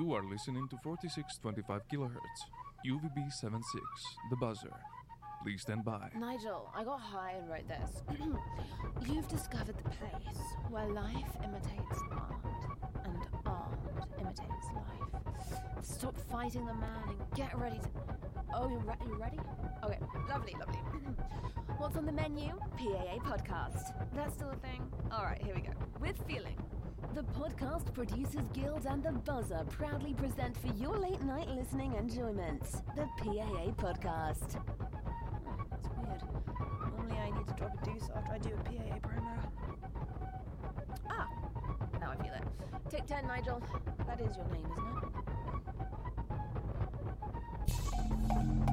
You are listening to 4625 kilohertz, UVB 76, the buzzer. Please stand by. Nigel, I got high and wrote this. You've discovered the place where life imitates art, and art imitates life. Stop fighting the man and get ready to. Oh, you re- you ready? Okay, lovely, lovely. What's on the menu? PAA podcast. That's still a thing? Alright, here we go. With feeling. The Podcast Producers Guild and The Buzzer proudly present for your late night listening enjoyment the PAA podcast. Oh, that's weird. Normally I need to drop a deuce after I do a PAA promo. Ah, now I feel it. Take 10, Nigel. That is your name, isn't it?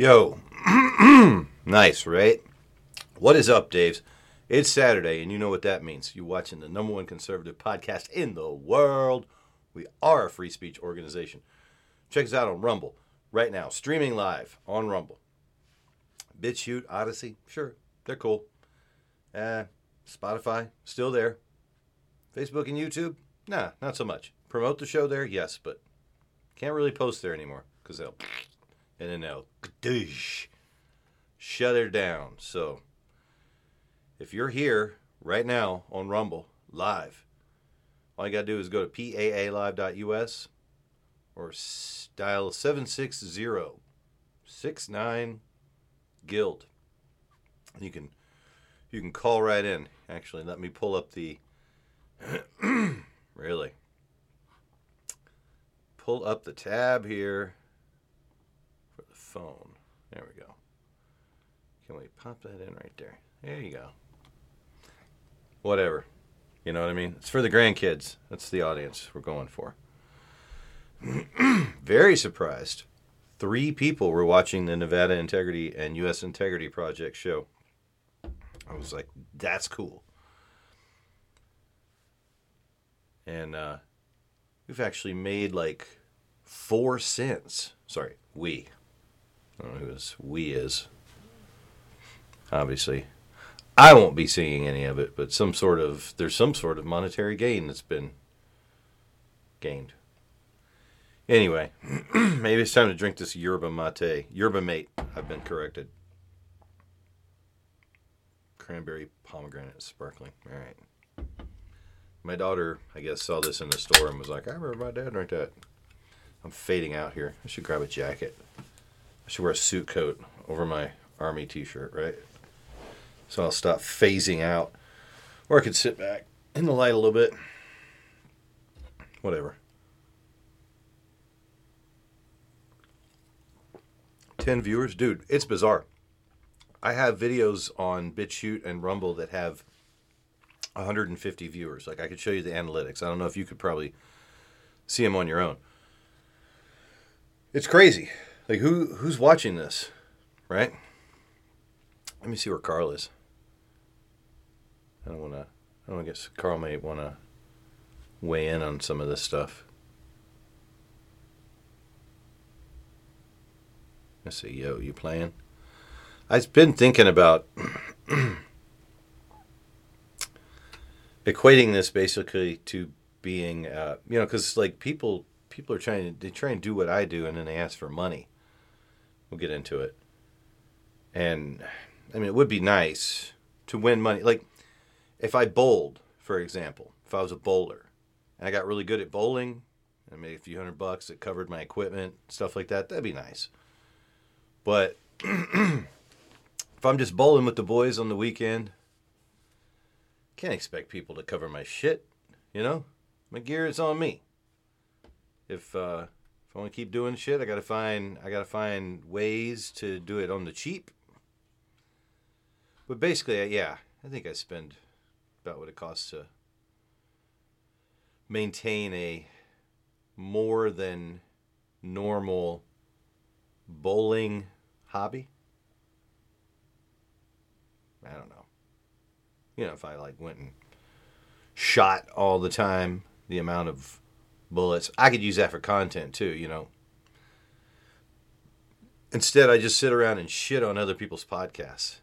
Yo. nice, right? What is up, Daves? It's Saturday, and you know what that means. You're watching the number one conservative podcast in the world. We are a free speech organization. Check us out on Rumble right now, streaming live on Rumble. BitChute, Odysee, sure, they're cool. Uh, Spotify, still there. Facebook and YouTube, nah, not so much. Promote the show there, yes, but can't really post there anymore because they'll and then they'll shut her down. So if you're here right now on Rumble live, all you got to do is go to paalive.us or dial 760 69 guild. You can you can call right in. Actually, let me pull up the really pull up the tab here phone. There we go. Can we pop that in right there? There you go. Whatever. You know what I mean? It's for the grandkids. That's the audience we're going for. Very surprised. Three people were watching the Nevada Integrity and U.S. Integrity Project show. I was like, that's cool. And uh, we've actually made like four cents. Sorry, we. I don't know who this we is. Obviously, I won't be seeing any of it, but some sort of there's some sort of monetary gain that's been gained. Anyway, maybe it's time to drink this yerba mate. Yerba mate. I've been corrected. Cranberry pomegranate sparkling. All right. My daughter, I guess, saw this in the store and was like, "I remember my dad drank that." I'm fading out here. I should grab a jacket. I should wear a suit coat over my army t-shirt, right? So I'll stop phasing out. Or I could sit back in the light a little bit. Whatever. 10 viewers? Dude, it's bizarre. I have videos on BitChute and Rumble that have 150 viewers. Like I could show you the analytics. I don't know if you could probably see them on your own. It's crazy. Like who who's watching this, right? Let me see where Carl is. I don't want to. I don't guess Carl may want to weigh in on some of this stuff. I say, yo, you playing? I've been thinking about equating this basically to being, uh, you know, because like people, people are trying to they try and do what I do, and then they ask for money. We'll get into it. And I mean, it would be nice to win money. Like if I bowled, for example, if I was a bowler and I got really good at bowling, I made a few hundred bucks, it covered my equipment, stuff like that. That'd be nice. But if I'm just bowling with the boys on the weekend, can't expect people to cover my shit. You know, my gear is on me. If uh, if I want to keep doing shit, I gotta find I gotta find ways to do it on the cheap. But basically, yeah, I think I spend about what it costs to maintain a more than normal bowling hobby. I don't know. You know, if I like went and shot all the time, the amount of bullets, I could use that for content too, you know. Instead, I just sit around and shit on other people's podcasts.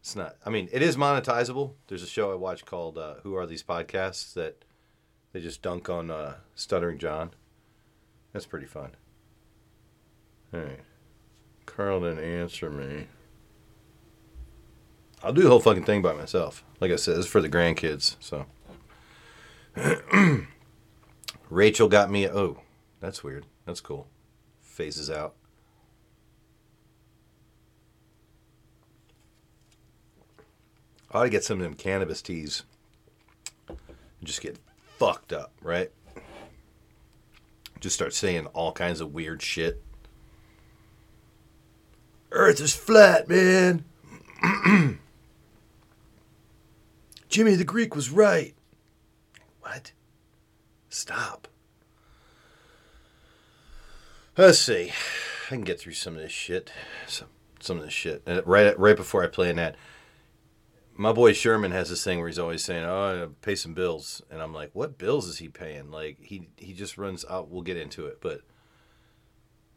It's not, I mean, it is monetizable. There's a show I watch called uh, Who Are These Podcasts that they just dunk on uh, Stuttering John. That's pretty fun. All right. Carl didn't answer me. I'll do the whole fucking thing by myself. Like I said, it's for the grandkids. So. Rachel got me. Oh, that's weird. That's cool. Phases out. I ought to get some of them cannabis teas. And just get fucked up, right? Just start saying all kinds of weird shit. Earth is flat, man. Jimmy the Greek was right. What? Stop. Let's see. I can get through some of this shit. Some some of this shit. And right right before I play an ad, my boy Sherman has this thing where he's always saying, "Oh, I pay some bills," and I'm like, "What bills is he paying?" Like he he just runs out. We'll get into it, but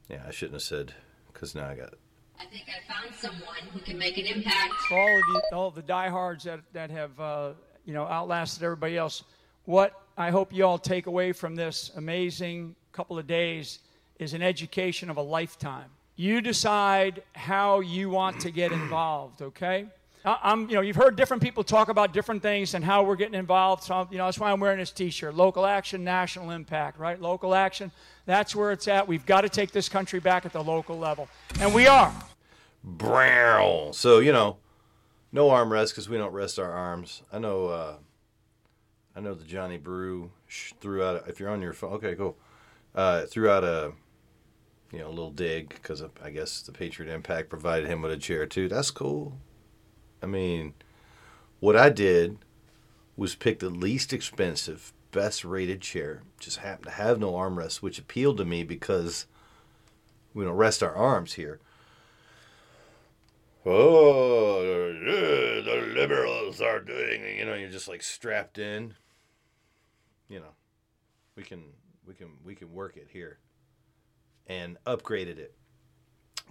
yeah, I shouldn't have said because now I got I think I found someone who can make an impact. for all of you, all of the diehards that that have uh, you know outlasted everybody else. What I hope you all take away from this amazing couple of days is an education of a lifetime. You decide how you want to get involved. Okay. I'm, you know, you've heard different people talk about different things and how we're getting involved. So, you know, that's why I'm wearing this T-shirt. Local action, national impact, right? Local action. That's where it's at. We've got to take this country back at the local level, and we are. Brow. So you know, no arm rest because we don't rest our arms. I know. uh I know the Johnny Brew threw out. If you're on your phone, okay, cool. Uh, threw out a you know a little dig because I guess the Patriot Impact provided him with a chair too. That's cool. I mean, what I did was pick the least expensive, best rated chair. Just happened to have no armrest, which appealed to me because we don't rest our arms here. Oh, the liberals are doing. You know, you're just like strapped in. You know, we can we can we can work it here, and upgraded it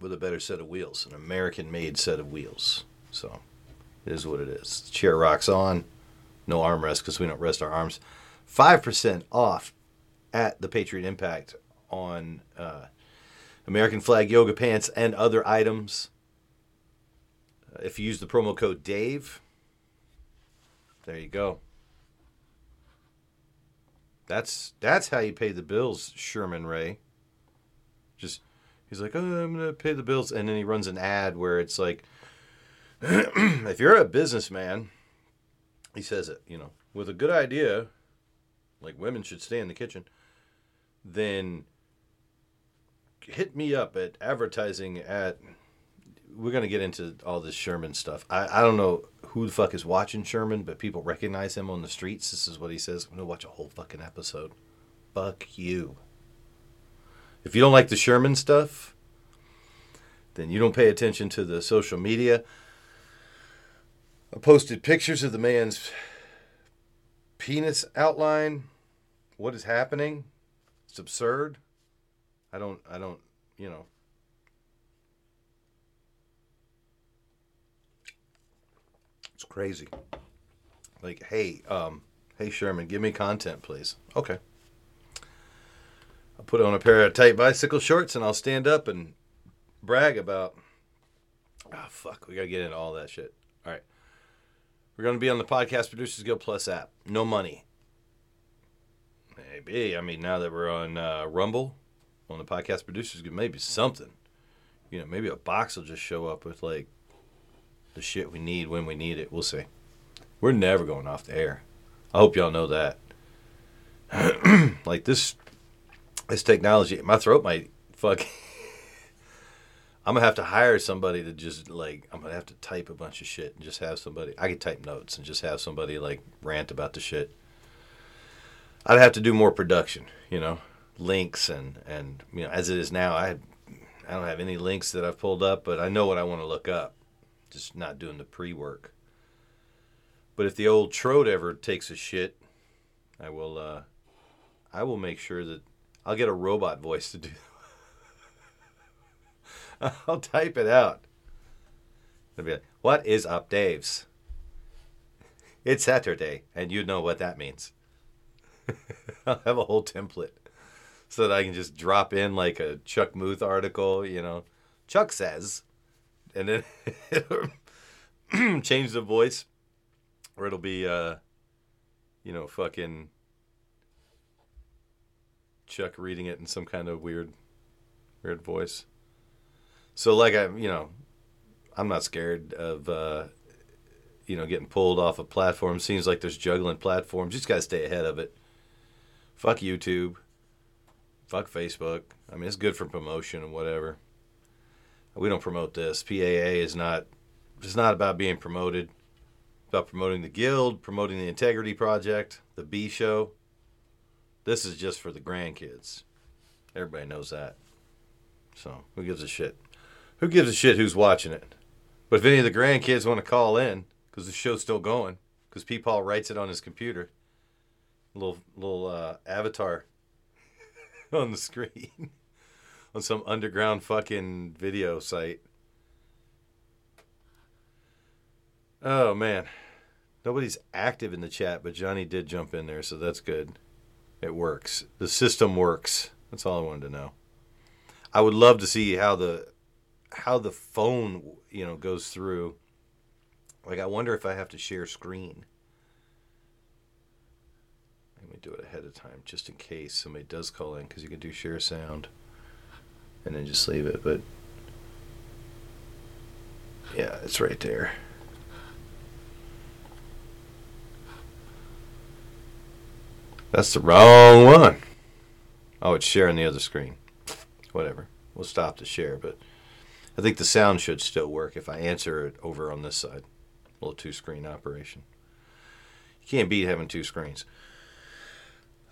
with a better set of wheels, an American-made set of wheels. So, it is what it is. The chair rocks on, no armrest because we don't rest our arms. Five percent off at the Patriot Impact on uh, American flag yoga pants and other items. Uh, if you use the promo code Dave, there you go. That's that's how you pay the bills, Sherman Ray. Just he's like, oh, I'm gonna pay the bills, and then he runs an ad where it's like, if you're a businessman, he says it, you know, with a good idea, like women should stay in the kitchen, then hit me up at advertising at we're gonna get into all this Sherman stuff. I, I don't know who the fuck is watching Sherman, but people recognize him on the streets. This is what he says. I'm gonna watch a whole fucking episode. Fuck you. If you don't like the Sherman stuff, then you don't pay attention to the social media. I posted pictures of the man's penis outline. What is happening? It's absurd. I don't I don't, you know, Crazy. Like, hey, um, hey Sherman, give me content, please. Okay. I'll put on a pair of tight bicycle shorts and I'll stand up and brag about. Ah, fuck. We gotta get into all that shit. All right. We're gonna be on the Podcast Producers Guild Plus app. No money. Maybe. I mean, now that we're on uh, Rumble, on the Podcast Producers Guild, maybe something. You know, maybe a box will just show up with like the shit we need when we need it. We'll see. We're never going off the air. I hope y'all know that. like this, this technology, my throat might fuck. I'm gonna have to hire somebody to just like I'm gonna have to type a bunch of shit and just have somebody. I could type notes and just have somebody like rant about the shit. I'd have to do more production, you know, links and and you know as it is now, I I don't have any links that I've pulled up, but I know what I want to look up. Just not doing the pre work. But if the old Trode ever takes a shit, I will. uh I will make sure that I'll get a robot voice to do. I'll type it out. It'll be like, "What is up, Dave's?" It's Saturday, and you know what that means. I'll have a whole template so that I can just drop in like a Chuck Muth article. You know, Chuck says, and then change the voice, or it'll be, uh, you know, fucking Chuck reading it in some kind of weird, weird voice. So, like, I, you know, I'm not scared of, uh, you know, getting pulled off a platform. Seems like there's juggling platforms. You just got to stay ahead of it. Fuck YouTube. Fuck Facebook. I mean, it's good for promotion and whatever. We don't promote this. PAA is not. It's not about being promoted. It's about promoting the guild, promoting the Integrity Project, the B Show. This is just for the grandkids. Everybody knows that. So who gives a shit? Who gives a shit who's watching it? But if any of the grandkids want to call in, because the show's still going, because Paul writes it on his computer, little little uh, avatar on the screen on some underground fucking video site. Oh man, nobody's active in the chat, but Johnny did jump in there, so that's good. It works. The system works. That's all I wanted to know. I would love to see how the how the phone you know goes through. Like I wonder if I have to share screen. Let me do it ahead of time just in case somebody does call in because you can do share sound and then just leave it. But yeah, it's right there. That's the wrong one. Oh, it's sharing the other screen. Whatever. We'll stop the share, but I think the sound should still work if I answer it over on this side. A little two screen operation. You can't beat having two screens.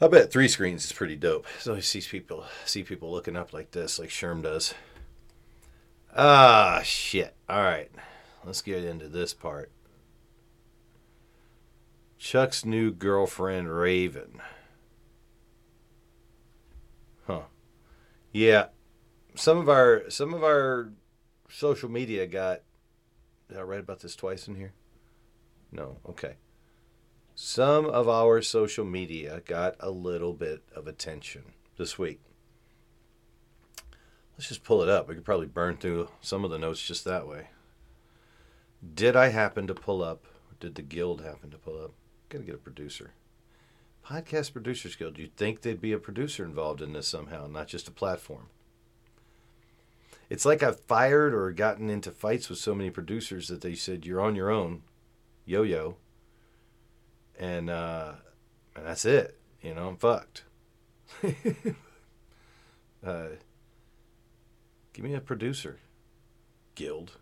I bet three screens is pretty dope. So I see people see people looking up like this, like Sherm does. Ah, shit. All right, let's get into this part. Chuck's new girlfriend, Raven. Huh. Yeah, some of our some of our social media got. Did I write about this twice in here? No. Okay. Some of our social media got a little bit of attention this week. Let's just pull it up. We could probably burn through some of the notes just that way. Did I happen to pull up? Did the guild happen to pull up? Gotta get a producer. Podcast Producers Guild. You'd think they'd be a producer involved in this somehow, not just a platform. It's like I've fired or gotten into fights with so many producers that they said, You're on your own, yo yo. And, uh, and that's it. You know, I'm fucked. uh, give me a producer, guild.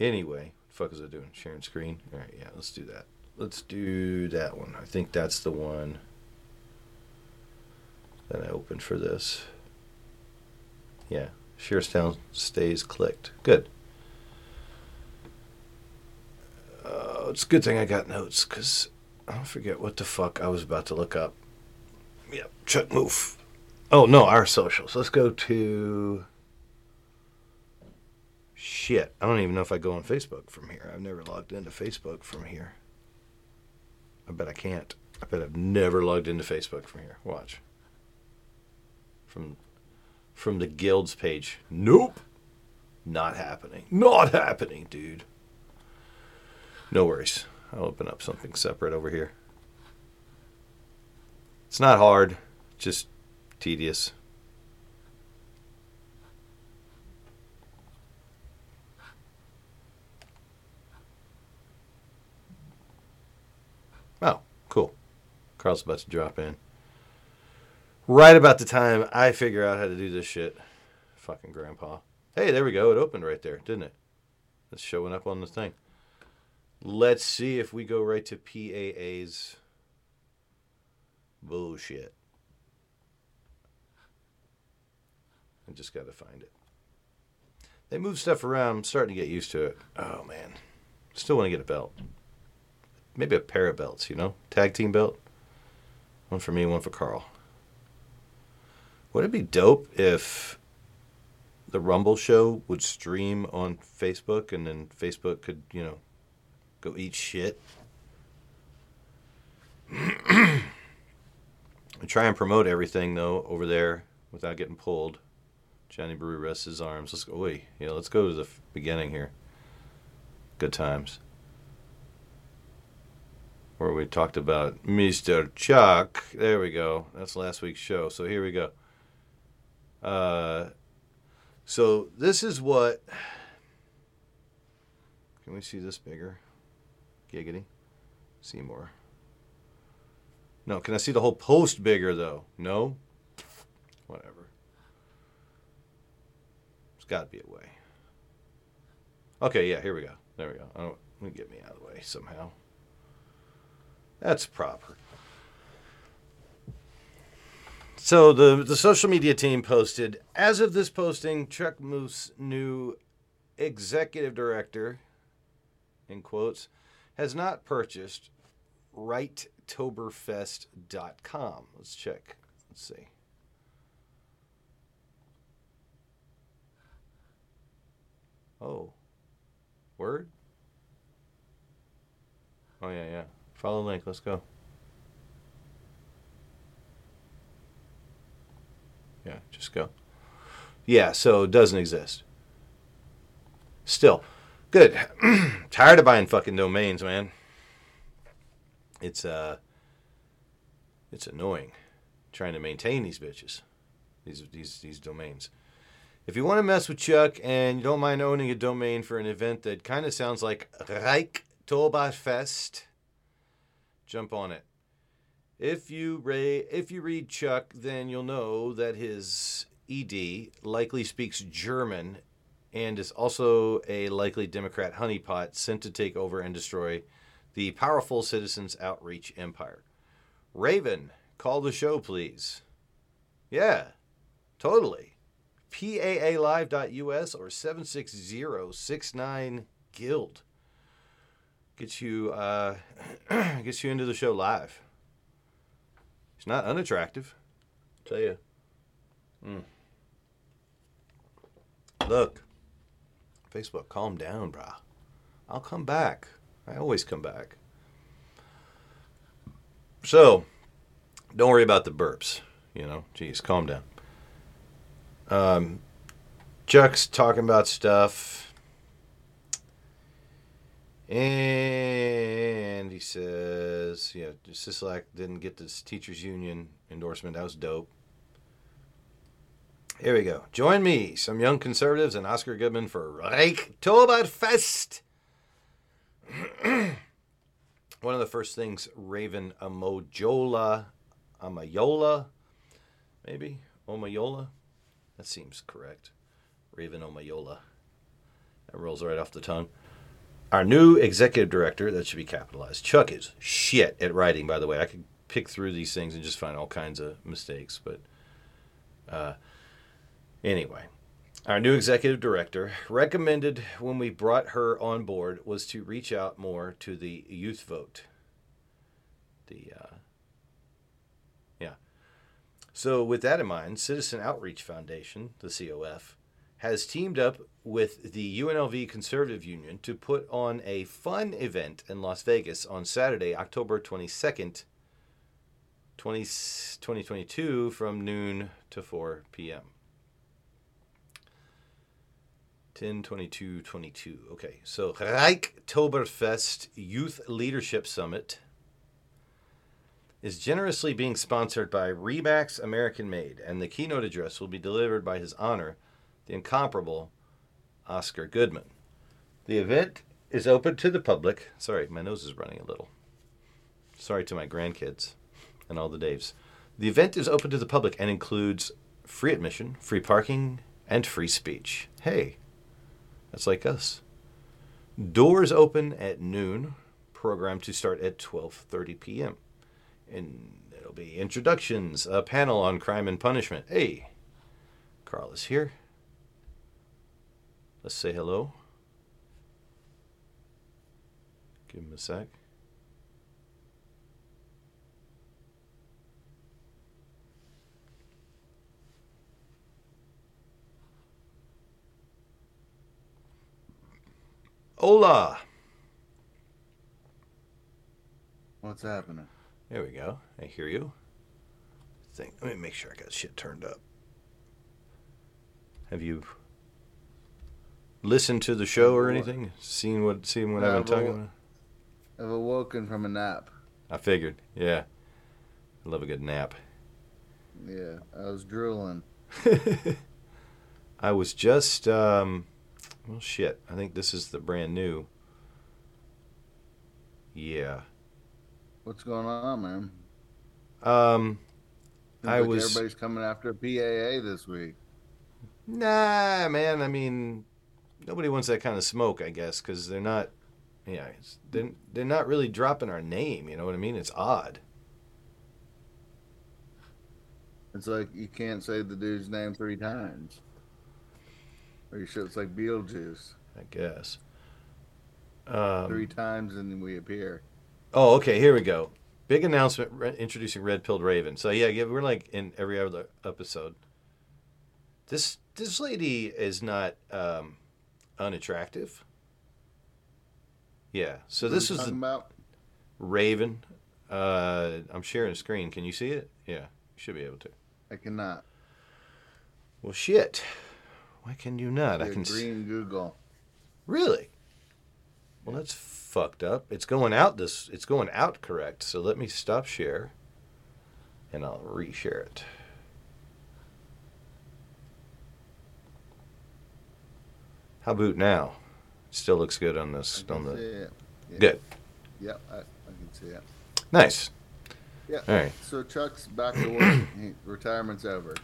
Anyway, fuck is I doing? Sharing screen? All right, yeah, let's do that. Let's do that one. I think that's the one that I opened for this. Yeah, share sound stays clicked. Good. Uh, it's a good thing I got notes because I forget what the fuck I was about to look up. Yep, Chuck Muth. Oh no, our socials. Let's go to Shit, I don't even know if I go on Facebook from here. I've never logged into Facebook from here. I bet I can't. I bet I've never logged into Facebook from here. Watch. From from the guilds page. Nope. Not happening. Not happening, dude. No worries. I'll open up something separate over here. It's not hard, just tedious. Oh, cool. Carl's about to drop in. Right about the time I figure out how to do this shit. Fucking grandpa. Hey, there we go. It opened right there, didn't it? It's showing up on the thing. Let's see if we go right to PAA's bullshit. I just got to find it. They move stuff around. I'm starting to get used to it. Oh, man. Still want to get a belt. Maybe a pair of belts, you know? Tag team belt. One for me, one for Carl. Would it be dope if the Rumble show would stream on Facebook and then Facebook could, you know, go eat shit? I try and promote everything though over there without getting pulled. Johnny Brew rests his arms. Let's go. Wait, yeah, let's go to the beginning here. Good times. Where we talked about Mr. Chuck. There we go. That's last week's show. So here we go. Uh, so this is what. Can we see this bigger? Giggity. Seymour. No, can I see the whole post bigger though? No? Whatever. There's got to be a way. Okay, yeah, here we go. There we go. Oh, let me get me out of the way somehow. That's proper. So the the social media team posted as of this posting, Chuck Muth's new executive director in quotes has not purchased reichtoberfest.com. Let's check. Let's see. Oh. Word? Oh yeah, yeah. Follow link. Let's go. Yeah, just go. Yeah, so it doesn't exist. Still, good. Tired of buying fucking domains, man. It's uh, it's annoying trying to maintain these bitches, these these these domains. If you want to mess with Chuck and you don't mind owning a domain for an event that kind of sounds like Reichtoberfest, jump on it. If you ra- if you read Chuck, then you'll know that his ED likely speaks German and is also a likely Democrat honeypot sent to take over and destroy the powerful Citizens Outreach Empire. Raven, call the show, please. Yeah, totally. PAAlive.us or 76069 Guild. Gets you, uh, gets you into the show live. It's not unattractive. I'll tell you. Mm. Look, Facebook, calm down, brah. I'll come back. I always come back. So, don't worry about the burps. You know, geez, calm down. Um, Chuck's talking about stuff. And he says, yeah, Sisolak didn't get this teachers union endorsement. That was dope. Here we go. Join me, some young conservatives, and Oscar Goodman for Reichtoberfest. One of the first things Raven Amojola, Amayola, maybe Omayola. That seems correct. Raven Omayola. That rolls right off the tongue. Our new executive director, that should be capitalized. Chuck is shit at writing, by the way. I could pick through these things and just find all kinds of mistakes, but uh, anyway. Our new executive director recommended when we brought her on board was to reach out more to the youth vote. The uh, yeah. So with that in mind, Citizen Outreach Foundation, the COF, has teamed up with the UNLV Conservative Union to put on a fun event in Las Vegas on Saturday, October 22nd, 20, 2022, from noon to 4 p.m. 10 22 22. Okay, so Reichtoberfest Youth Leadership Summit is generously being sponsored by Remax American Made, and the keynote address will be delivered by His Honor, the incomparable Oscar Goodman. The event is open to the public. Sorry, my nose is running a little. Sorry to my grandkids and all the Daves. The event is open to the public and includes free admission, free parking, and free speech. Hey, that's like us. Doors open at noon. Program to start at 12:30 p.m. And it'll be introductions, a panel on crime and punishment. Hey, Carl is here. Let's say hello. Give him a sec. Hola. What's happening? There we go. I hear you. Think. Let me make sure I got shit turned up. Have you listened to the show or anything? Seen what? Seen what I've been talking about? I've awoken from a nap. I figured. Yeah. I love a good nap. Yeah, I was drooling. I was just. Um, well, shit. I think this is the brand new. Yeah. What's going on, man? Um, Seems I like was- Everybody's coming after PAA this week. Nah, man. I mean, nobody wants that kind of smoke, I guess, because they're not. Yeah, it's, they're, they're not really dropping our name. You know what I mean? It's odd. It's like you can't say the dude's name three times. Or you should. It's like Beetlejuice. I guess. Um, three times and then we appear. Oh, okay. Here we go. Big announcement re- introducing Red Pilled Raven. So yeah, yeah, we're like in every other episode. This this lady is not um, unattractive. Yeah. So What this is the about. Raven. Uh, I'm sharing a screen. Can you see it? Yeah, you should be able to. I cannot. Well, shit. Why can you not? I Your can. s- green Google. Really? Well, that's fucked up. It's going out this. It's going out correct. So let me stop share, and I'll reshare it. How about now? Still looks good on I this. can On see the it. Yeah. good, Yep, I, I can see it. nice. Yeah. All right. So Chuck's back to work. Retirement's over.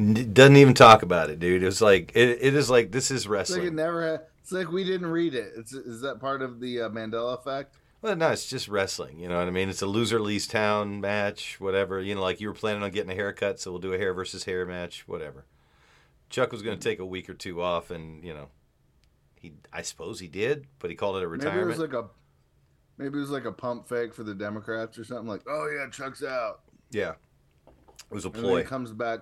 N- doesn't even talk about it, dude. It's like it, it is like this is It's like it wrestling. never. Ha- it's like we didn't read it. It's is that part of the uh, Mandela effect? Well, no, it's just wrestling. You know what I mean? It's a loser leaves town match, whatever. You know, like you were planning on getting a haircut, so we'll do a hair versus hair match, whatever. Chuck was going to take a week or two off, and you know, he I suppose he did, but he called it a Maybe it retirement. was like a. Maybe it was like a pump fake for the Democrats or something. Like, oh yeah, Chuck's out, yeah, it was a and then ploy. he comes back,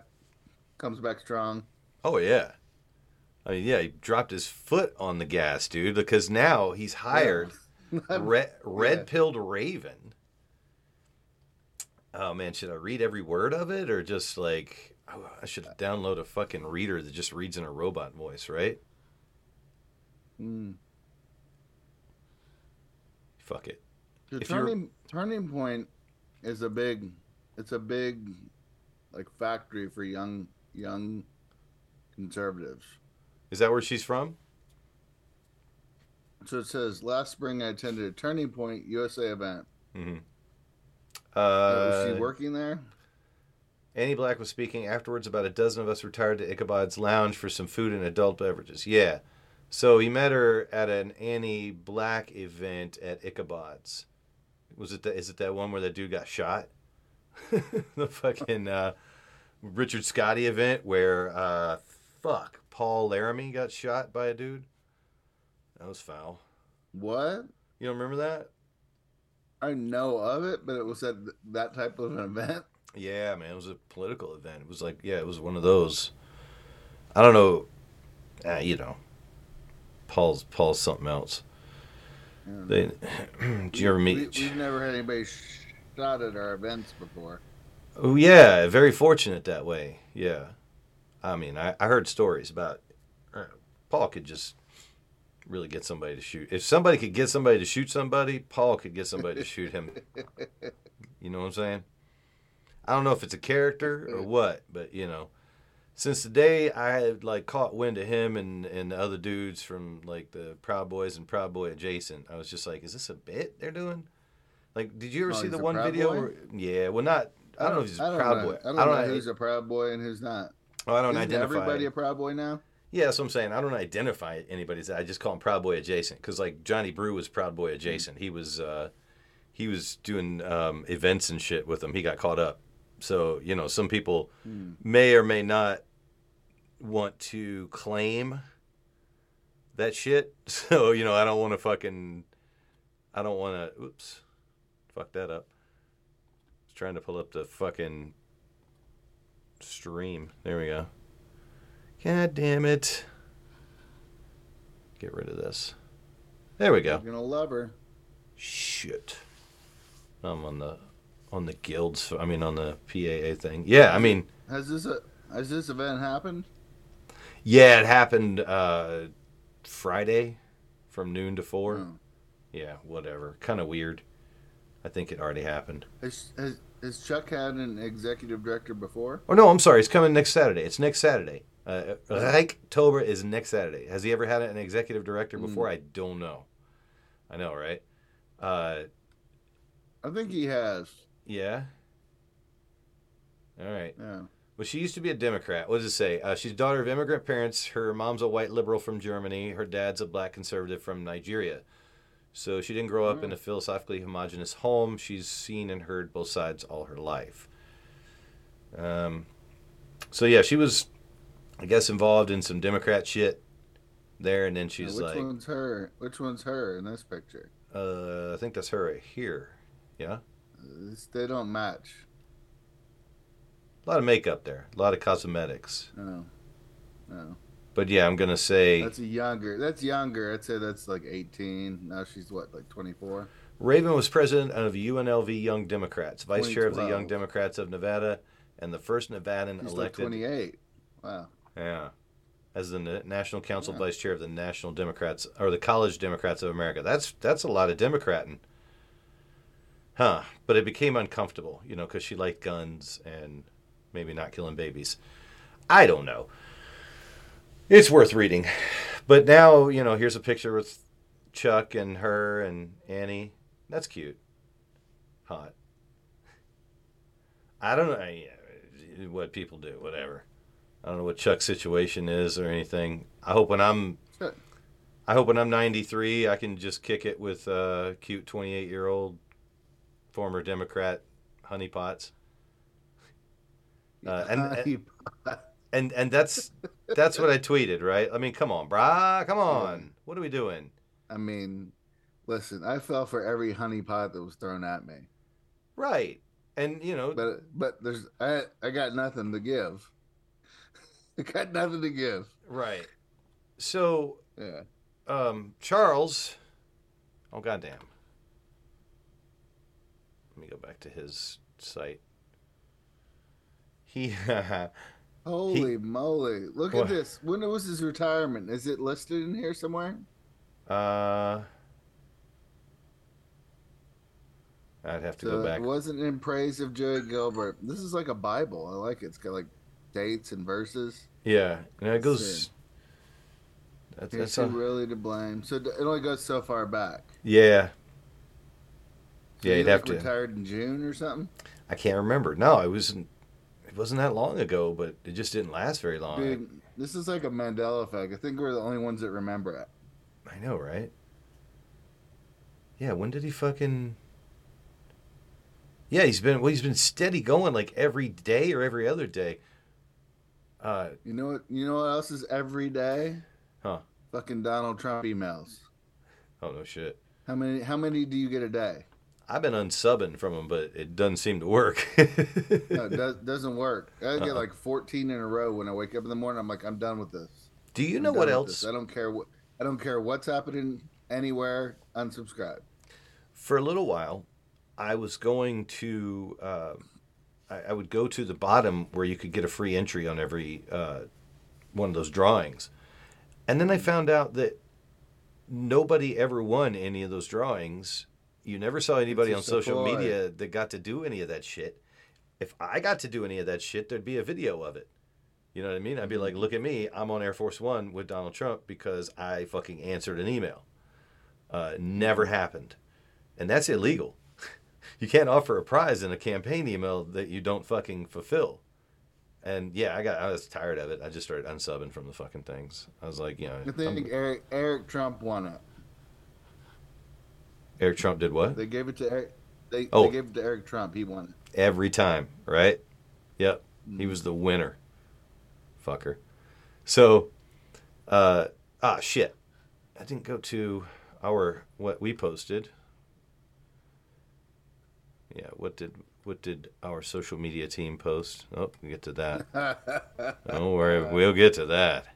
comes back strong. Oh yeah, I mean, yeah, he dropped his foot on the gas, dude, because now he's hired red red pilled Raven. Oh man, should I read every word of it or just like oh, I should download a fucking reader that just reads in a robot voice, right? Mm. Fuck it. The If you're- turning turning point is a big. It's a big, like factory for young young conservatives. Is that where she's from? So it says, last spring I attended a Turning Point USA event. Mm-hmm. Uh, Uh, was she working there? Annie Black was speaking afterwards. About a dozen of us retired to Ichabod's Lounge for some food and adult beverages. Yeah. So he met her at an Annie Black event at Ichabod's. Was it that? Is it that one where that dude got shot? the fucking uh, Richard Scotty event where uh, fuck Paul Laramie got shot by a dude. That was foul. What? You don't remember that? I know of it, but it was at that type of an event. Yeah, man, it was a political event. It was like, yeah, it was one of those. I don't know. uh, you know, Paul's Paul's something else. They, did you ever meet? We, we've never had anybody shot at our events before. Oh yeah, very fortunate that way. Yeah, I mean, I, I heard stories about uh, Paul could just really get somebody to shoot. If somebody could get somebody to shoot somebody, Paul could get somebody to shoot him. You know what I'm saying? I don't know if it's a character or what, but you know, since the day I had like caught wind of him and and the other dudes from like the Proud Boys and Proud Boy adjacent, I was just like, is this a bit they're doing? Like, did you ever Oh, see the one Proud video? Boy? Where, yeah, well, not. I don't know if he's a I don't Proud know. Boy. I don't, know who's a proud boy and who's not. Oh, I don't Isn't identify. everybody a proud boy now? Yeah, that's what I'm saying. I don't identify anybody's. I just call him Proud Boy adjacent because like Johnny Brew was Proud Boy adjacent. He was uh, he was doing um, events and shit with them. He got caught up. So you know, some people may or may not want to claim that shit. So you know, I don't want to fucking. I don't want to. Oops, fuck that up. Trying to pull up the fucking stream. There we go. God damn it. Get rid of this. There we go. You're gonna love her. Shit. I'm on the on the guilds. I mean on the PAA thing. Yeah, I mean, Has this a has this event happened? yeah, it happened uh Friday from noon to 4. Oh. Yeah, whatever. Kind of weird. I think it already happened. Has, has, has Chuck had an executive director before? Oh no, I'm sorry. It's coming next Saturday. It's next Saturday. Uh, Hike Tober is next Saturday. Has he ever had an executive director before? I don't know. I know, right? Uh, I think he has. yeah. All right. Yeah. Well, she used to be a Democrat. What does it say? Uh, she's daughter of immigrant parents. Her mom's a white liberal from Germany. Her dad's a black conservative from Nigeria. So she didn't grow up in a philosophically homogenous home. She's seen and heard both sides all her life. Um, so yeah, she was, I guess, involved in some Democrat shit there, and then Now, she's which like, one's her? Which one's her in this picture? uh, I think that's her right here. Yeah, This- they don't match. a lot of makeup there, a lot of cosmetics. No. No. But yeah, I'm gonna say That's a younger. That's younger. I'd say that's like 18. Now she's what, like 24? Raven was president of UNLV Young Democrats, vice chair of the Young Democrats of Nevada, and the first Nevadan She's elected. 28. Wow. Yeah, as the National Council vice chair of the National Democrats or the College Democrats of America. That's that's a lot of Democrating, huh? But it became uncomfortable, you know, because she liked guns and maybe not killing babies. I don't know. It's worth reading, but now you know. Here's a picture with Chuck and her and Annie. That's cute. Hot. I don't know yeah, what people do. Whatever. I don't know what Chuck's situation is or anything. I hope when I'm. I hope when I'm 93, I can just kick it with uh, cute 28 year old former Democrat honeypots. Uh, and, and and and that's that's what I tweeted, right? I mean, come on, brah, come on. What are we doing? I mean, listen, I fell for every honeypot that was thrown at me. Right. And you know, But but there's I I got nothing to give. I got nothing to give. right. So, Yeah. um, Charles, oh goddamn. Let me go back to his site. He, Holy moly. Look What? at this. When was his retirement? Is it listed in here somewhere? uh, I'd have to So go back. It wasn't in praise of Joey Gilbert. This is like a Bible. I like it. It's got like dates and verses. Yeah, and it goes. That's, that's he really to blame? So it only goes so far back. yeah. So Yeah, he, you'd like, have to. retired in June or something. I can't remember. No, it wasn't. Wasn't that long ago, but it just didn't last very long. Dude, this is like a Mandela effect. I think we're the only ones that remember it. I know, right? Yeah, when did he fucking? Yeah, he's been well. He's been steady going like every day or every other day. Uh, You know what? You know what else is every day? Huh. Fucking Donald Trump emails. oh no shit. How many? How many do you get a day? I've been unsubbing from them, but it doesn't seem to work. No, it does, doesn't work. I get Uh-uh. like 14 in a row when I wake up in the morning. I'm like, I'm done with this. Do you I'm know what else? I don't care what. I don't care what's happening anywhere. Unsubscribe. for a little while, I was going to, uh, I, I would go to the bottom where you could get a free entry on every uh, one of those drawings. And then I found out that nobody ever won any of those drawings. You never saw anybody on social media that got to do any of that shit. If I got to do any of that shit, there'd be a video of it. You know what I mean? I'd be like, look at me. I'm on Air Force One with Donald Trump because I fucking answered an email. Uh, never happened. And that's illegal. you can't offer a prize in a campaign email that you don't fucking fulfill. And yeah, I got I was tired of it. I just started unsubbing from the fucking things. I was like, you know, I think I'm- Eric Eric Trump won it. Eric Trump did what? They gave it to Eric. They, Oh. they gave it to Eric Trump. He won it. Every time, right? Yep. He was the winner. Fucker. So uh ah shit. I didn't go to our what we posted. Yeah, what did what did our social media team post? Oh, we'll get to that. Don't worry, we'll get to that.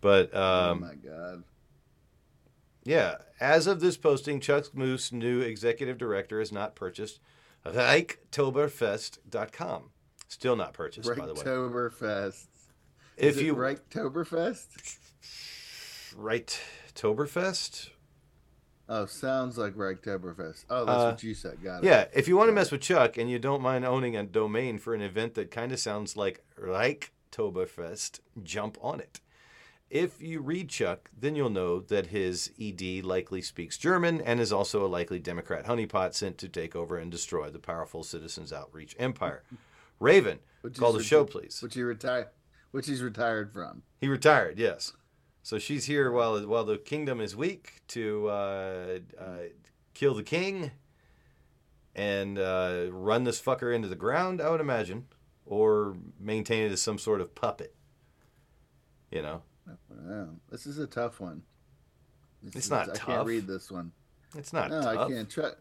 But oh um, my god. Yeah, as of this posting, Chuck Muth, new executive director, has not purchased ReichToberfest.com. Still not purchased, by the way. Reichtoberfest. If Is it you Reichtoberfest? right Toberfest, Oh, sounds like Reichtoberfest. Oh, that's Uh, what you said. Got it. yeah. If you want to mess with Chuck and you don't mind owning a domain for an event that kind of sounds like Reichtoberfest, jump on it. If you read Chuck, then you'll know that his ED likely speaks German and is also a likely Democrat honeypot sent to take over and destroy the powerful Citizens Outreach empire. Raven, Which call the show, reti- please. Which he retired. Which he's retired from. He retired, yes. So she's here while while the kingdom is weak to uh, uh, kill the king and uh, run this fucker into the ground. I would imagine, or maintain it as some sort of puppet. You know, Wow, this is a tough one. This It's is- not I tough. can't read this one. it's not no, tough, I can't. Chuck.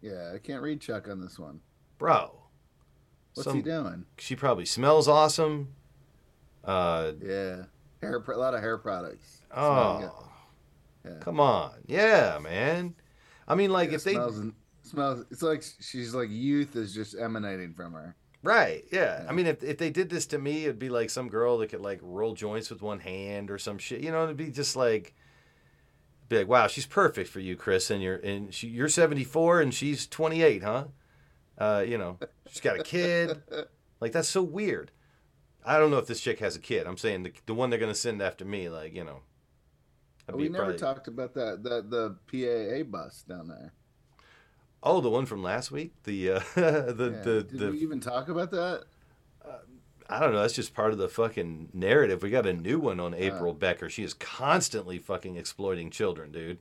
Yeah, I can't read Chuck on this one. bro. What's Some- he doing? She probably smells awesome. Uh, Yeah, hair. A lot of hair products. oh, Yeah. come on, yeah, man. I mean, like Yeah, if they smells. It's like she's like youth is just emanating from her. Right. Yeah. I mean, if if they did this to me, it'd be like some girl that could like roll joints with one hand or some shit. You know, it'd be just like, be like, wow, she's perfect for you, Chris, and you're and she, you're 74 and she's 28, huh? Uh, you know, she's got a kid. Like that's so weird. I don't know if this chick has a kid. I'm saying the the one they're gonna send after me, like you know. We never probably- talked about that that the PAA bus down there. Oh, the one from last week. The uh, the Yeah. the, Did the we even talk about that? I don't know. That's just part of the fucking narrative. We got a new one on April Becker. She is constantly fucking exploiting children, dude.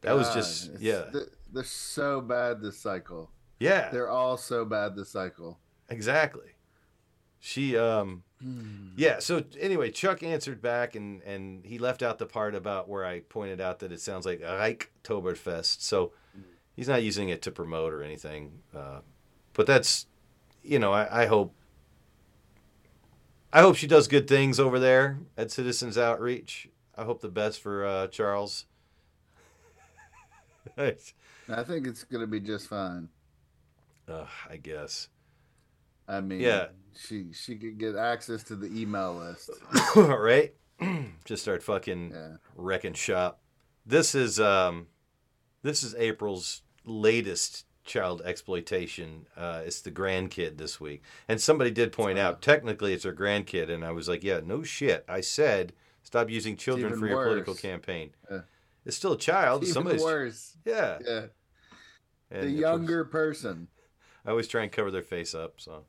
That was just yeah, They're, they're so bad this cycle. yeah, They're all so bad this cycle. exactly. She um, yeah. So anyway, Chuck answered back and and he left out the part about where I pointed out that it sounds like Reichtoberfest. So he's not using it to promote or anything. Uh, but that's you know I, I hope. I hope she does good things over there at Citizens Outreach. I hope the best for uh, Charles. I think it's gonna be just fine. Ugh, I guess. I mean, Yeah. she she could get access to the email list. right? Just start fucking Yeah. wrecking shop. This is um, this is April's latest child exploitation. Uh, it's the grandkid this week, and somebody did point out technically it's her grandkid, and I was like, yeah, no shit. I said stop using children for your political campaign. Yeah. It's still a child. Even Somebody's worse. yeah. Yeah. And the younger person. I always try and cover their face up. So,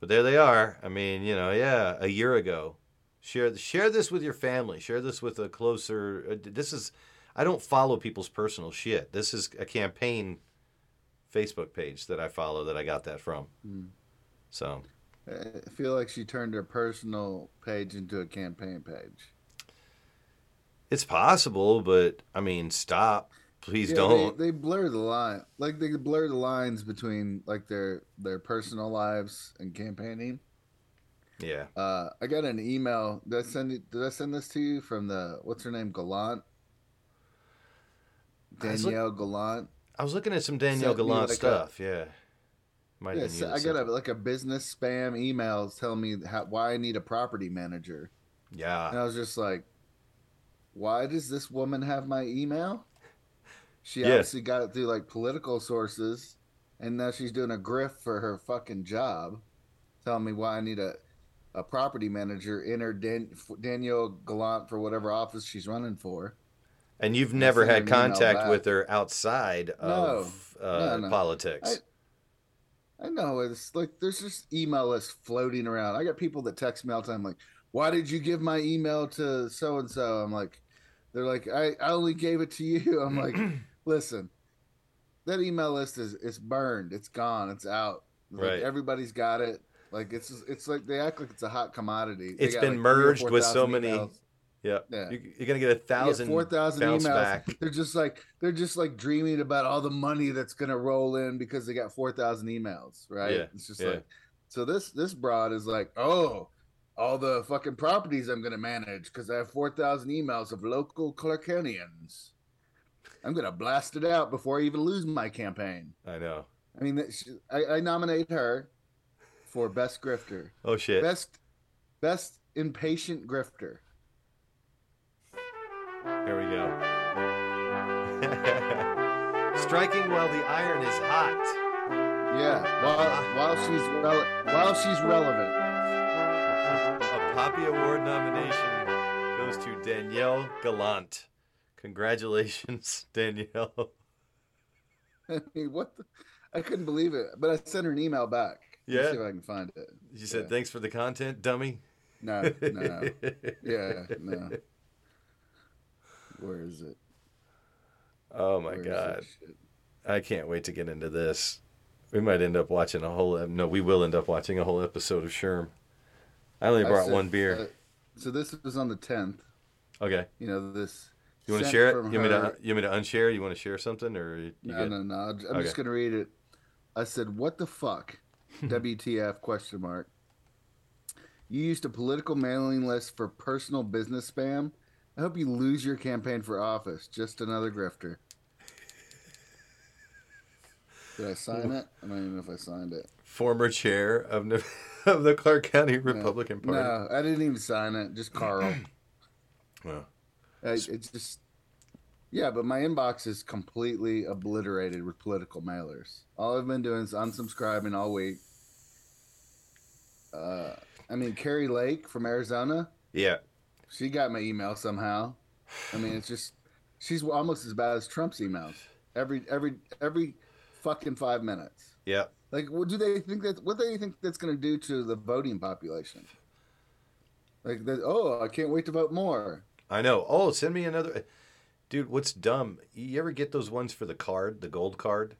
but there they are. I mean, you know, yeah, a year ago. Share share this with your family. Share this with a closer. Uh, this is, I don't follow people's personal shit. This is a campaign Facebook page that I follow that I got that from. So I feel like she turned her personal page into a campaign page. it's possible, but I mean, stop. Please Yeah, don't. They, they blur the line, like they blur the lines between like their their personal lives and campaigning. Yeah. Uh, I got an email. Did I send it, Did I send this to you from the what's her name? Gallant. I look- Danielle Gallant. I was looking at some Danielle Sent me Gallant like stuff. yeah. Might have Yeah, been so you I that got a sent it. like a business spam email telling me how, why I need a property manager, and Yeah. I was just like, "Why does this woman have my email?" She Yeah. obviously got it through like political sources, and now she's doing a grift for her fucking job, telling me why I need a a property manager. Enter Dan, Danielle Gallant for whatever office she's running for. And you've never had contact with her outside of uh, No, no. politics. I know it's like there's just email lists floating around. I got people that text me all the time like, "Why did you give my email to so and so?" I'm like, they're like, "I, I only gave it to you." I'm like, listen, that email list is it's burned, it's gone, it's out. Like, Right. Everybody's got it. Like it's it's like they act like it's a hot commodity. It's been like, merged with so 4,000 many- emails. Yeah. Yeah. You, you're gonna get a thousand four thousand emails. back. They're just like they're just like dreaming about all the money that's gonna roll in because they got four thousand emails, right? Yeah, It's just yeah. like so this this broad is like, oh, all the fucking properties I'm gonna manage because I have four thousand emails of local Clarkonians. I'm gonna blast it out before I even lose my campaign. I know. I mean, I, I nominate her for best grifter, Oh shit. best best impatient grifter. Here we go. Striking while the iron is hot. Yeah, while while she's rele- while she's relevant. A Poppy Award nomination goes to Danielle Gallant. Congratulations, Danielle. I mean, what? The, I couldn't believe it, but I sent her an email back. Yeah? see if I can find it. You said Yeah. thanks for the content, dummy. No, no, no. yeah, no. Where is it? Oh my Where god. I can't wait to get into this. We might end up watching a whole. No, we will end up watching a whole episode of Sherm. I only I brought said- one beer. uh, so this was on the tenth. okay. You know this. You want to share it? You want, me to, you want me to unshare? You want to share something, or you No, good? no, no. I'm Okay. just gonna read it. I said, "What the fuck?" WTF? Question mark. You used a political mailing list for personal business spam. I hope you lose your campaign for office. Just another grifter. Did I sign it? I don't even know if I signed it. Former chair of Ne- of the Clark County Republican Party. No, I didn't even sign it. Just Carl. Well, I, it's just, yeah, but my inbox is completely obliterated with political mailers. All I've been doing is unsubscribing all week. Uh, I mean, Kari Lake from Arizona, yeah. She got my email somehow. I mean, it's just, she's almost as bad as Trump's emails. Every every every fucking five minutes. Yeah. Like, what do they think that? What do they think that's going to do to the voting population? Like, that, oh, I can't wait to vote more. I know. Oh, send me another. Dude, what's dumb? You ever get those ones for the card, the gold card?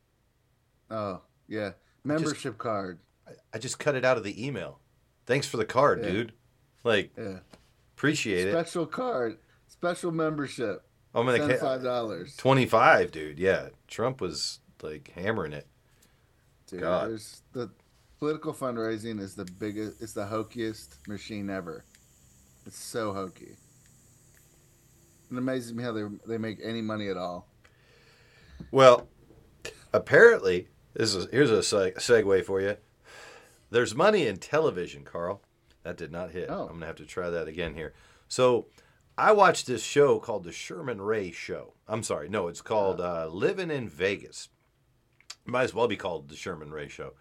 Oh, yeah, membership card. I, I just cut it out of the email. Thanks for the card, Yeah. dude. Like, Yeah. Appreciate it. Special card, special membership. Oh, I'm gonna send five dollars. 25, dude. Yeah. Trump was like hammering it. Dude, God. there's the political fundraising is the biggest. It's the hokiest machine ever. It's so hokey. It amazes me how they they make any money at all. Well, apparently, this is here's a seg- segue for you. There's money in television, Carl. That did not hit. Oh. I'm gonna have to try that again here. So, I watched this show called the Sherman Ray Show. I'm sorry, no, it's called uh, Living in Vegas. Might as well be called the Sherman Ray Show.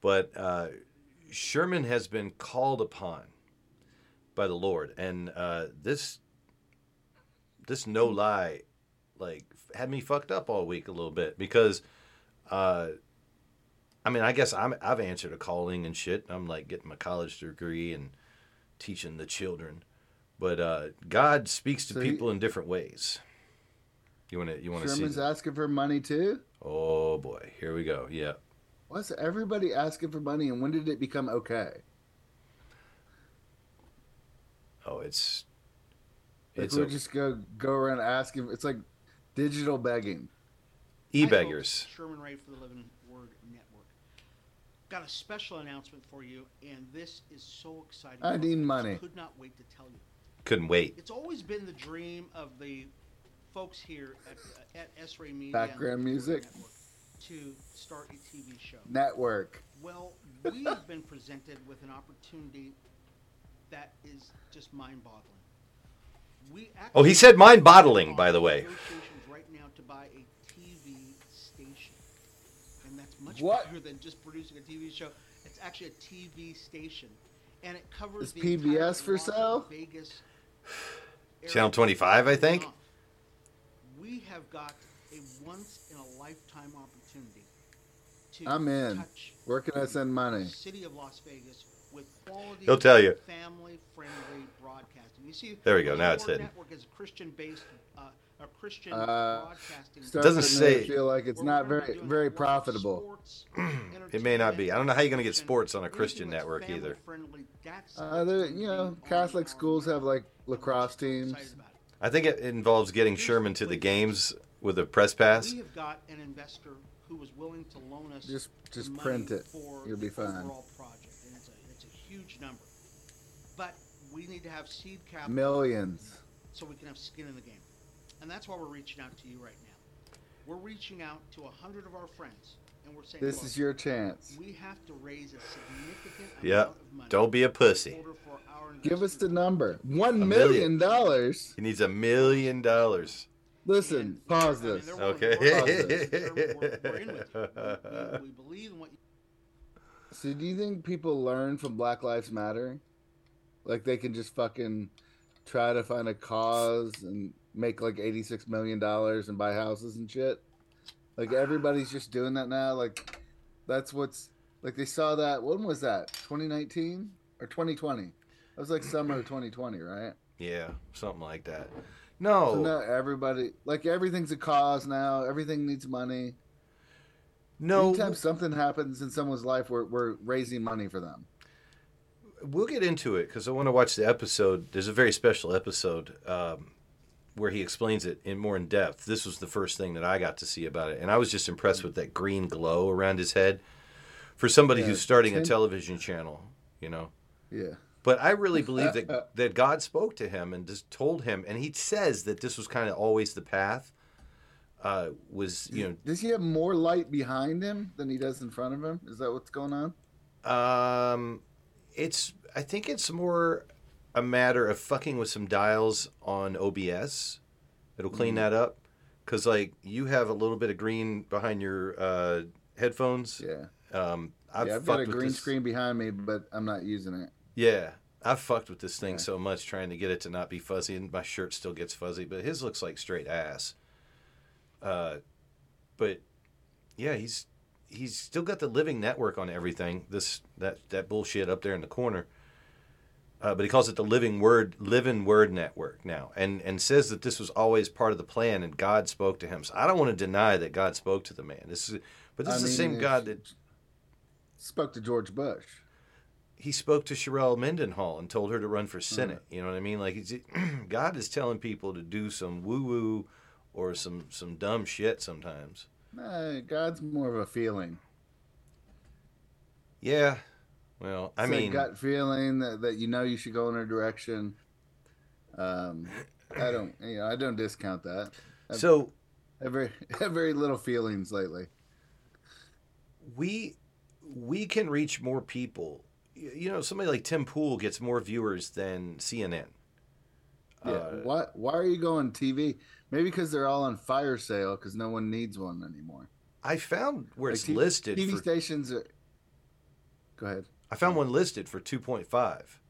But uh, Sherman has been called upon by the Lord, and uh, this this no lie like had me fucked up all week a little bit because uh I mean I guess I'm I've answered a calling and shit. I'm like getting my college degree and teaching the children. But uh God speaks to So he- people in different ways. You want to you want to see Sherman's asking for money too. Oh boy, here we go. Yeah. What's everybody asking for money, and when did it become okay? Oh, it's Like it's we a, just go go around asking. It's like digital begging. e-beggars. Sherman Ray for the Living Word Network. Got a special announcement for you, and this is so exciting. I need folks. money. Could not wait to tell you. Couldn't wait. It's always been the dream of the folks here at, at S-Ray Media Background music. Network to start a TV show. Network. Well, we have been presented with an opportunity that is just mind-boggling. We Oh, he said mind-boggling, by the way. Negotiations right now to buy a TV station, and that's much What? bigger than just producing a TV show. It's actually a TV station, and it covers Is the PBS for sale? Vegas Channel 25, I think. We have got a once-in-a-lifetime opportunity to I'm in. touch Where can I send money? the city of Las Vegas with quality, He'll tell you. family-friendly broadcasting. You see, There we go, now it's Network hidden. Network is a Christian-based, uh, a Christian Uh, broadcasting. Starting Doesn't say- feel like it's not we're gonna be very very a lot of profitable. sports, It may not be. I don't know how you're gonna get sports on a Christian network either. Uh, that's there, gonna you know, Catholic schools have like network, and we're lacrosse teams. excited about it. I think it involves getting Sherman to the games with a press pass. We have got an investor who was willing to loan us Just- just print it. You'll be fine. Project, and it's a it's a huge number. But we need to have seed capital Millions. so we can have skin in the game, and that's why we're reaching out to you right now. We're reaching out to a hundred of our friends, and we're saying, This is your chance. We have to raise a significant Yeah. amount of money. Don't be a pussy. in order for our Give us the number. Million million. dollars. He needs a million dollars. Listen, And pause they're- I mean, this. they're willing to Okay. So do you think people learn from Black Lives Matter? Like they can just fucking try to find a cause and make like eighty six million dollars and buy houses and shit? Like everybody's just doing that now. Like that's what's like they saw that when was that? Twenty nineteen or twenty twenty? That was like summer of twenty twenty, right? Yeah, something like that. So No, now everybody like everything's a cause now. Everything needs money. no. Anytime something happens in someone's life, we're we're raising money for them. We'll get into it because I want to watch the episode. There's a very special episode um, where he explains it in more in depth. This was the first thing that I got to see about it, and I was just impressed with that green glow around his head for somebody Yeah, who's starting a television channel. You know, Yeah. But I really believe that that God spoke to him and just told him, and he says that this was kind of always the path. Uh, was you know? Does he have more light behind him than he does in front of him? Is that what's going on? um, it's I think it's more a matter of fucking with some dials on OBS. It'll clean that up because like you have a little bit of green behind your uh, headphones. Yeah. Um, I've, yeah, I've got a green this- screen behind me, but I'm not using it. Yeah, I've fucked with this thing so much trying to get it to not be fuzzy, and my shirt still gets fuzzy, but his looks like straight ass. Uh, but yeah, he's he's still got the living network on everything. This that that bullshit up there in the corner. Uh, but he calls it the living word living word network now and and says that this was always part of the plan and god spoke to him so i don't want to deny that god spoke to the man this is but this I is the same god that Spoke to George Bush. he spoke to Sharelle Mendenhall and told her to run for Senate. You know what I mean? Like God is telling people to do some woo woo or some some dumb shit sometimes. Nah, God's more of a feeling. Yeah. Well, I It's mean, gut feeling that, that you know you should go in a direction. Um, I don't, you know, I don't discount that. I've, so I've very, very little feelings lately. we we can reach more people. You know, somebody like Tim Pool gets more viewers than CNN. Yeah. Uh, why? Why are you going TV? Maybe because they're all on fire sale because no one needs one anymore. I found where Like it's T- listed TV for. stations are. Go ahead. I found one listed for two point five.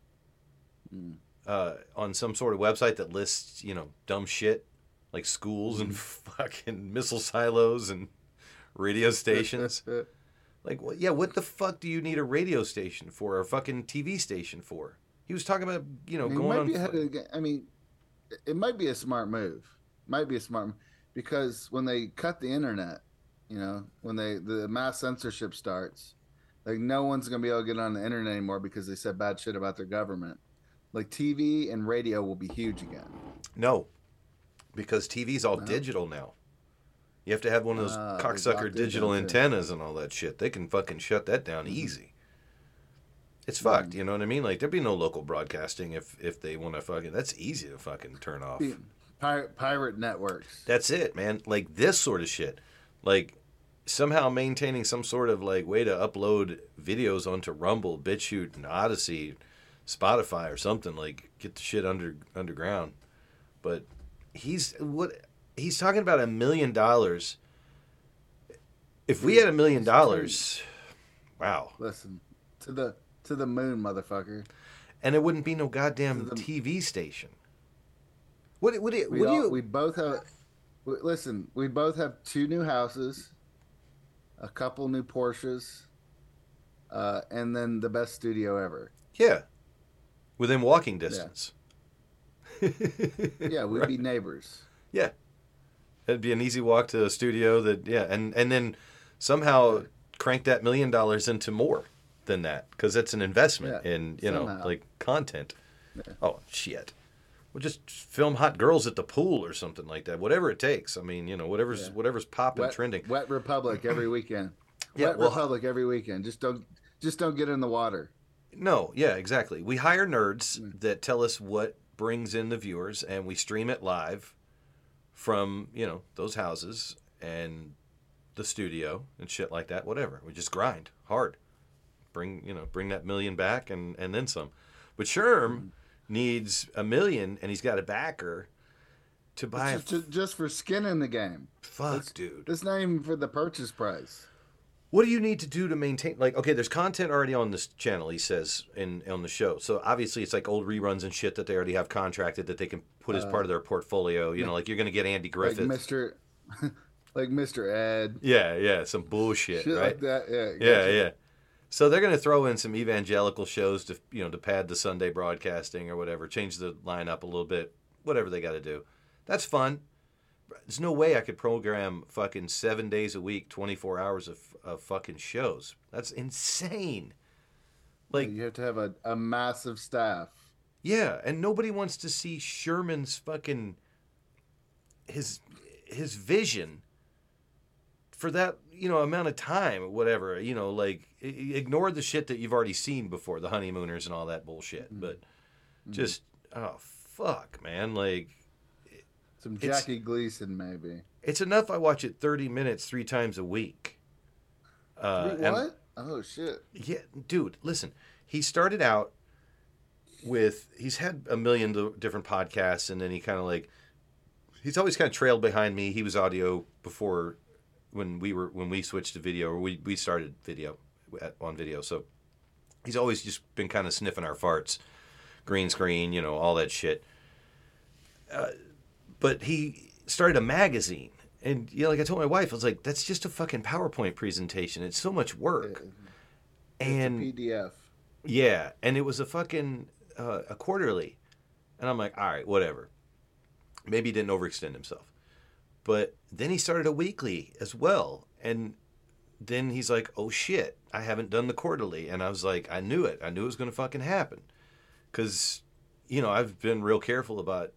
Hmm. Uh, on some sort of website that lists, you know, dumb shit like schools and Hmm. fucking missile silos and radio stations. like, what, yeah, what the fuck do you need a radio station for or a fucking TV station for? He was talking about, you know, I mean, going might on. be ahead of the I mean, it- might be a smart move. Might be a smart because when they cut the internet, you know, when they the mass censorship starts, like no one's gonna be able to get on the internet anymore because they said bad shit about their government. Like TV and radio will be huge again. no, because TV's all No? digital now. You have to have one of those they cocksucker digital antennas and all that shit. They can fucking shut that down Mm-hmm. easy. It's fucked, you know what I mean? Like there'd be no local broadcasting if if they want to fucking. That's easy to fucking turn off. Pirate, pirate networks. That's it, man. Like this sort of shit. Like somehow maintaining some sort of like way to upload videos onto Rumble, BitChute, and Odysee, Spotify or something. Like get the shit under underground. But he's what he's talking about a million dollars. If we had a million dollars, wow. Listen to the to the moon, motherfucker. And it wouldn't be no goddamn the- TV station. What would it? We What do you? we both have. Listen, we both have two new houses, a couple new Porsches, uh, and then the best studio ever. Yeah, within walking distance. Yeah, we'd be neighbors. Yeah. It'd be an easy walk to a studio that yeah, and and then somehow crank that million dollars into more than that because it's an investment Yeah, in you know somehow. like content. Oh shit. We'll just film hot girls at the pool or something like that. Whatever it takes. I mean, you know, whatever's Yeah. whatever's popping, Wet, trending. Wet Republic every weekend. Yeah, Wet well- Republic every weekend. Just don't just don't get in the water. No, yeah, exactly. We hire nerds Mm. that tell us what brings in the viewers, and we stream it live from you know those houses and the studio and shit like that. Whatever. We just grind hard. Bring you know bring that million back and and then some. But Sherm Mm. Needs a million, and he's got a backer to buy. Just, just, just for skin in the game. fuck, That's- dude. It's not even for the purchase price. What do you need to do to maintain? Like, okay, there's content already on this channel. He says in on the show. So obviously, it's like old reruns and shit that they already have contracted that they can put as part of uh, their portfolio. You know, like you're gonna get Andy Like Griffith. Mr. like Mr. Ed. yeah, yeah, some bullshit, Shit right? like that. Yeah. Yeah, yeah. So they're gonna throw in some evangelical shows to you know to pad the Sunday broadcasting or whatever, change the lineup a little bit, whatever they got to do. That's fun. There's no way I could program fucking seven days a week, 24 hours of, of fucking shows. That's insane. Like, You have to have a, a massive staff. yeah, and nobody wants to see Sherman's fucking his his vision for that you know amount of time whatever. You know, like ignore the shit that you've already seen before, the honeymooners and all that bullshit. But just oh fuck, man, like Some Jackie Gleason, maybe. it's enough. I watch it thirty minutes three times a week. Uh, Wait, and- what? Oh shit! Yeah, dude, listen. He started out with he's had a million different podcasts, and then he kind of like he's always kind of trailed behind me. He was audio before when we were when we switched to video, or we we started video at, on video. So he's always just been kind of sniffing our farts, green screen, you know, all that shit. Uh, but he started a magazine. And you know, like I told my wife, I was like, "That's just a fucking PowerPoint presentation. It's so much work." and It's a PDF. yeah, and it was a fucking uh, a quarterly, and I'm like, all right, whatever. Maybe he didn't overextend himself, but then he started a weekly as well, and then he's like, oh shit, I haven't done the quarterly, and I was like, I knew it, I knew it was gonna fucking happen, because you know I've been real careful about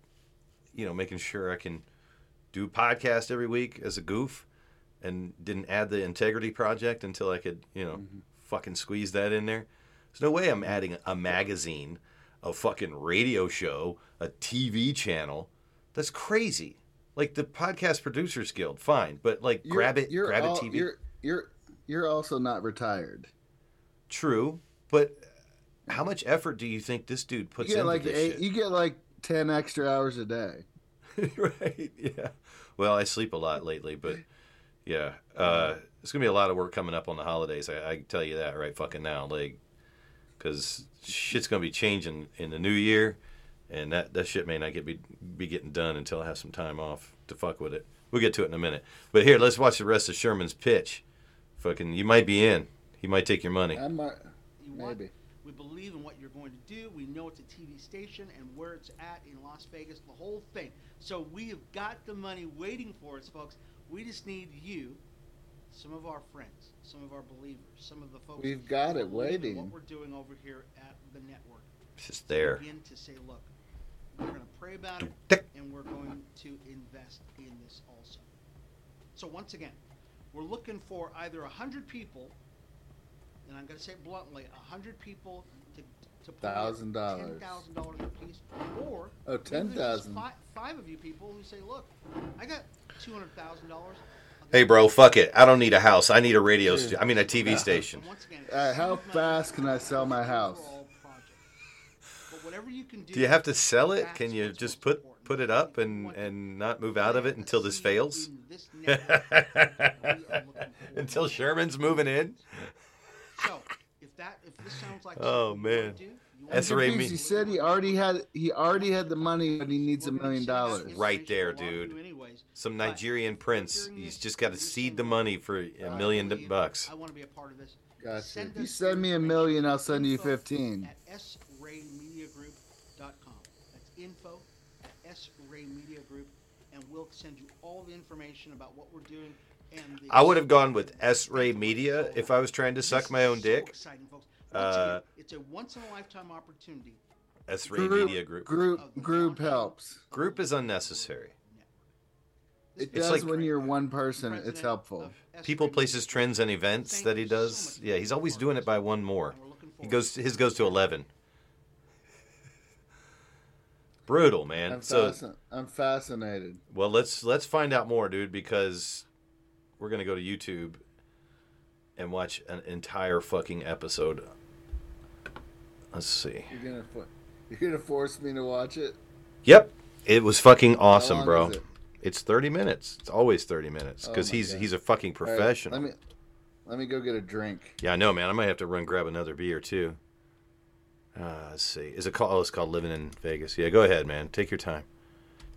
you know making sure I can do podcast every week as a goof, and didn't add the integrity project until I could you know mm-hmm. fucking squeeze that in there. There's no way I'm adding a magazine, a fucking radio show, a TV channel. That's crazy. Like the podcast producers guild, fine, but like You're- grab it, You're grab all- it TV. You're you're you're also not retired. True, but how much effort do you think this dude puts You get into like this eight, shit? you get like ten extra hours a day. right? Yeah. Well, I sleep a lot lately, but yeah, uh, it's gonna be a lot of work coming up on the holidays. I, I can tell you that right fucking now, like, because shit's gonna be changing in the new year, and that that shit may not get be be getting done until I have some time off to fuck with it. We'll get to it in a minute. But here, let's watch the rest of Sherman's pitch. Fucking, you might be in. He might take your money. I might, You want- maybe. We believe in what you're going to do. We know it's a TV station and where it's at in Las Vegas, the whole thing. So we have got the money waiting for us, folks. We just need you, some of our friends, some of our believers, some of the folks. We've got it waiting. What we're doing over here at the network. It's just there. Begin to say, look, we're going to pray about it, and we're going to invest in this also. So once again, we're looking for either 100 people, and I'm going to say it bluntly, 100 people to to put in $1,000. $10,000 apiece, or Oh, maybe 10,000. Five, five of you people who say, look, I got $200,000. Hey, bro, fuck it. I don't need a house. I need a radio. Stu- I mean, a TV station. Again, Uh, how fast can I sell my house? Overall project. But whatever you can do. Do you have to sell it? Can you just put important. put it up and and not move out of it until this fails? in this network. We are looking for Until. Sherman's moving in? So, if that if this sounds like Oh, something you wanna man. do, you I'm wanna That's right, do me- He said he already had he already had the money, but he needs a million dollars. Right there, information to a lot of dude. Some Nigerian prince. He's just got to seed the money for a million bucks. I want to be a part of this. Gotcha. Send If you send me a million, I'll send you 15. At sraymediagroup.com. That's info at sraymediagroup, and we'll send you all the information about what we're doing. And the I would have gone with S Ray Media if I was trying to suck my own so dick. exciting, folks. Uh, again, it's a once in a lifetime opportunity. S Ray Media Group. Group group helps. Group is unnecessary. It It's does like- when you're one person. It's helpful. People, places, trends, and events Thank that he you so does. Yeah, he's always doing it by one more. And we're looking He goes. His goes to eleven. Brutal, man. I'm, So fascin- I'm fascinated. Well, let's let's find out more, dude, because we're gonna go to YouTube and watch an entire fucking episode. Let's see. You're gonna fo- you're gonna force me to watch it. Yep, it was fucking awesome, bro. it? It's thirty minutes. It's always thirty minutes Oh because my he's God. he's a fucking All right, professional. let me let me go get a drink. Yeah, I know, man. I might have to run grab another beer too. Uh, let's see. Is it called? Oh, it's called Living in Vegas. Yeah, go ahead, man. Take your time.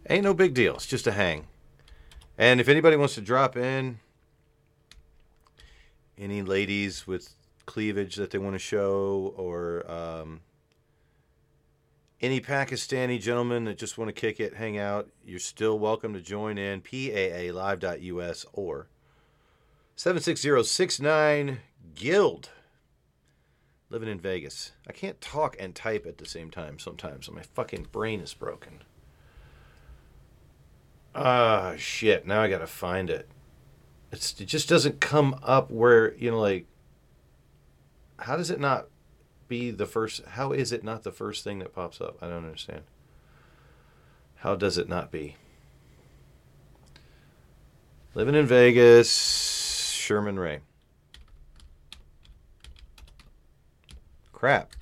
Ain't no big deal. It's just a hang. And if anybody wants to drop in, any ladies with cleavage that they want to show, or um, any Pakistani gentlemen that just want to kick it, hang out, you're still welcome to join in. PAAlive.us or 76069 Guild. Living in Vegas. I can't talk and type at the same time sometimes. So my fucking brain is broken. Ah, shit. Now I gotta find it. It's, it just doesn't come up where, you know, like, how does it not be the first? How is it not the first thing that pops up? I don't understand. How does it not be? Living in Vegas, Sherman Ray. Crap.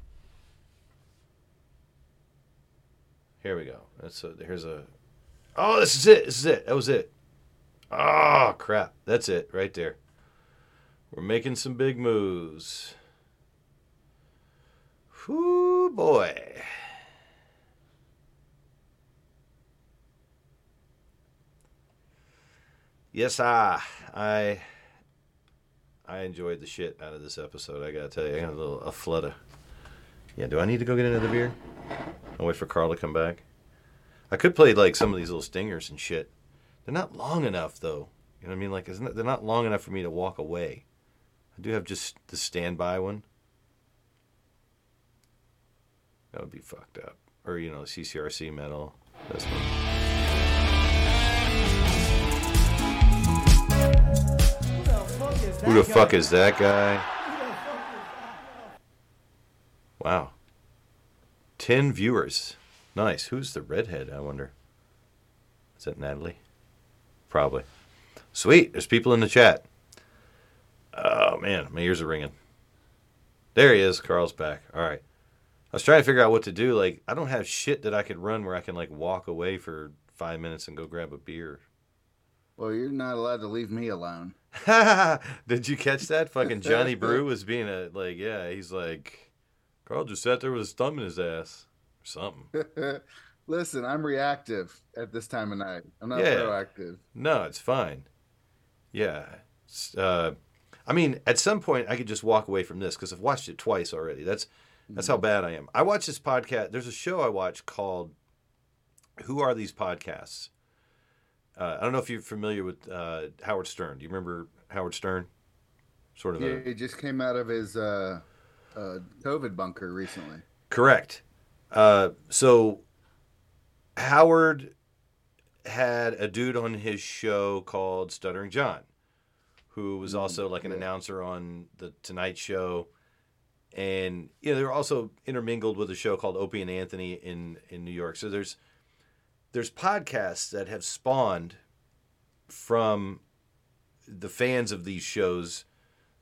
Here we go. That's a, here's a. Oh, this is it. This is it. That was it. Oh crap. That's it right there. We're making some big moves. Whoo boy. Yes, I, I, I enjoyed the shit out of this episode. I gotta tell you, I got a little a flutter. Yeah, do I need to go get another beer? I'll wait for Carl to come back. I could play like some of these little stingers and shit. They're not long enough though. You know what I mean? Like, isn't it, they're not long enough for me to walk away. I do have just the standby one. That would be fucked up. Or you know, CCRC metal. This one. Who the fuck is that guy? Wow. 10 viewers. Nice. Who's the redhead, I wonder? Is that Natalie? Probably. Sweet. There's people in the chat. Oh, man. My ears are ringing. There he is. Carl's back. All right. I was trying to figure out what to do. Like, I don't have shit that I could run where I can, like, walk away for five minutes and go grab a beer. Well, you're not allowed to leave me alone. Did you catch that? Fucking Johnny Brew was being a like, yeah, he's like, Carl just sat there with his thumb in his ass or something. Listen, I'm reactive at this time of night. I'm not Yeah. proactive. No, it's fine. Yeah, uh, I mean, at some point I could just walk away from this because I've watched it twice already. That's that's how bad I am. I watch this podcast. There's a show I watch called "Who Are These Podcasts." Uh, I don't know if you're familiar with uh, Howard Stern. Do you remember Howard Stern? Sort of Yeah, a he just came out of his uh, uh, COVID bunker recently. Correct. Uh, so Howard had a dude on his show called Stuttering John, who was also like an announcer on the Tonight Show, and you know they were also intermingled with a show called Opie and Anthony in in New York. So there's there's podcasts that have spawned from the fans of these shows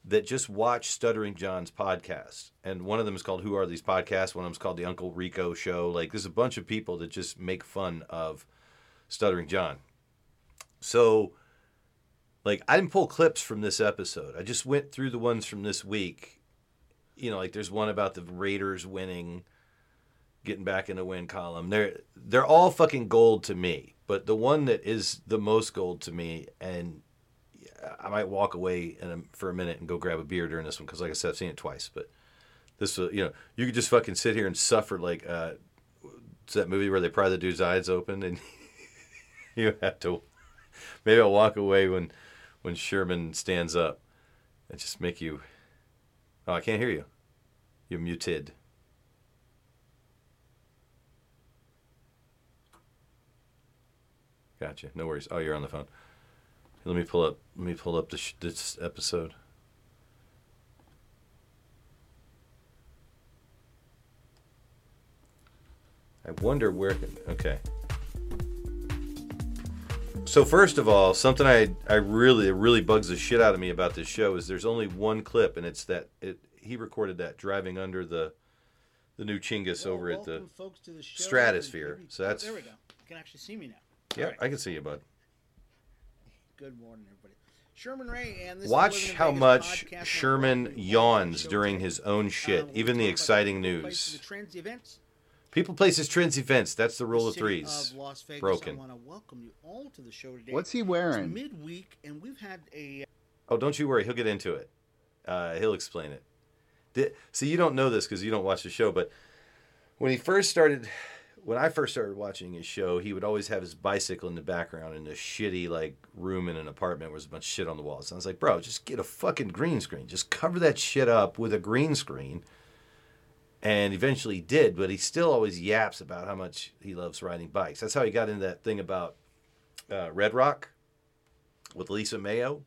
that just watch Stuttering John's podcast. And one of them is called Who Are These Podcasts? One of them is called The Uncle Rico Show. Like, there's a bunch of people that just make fun of Stuttering John. So, like, I didn't pull clips from this episode. I just went through the ones from this week. You know, like, there's one about the Raiders winning, getting back in the win column. They're, they're all fucking gold to me. But the one that is the most gold to me, and I might walk away in a, for a minute and go grab a beer during this one because, like I said, I've seen it twice. But this, was, you know, you could just fucking sit here and suffer like uh, it's that movie where they pry the dude's eyes open and you have to. Maybe I'll walk away when when Sherman stands up and just make you. Oh, I can't hear you. You're muted. Gotcha. No worries. Oh, you're on the phone. Let me pull up. Let me pull up this, this episode. I wonder where. Okay. So first of all, something I I really really bugs the shit out of me about this show is there's only one clip, and it's that it he recorded that driving under the the new Chingus Well, over at the the. Stratosphere. So that's there we go. You can actually see me now. yeah. Right. I can see you, bud. Good morning, everybody. Sherman Ray and this Watch Living how Vegas much Sherman yawns during his own shit, Uh, even the exciting news. The trends, the events. People, places, trends, events. That's the rule the of threes. Of Las Vegas. Broken. I want to welcome you all to the show today. What's he It's wearing? midweek, and we've had a Oh, don't you worry. He'll get into it. Uh, he'll explain it. Di- See, you don't know this because you don't watch the show, but when he first started, when I first started watching his show, he would always have his bicycle in the background in a shitty like room in an apartment where there's a bunch of shit on the walls. And I was like, bro, just get a fucking green screen. Just cover that shit up with a green screen. And eventually he did, but he still always yaps about how much he loves riding bikes. That's how he got into that thing about uh, Red Rock with Lisa Mayo.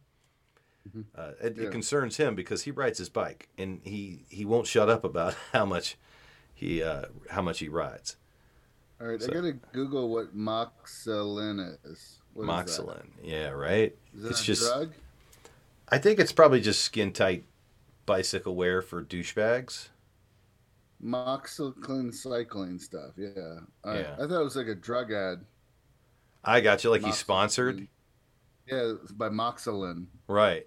Uh, it, Yeah. it concerns him because he rides his bike and he, he won't shut up about how much he uh, how much he rides. All right, So- I gotta Google what moxilin is. What is? Moxilin, yeah, right. Is that it's a just drug? I think it's probably just skin tight bicycle wear for douchebags. Moxicillin cycling stuff. Yeah. Right. Yeah. I thought it was like a drug ad. I got you. Like he's sponsored, Yeah, by Moxilin. right?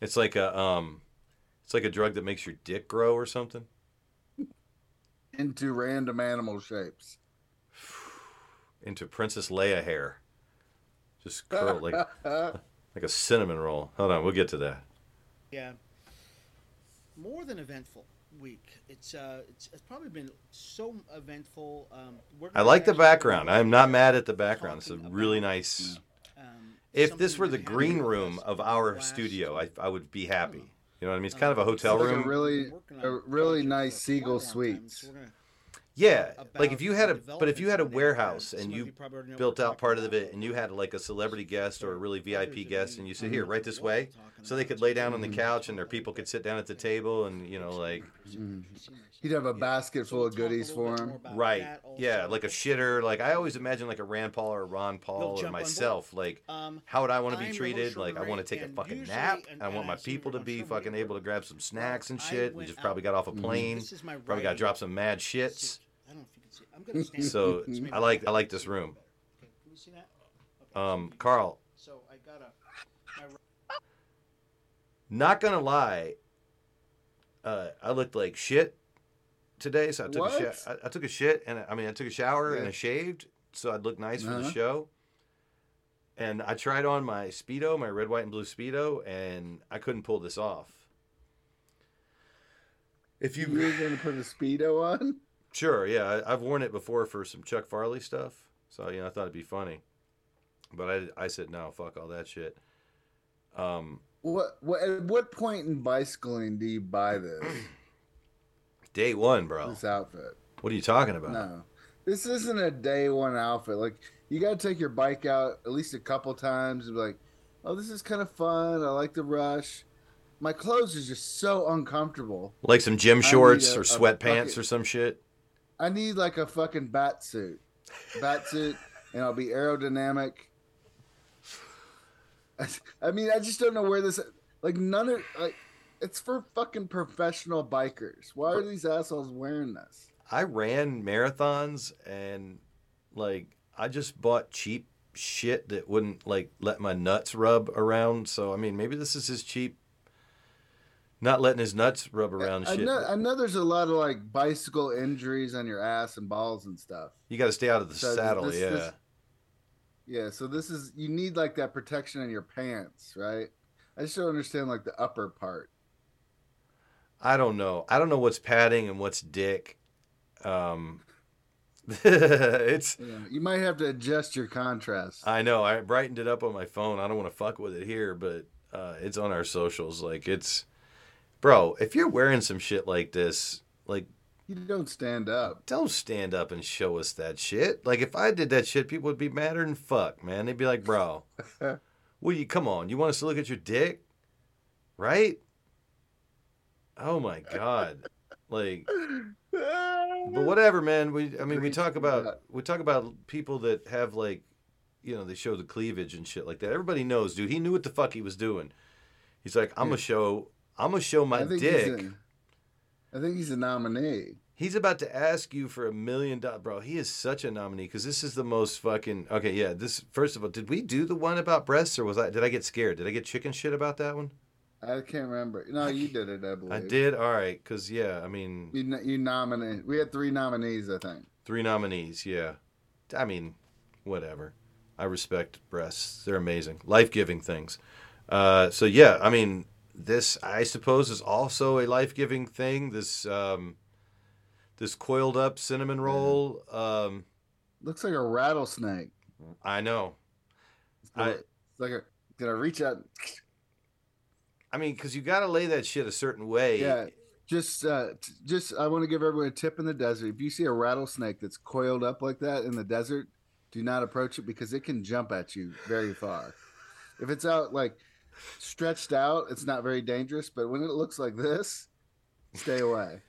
It's like a um, it's like a drug that makes your dick grow or something. Into random animal shapes. Into Princess Leia hair, just curl like like a cinnamon roll. Hold on, we'll get to that. yeah, more than eventful week. It's uh, it's, it's probably been so eventful. Um, we're I like the background. I'm not mad at the background. It's a really about, nice. Um, If this were the green room of our last studio, I. I would be happy. You know what I mean? It's kind of a hotel It's like a room. really- Working a on really project nice for Seagull quite Yeah, like if you had a, but if you had a warehouse and you you probably already know built out part of it and you had like a celebrity guest or a really VIP guest and you said, here, right this way, so they could lay down on the couch and their people could sit down at the table and, you know, like, He'd have a basket So full we'll of goodies for him. right. Yeah, like a shitter. Like I always imagine like a Rand Paul or a Ron Paul or myself. Like, Um, how would I want to be treated? Like, I want to take a fucking nap. and- I want my people to be fucking Ray able to grab some snacks and shit. We just probably got off a plane. This is my Probably got right dropped some mad shits. I don't know if you can see. I'm gonna stand. So I like I like this room. Can you see that? Um, Carl, So I got a. Not gonna lie, uh, I looked like shit today. So I took a What? sh- I, I took a shit and I I mean I took a shower and I shaved so I'd look nice for the Uh-huh. show. And I tried on my speedo, my red, white, and blue speedo, and I couldn't pull this off. If You were gonna put a speedo on? Sure, yeah. I, I've worn it before for some Chuck Farley stuff, so you know I thought it'd be funny. But I, I said no, fuck all that shit. Um, What? What? At what point in bicycling do you buy this day one, bro. this outfit? What are you talking about? No, this isn't a day one outfit. Like you got to take your bike out at least a couple times and be like, "Oh, this is kind of fun. I like the rush." My clothes are just so uncomfortable. Like some gym shorts a- or sweatpants or some shit. I need like a fucking bat suit, bat suit, and I'll be aerodynamic. I mean, I just don't know where this. Like none of like, it's for fucking professional bikers. Why are these assholes wearing this? I ran marathons and like I just bought cheap shit that wouldn't like let my nuts rub around. So I mean, maybe this is his cheap, not letting his nuts rub around I shit. know, I know there's a lot of like bicycle injuries on your ass and balls and stuff. You got to stay out of the So saddle, this- yeah. this- Yeah, so this is you need like that protection in your pants, right? I just don't understand like the upper part. I don't know. I don't know what's padding and what's dick. Um, it's. You, you might have to adjust your contrast. I know. I brightened it up on my phone. I don't want to fuck with it here, but uh, it's on our socials. Like it's, bro. If you're wearing some shit like this, like You don't stand up. don't stand up and show us that shit. Like if I did that shit, people would be madder than fuck, man. They'd be like, bro, well, you come on. You want us to look at your dick, right? Oh my god, like. But whatever, man. We I mean we talk about we talk about people that have like you know, they show the cleavage and shit like that. Everybody knows, dude. He knew what the fuck he was doing. He's like, I'm gonna show I'm gonna show my I dick. A, I think he's a nominee. He's about to ask you for a million dollars, bro. He is such a nominee because this is the most fucking. Okay, yeah. This first of all, did we do the one about breasts or was I? Did I get scared? Did I get chicken shit about that one? I can't remember. No, you did it. I believe. I did. All right, because yeah, I mean, You, you nominated. We had three nominees, I think. three nominees. Yeah, I mean, whatever. I respect breasts. They're amazing, life giving things. Uh, so yeah, I mean, this I suppose is also a life giving thing. This um, this coiled up cinnamon roll. Um, Looks like a rattlesnake. I know. It's I- it's like a. Gonna reach out. I mean, because you got to lay that shit a certain way. Yeah. Just, uh, t- just. I want to give everyone a tip in the desert. If you see a rattlesnake that's coiled up like that in the desert, do not approach it because it can jump at you very far. If it's out like stretched out, it's not very dangerous. But when it looks like this, stay away.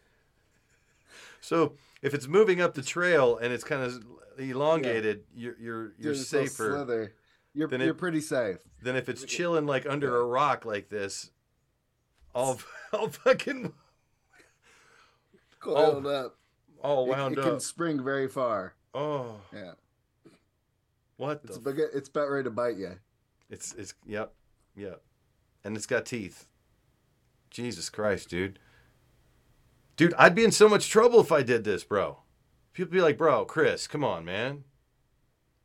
So if it's moving up the trail and it's kind of elongated, you're you're you're Doing safer You're you're it- pretty safe. Then if it's chilling like under a rock like this. All all fucking Coiled up. all It- wound it, can spring very far. Oh, Yeah, what it's the? big, it's about ready to bite you. It's it's yep, yep, and it's got teeth. Jesus Christ, dude. Dude, I'd be in so much trouble if I did this, bro. People be like, bro, Chris, come on, man.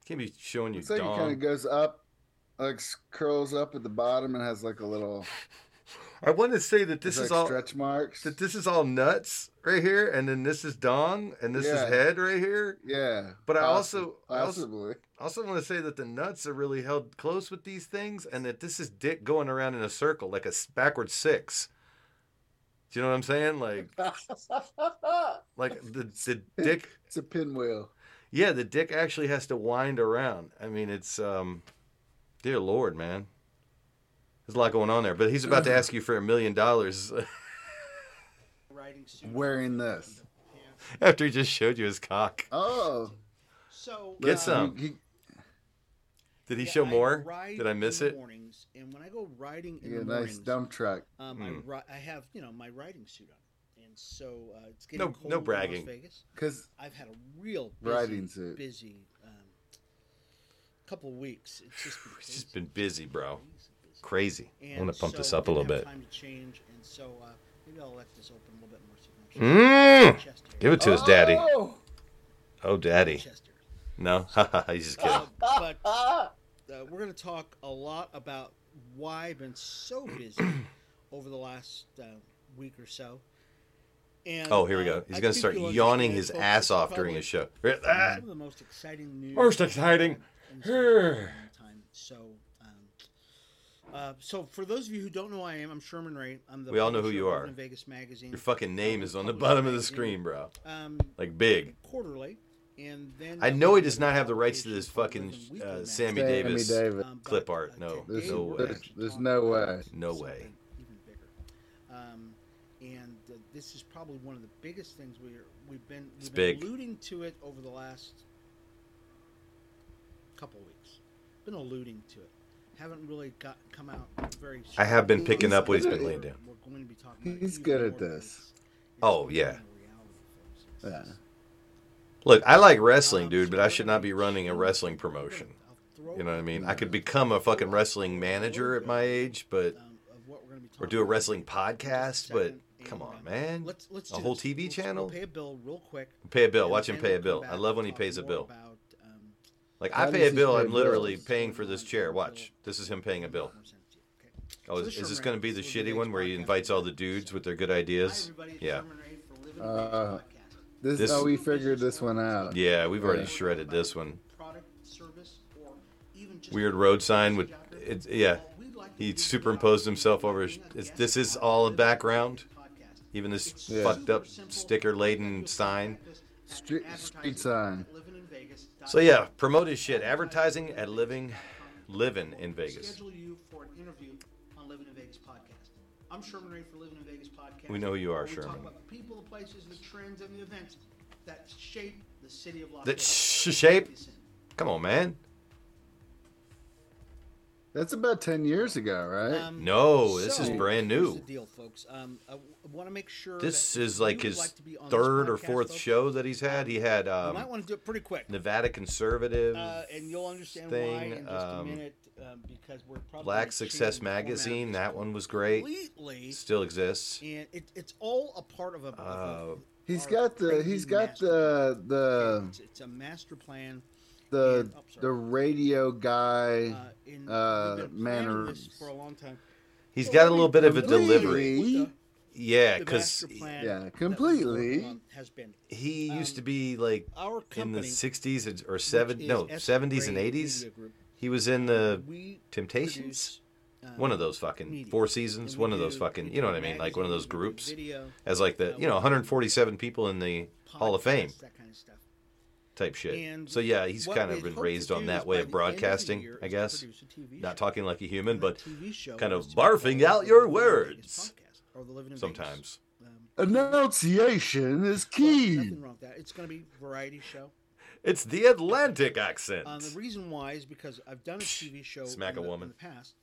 Can't be showing you It's like it kind of goes up, like curls up at the bottom and has like a little I want to say that this like is all stretch marks. that this is all nuts right here, and then this is dong, and this Yeah. is head right here. Yeah, But I also- I also- possibly I also want to say that the nuts are really held close with these things, and that this is dick going around in a circle like a backward six. Do you know what I'm saying? Like, like the the dick. it's a pinwheel. Yeah, the dick actually has to wind around. I mean, it's um, dear lord, man. There's a lot going on there, but he's about to ask you for a million dollars Wearing this. after he just showed you his cock. Oh, So Get uh, some. He, Did he yeah, show I more? ride Did I miss in the it? Mornings, and when I go riding in he, yeah, the nice mornings, dump truck. um, Hmm. I, ri- I have you know my riding suit on, and so uh, it's getting No- cold no in bragging. Las Vegas. Cause I've had a real busy, Riding suit. busy um, couple of weeks. It's just been, He's just been busy, bro. Crazy, busy. Crazy. I And want to pump so this up a little bit. Time to change, and so uh, maybe I'll let this open a little bit more. So you can actually Mm. see my chest hair. Give it to us, daddy. Oh! Oh, daddy. Chest hair. No, he's just kidding. Uh, but uh, we're going to talk a lot about why I've been so busy over the last uh, week or so. And, Oh, here we uh, go. He's I going to start yawning his ass off during his show. Some of the most exciting news. Most exciting. in the Super Bowl in a long time. So, um, uh, so for those of you who don't know who I am, I'm Sherman Ray. I'm the We all know who you are. Vegas Magazine. Your fucking name is on the Publisher bottom of the screen, bro. Um, Like big. quarterly. And then I know he does not have the rights to this fucking uh, magazine. Sammy Sammy Davis Davis. Um, clip art. No, There's, no way. there's, there's no way. No way. Even bigger. Um, and uh, this is probably one of the biggest things we're we've been we've It's been big. alluding to it over the last couple weeks. Been alluding to it. Haven't really got come out very. I have been strongly. picking up what he's been laying down. We're going to be talking about He's good at this. Oh, yeah. a reality, folks. It's- Yeah. Look, I like wrestling, dude, but I should not be running a wrestling promotion. You know what I mean? I could become a fucking wrestling manager at my age, but what we're gonna be or do a wrestling in just a podcast. But come on, man. Let's let's A whole this. TV We'll- channel? We'll pay a bill real quick. Pay a bill. Watch him pay a bill. I love when he pays a bill. about, um, Like I pay a bill, I'm literally bills? paying for this chair. Watch, this is him paying a bill. Oh, is, this is this going to be the shitty one where he invites all the dudes with their good ideas? Yeah, Sherman Ray for Living in Uh, Vegas podcast. This, This- oh, we figured this one out. yeah, we've already Yeah. shredded this one. Product, service, or even just Weird road sign with, message out there. it's yeah. Well, we'd like to He superimposed himself over. his- It's, this is all Living in in background. Even this Yeah. fucked up sticker laden sign. contact us at Street- advertising street sign. at So yeah, promote his shit. Advertising at living, living in Vegas. Schedule you for an interview I'm Sherman Ray for Living in Vegas podcast. We know who you are, we Sherman. talk about the people, the places, the trends, and the events that shape the city of Las That Vegas. sh- shape? Come on, man. That's about 10 years ago, right? Um, No, this is so, brand here's new. the deal, folks. Um, I want to make sure This is like his like to be third or fourth folks, show that he's had. He had you um, might want to do it pretty quick. Nevada Conservative Uh, and you'll understand why thing. in just a um, minute, um, because we're probably Black Success change the format of Magazine. That one was great. completely, Still exists. and it, it's all a part of a. of a- Uh, he's our got the he's got the the It's, it's a master plan. The and- oh, the radio guy. Uh, and uh, we've been planning manners. this for a long time. He's So got a little bit of a delivery. What Yeah, because yeah, completely. has been he used Um, to be like our in the 60s or which 70s, no, S. 70s and 80s. He was in the we Temptations. produce, uh, One of those fucking media. Four Seasons, we one of those fucking, you know what I mean? Like one of those magazine, we do groups. video, As like the, uh, you know, 147 people in the Hall of Fame that kind of stuff. Type shit. And So yeah, he's kind of been raised on that way of the end the broadcasting, year I guess. produce a TV Not talking like a human, but that TV show kind of barfing out your Living in Vegas words. podcast, or the Living in Vegas, sometimes. um, Enunciation is well, key. nothing wrong with that. It's going to be a variety show. It's the Atlantic accent. Um, the reason why is because I've done a TV show Smack in a the, woman. in the past,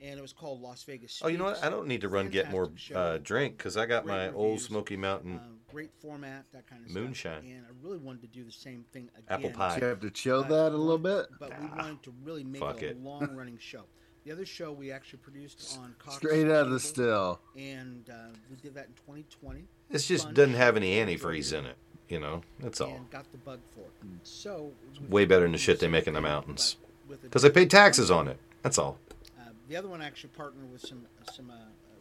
and it was called Las Vegas. Oh, you know what? I don't need to run get more uh, drink because I got Great my old. Smoky Mountain Um, great format, that kind of Moonshine. stuff. And I really wanted to do the same thing again. apple pie. You have to chill but that a little bit. But we wanted to really make it a it. long-running show. The other show we actually produced on Cox Straight out of the still. and uh, we did that in 2020. This just Fun. doesn't have any antifreeze in it. You know, that's all. And got the bug for it. So way better than the shit they make in the mountains. but with a Because I paid different taxes on it. That's all. The other one actually partnered with some some uh,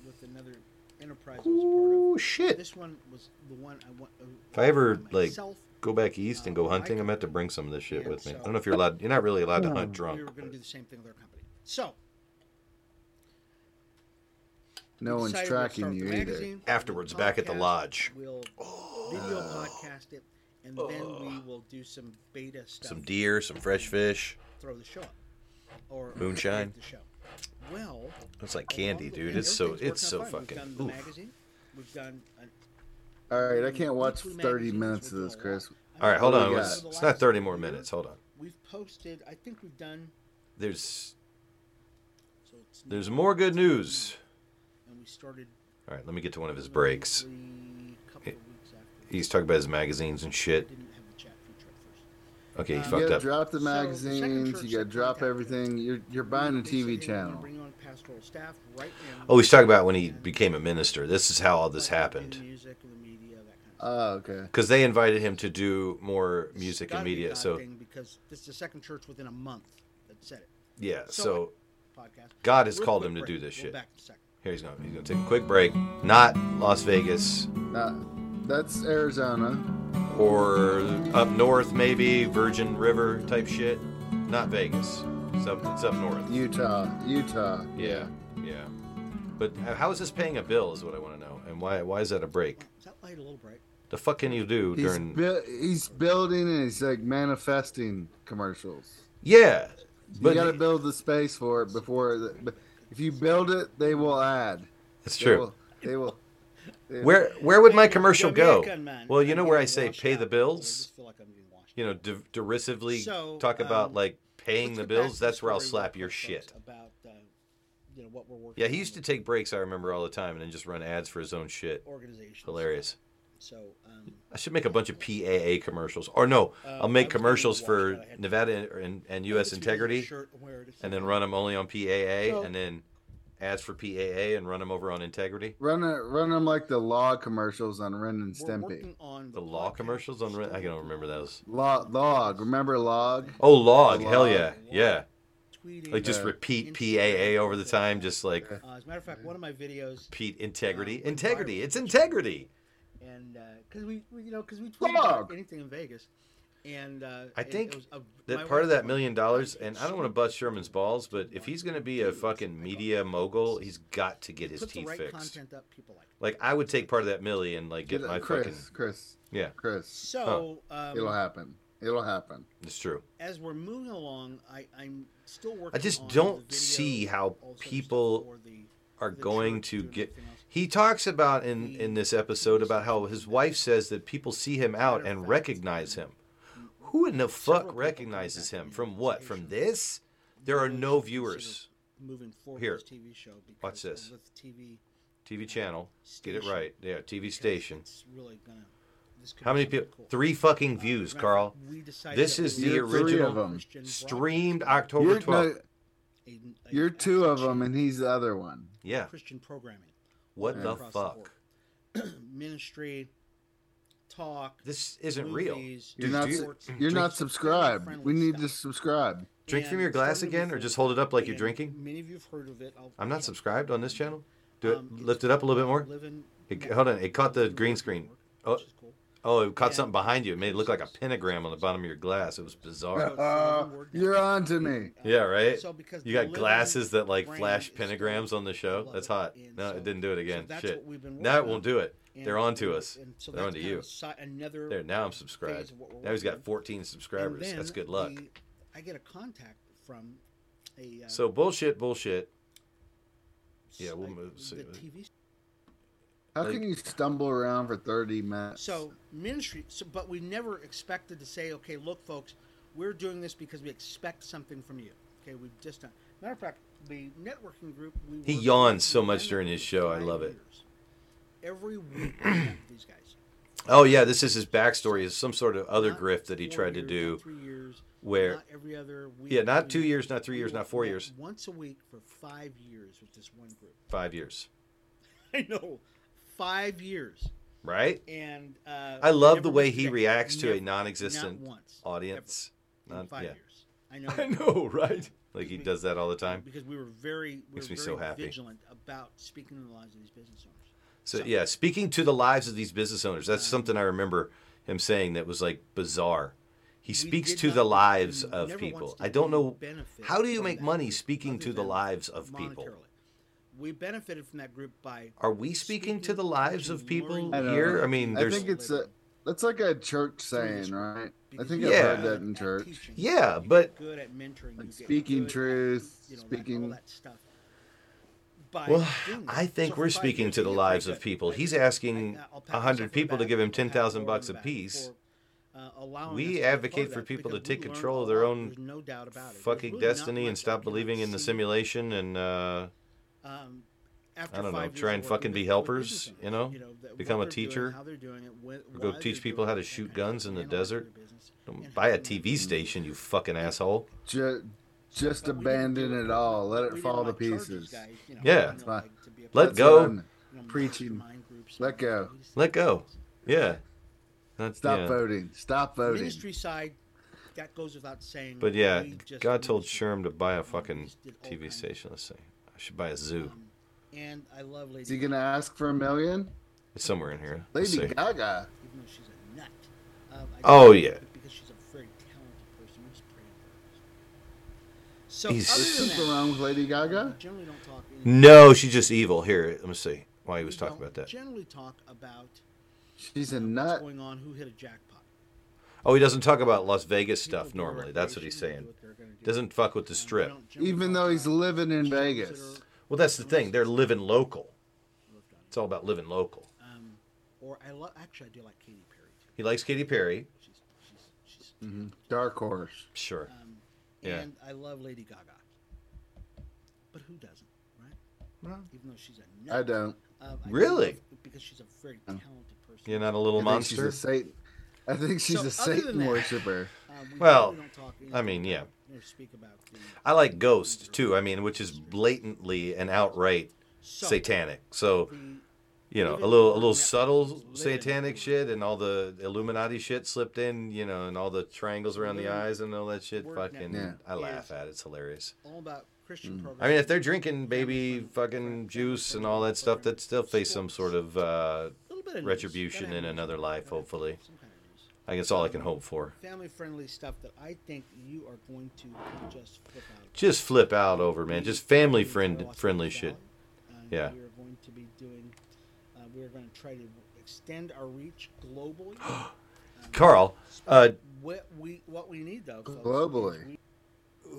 with another enterprise I was a part of. Oh shit! This one was the one I want. Uh, If I ever like go back east and go Uh, hunting, I- I'm gonna bring some of this shit Yeah, with me. I don't know if you're allowed. You're not really allowed to hunt drunk. we drunk. were going to do the same thing with our company. So No one's decided we'll tracking you the either. Afterwards, the back at the lodge. We'll video podcast it, and then we will do some beta stuff. Some deer, some fresh fish. Throw the show up, or Moonshine. The show. Well, It's like candy, dude. It's so it's so working out fine. fucking. We've done magazine. We've done. An, All right, I can't watch 30 minutes of this, doing a lot. Chris. I All right, hold on. It's, it's not 30 more minutes. Hold on. We've posted. I think we've done. There's So it's there's more good news. And we started. All right, let me get to one of his breaks. probably a couple of weeks after. He's talking about his magazines and I shit. didn't have the chat feature at first. Okay, he Um, You fucked gotta up. drop the So, the magazines. church You gotta drop everything. You're you're buying a TV said, "Hey, we're gonna channel. Bring on pastoral staff right now. Oh, he's talking about when he became a minister. This is how all this happened. The music, the media, that kind of stuff. Oh, okay. Because they invited him to do more music and media. So because this is the second church within a month that said it. yeah, So, so Podcast. God has Real called quick him to break. do this We'll shit. back in a. Here he's going. He's going to take a quick break. Not Las Vegas Uh, that's Arizona. or up north, maybe Virgin River type shit. Not Vegas. It's up, it's up north. Utah. Utah. Yeah, yeah. But how is this paying a bill? Is what I want to know. And why? Why is that a break? Is that light a little bright? The fuck can you do He's, during? bu- he's building and he's like manifesting commercials. yeah, you got to build the space for it before. The, but if you build it, they will add. it's They true. will- They will. Where where would my commercial go? Well, you know where I say pay the bills. just feel like I'm getting washed You know, de- derisively talk about um, like paying the bills. That's where I'll slap your shit. uh, you know what we're working. Yeah, he used to take breaks. I remember all the time, and then just run ads for his own shit. Hilarious. So um, I should make a bunch of PAA commercials, or no, Uh, I'll make commercials for out. I had- Nevada and, and U.S. Integrity, and and then run them only on PAA, So- and then ads for PAA and run them over on Integrity. Run it, run them like the law commercials on Ren and We're Stimpy. working on The law commercials on Ren- I story don't remember those. Log, log. Remember log? Oh, log, hell yeah, yeah. tweeting, Like just repeat PAA over the time, just like Uh, as a matter of fact, one of my videos, Pete integrity, Uh, integrity. It's integrity. and because we, we, you know, because we tweet about anything in Vegas, and uh, I think it was a, That part of that million dollars, and I don't want to bust Sherman's balls, but if he's going to be a fucking media mogul, he's got to get his teeth right fixed. content up, people like. Like I would take part of that milli and like get Get my Chris, fucking Chris, yeah. Chris. So um, It'll happen. It'll happen. It's true. as we're moving along, I, I'm still working. I just on don't the video, see how all sorts of stuff people the- Are going to get. He talks about in in this episode about how his wife says that people see him out and recognize him. Who in the fuck recognizes him from what? From this? There are no viewers. Moving forward Here. this TV show because Watch this. With TV TV channel. Get it right. Yeah, TV because station. It's really gonna. This could How many people? cool. Three fucking Uh, views, as a matter of Carl. fact, we decided This is the You're would three original of 'em. Christian streamed broadcast, October You're, 12th. no, a- a- you're two of them, and he's the other one. Yeah. Christian programming. What all the fuck? board. Ministry, talk. This isn't real. You're Dude, not. do you- su- sports, You're not subscribed. We need to subscribe. Drink from your glass again, or just hold it up like you're drinking? Many of you have heard of it. I'll, I'm not subscribed on this channel. Do it. um, it's Lift it up a little bit more. living It, hold on. It caught the green screen. Oh, which is cool. oh, it caught And- something behind you. It made it look like a pentagram on the bottom of your glass. It was bizarre. So it's the Uh, living word net. you're on to me. Yeah, right. So because You got glasses that like flash pentagrams on the show. That's hot. No, so- it didn't do it so again. that's Shit. what we've been Now it won't do it. And- They're on to us. and so They're on to you. si- another There, now I'm subscribed. of what we're Now he's got 14 And subscribers. then That's good luck. the- I get a contact from a. Uh, So bullshit, bullshit. yeah, we'll like, move- see The TV. How Like- can you stumble around for 30 minutes? So ministry. So, but we never expected to say, okay, look, folks, we're doing this because we expect something from you. Okay, we've just done. Matter of fact, the networking group. We He yawns so much during his show. I five love it. Years. Every week, these guys. Oh yeah, this is his backstory. Is some sort of other Not grift that he tried to do. not three years, where- not every other week. Yeah, not two years, not three years, not four years. Once a week for five years with this one group. Five years, I know, five years. right? And uh, I love the way he reacts to a non-existent once, audience. ever, Not- five yeah. years. I know. I know, right? Like he does that all the time. because we were very, we Makes were me very so happy. vigilant about speaking in the lives of these business owners. So So- yeah, speaking to the lives of these business owners, that's something I remember him saying that was like bizarre. He speaks to the lives we of people. I don't know how do you make money speaking to the lives of people. We benefited from that group by Are we speaking to the lives of people I here? I mean, I think it's a. That's like a church saying, right? I think I've heard that in church. Yeah, but- good at mentoring, Like speaking good at, truth, you know, speaking- all that stuff. By well, doing. I think So we're speaking to the lives of people. He's asking I- I'll pat a hundred myself on the people to give him ten thousand bucks the a back piece. for, uh, We us to be advocate for people to take control of their own no doubt about it. Fucking really destiny much and stop believing in the simulation and uh, Um, after I don't know, try and fucking be with helpers, business you know? that- Become a they're doing, teacher. how doing it, wh- Or go teach people how to shoot guns in the desert. don't buy a TV station, you fucking asshole. Ju- just But we didn't abandon it all. Let it fall to like, charge these pieces. guys, you know, Yeah. know, like, to Let go. what I'm of, you know, preaching. groups Let go. Let go. Yeah. Not, Stop yeah. voting. Stop voting. Ministry side, that goes without saying. But yeah, God told. Sherm to buy a fucking just did all TV station. Let's say I should buy a zoo. Um, and I love Lady Is he gonna ask for a million? It's somewhere in here. Lady. Gaga. even though she's a nut. Um, Oh, yeah. Because she's a very talented person. We just pray for her. So He's- other There's than something that, wrown with Lady Gaga. generally don't talk. No, she's just evil. Here, let me see why he was talking about that. Generally talk about She's a nut. What's going on? Who hit a jackpot? Oh, he doesn't talk about Las Vegas stuff normally. That's what he's saying. do what they're gonna do. Doesn't fuck with the strip. Even though he's living in Vegas. Well, that's the thing. They're living local. It's all about living local. Um, or I love. Actually, I do like Katy Perry too. He likes Katy Perry. She's she's she's. Mhm. Dark horse. Sure. Um, Yeah. And I love Lady Gaga. But who doesn't, right? Well, Even though she's a I nut. don't. Um, I do Really? love- because she's a very talented person. You're not a little I think she's a Satan. I think she's So, a Satan that- worshiper. Um, we Well, really don't talk I anything mean, yeah. or speak about the I like Ghost too. I mean, which is blatantly and outright So, satanic. So, the- you know, a little a little subtle satanic shit and all the Illuminati shit slipped in, you know, and all the triangles around the eyes and all that shit. Fucking, Network I laugh at it. It's hilarious. all about Christian mm. programs. I mean, if they're drinking baby fucking juice and all that stuff, that still face some sort of uh, A little bit of news. retribution in another life, hopefully. Some kind of. I guess all I can um, hope for. Family friendly stuff that I think you are going to just flip out. Just flip out over, man. Just family friend friendly shit. Uh, yeah. We are going to be doing. We are going to try to extend our reach globally. Carl, uh, what we what we need though folks, Globally. we-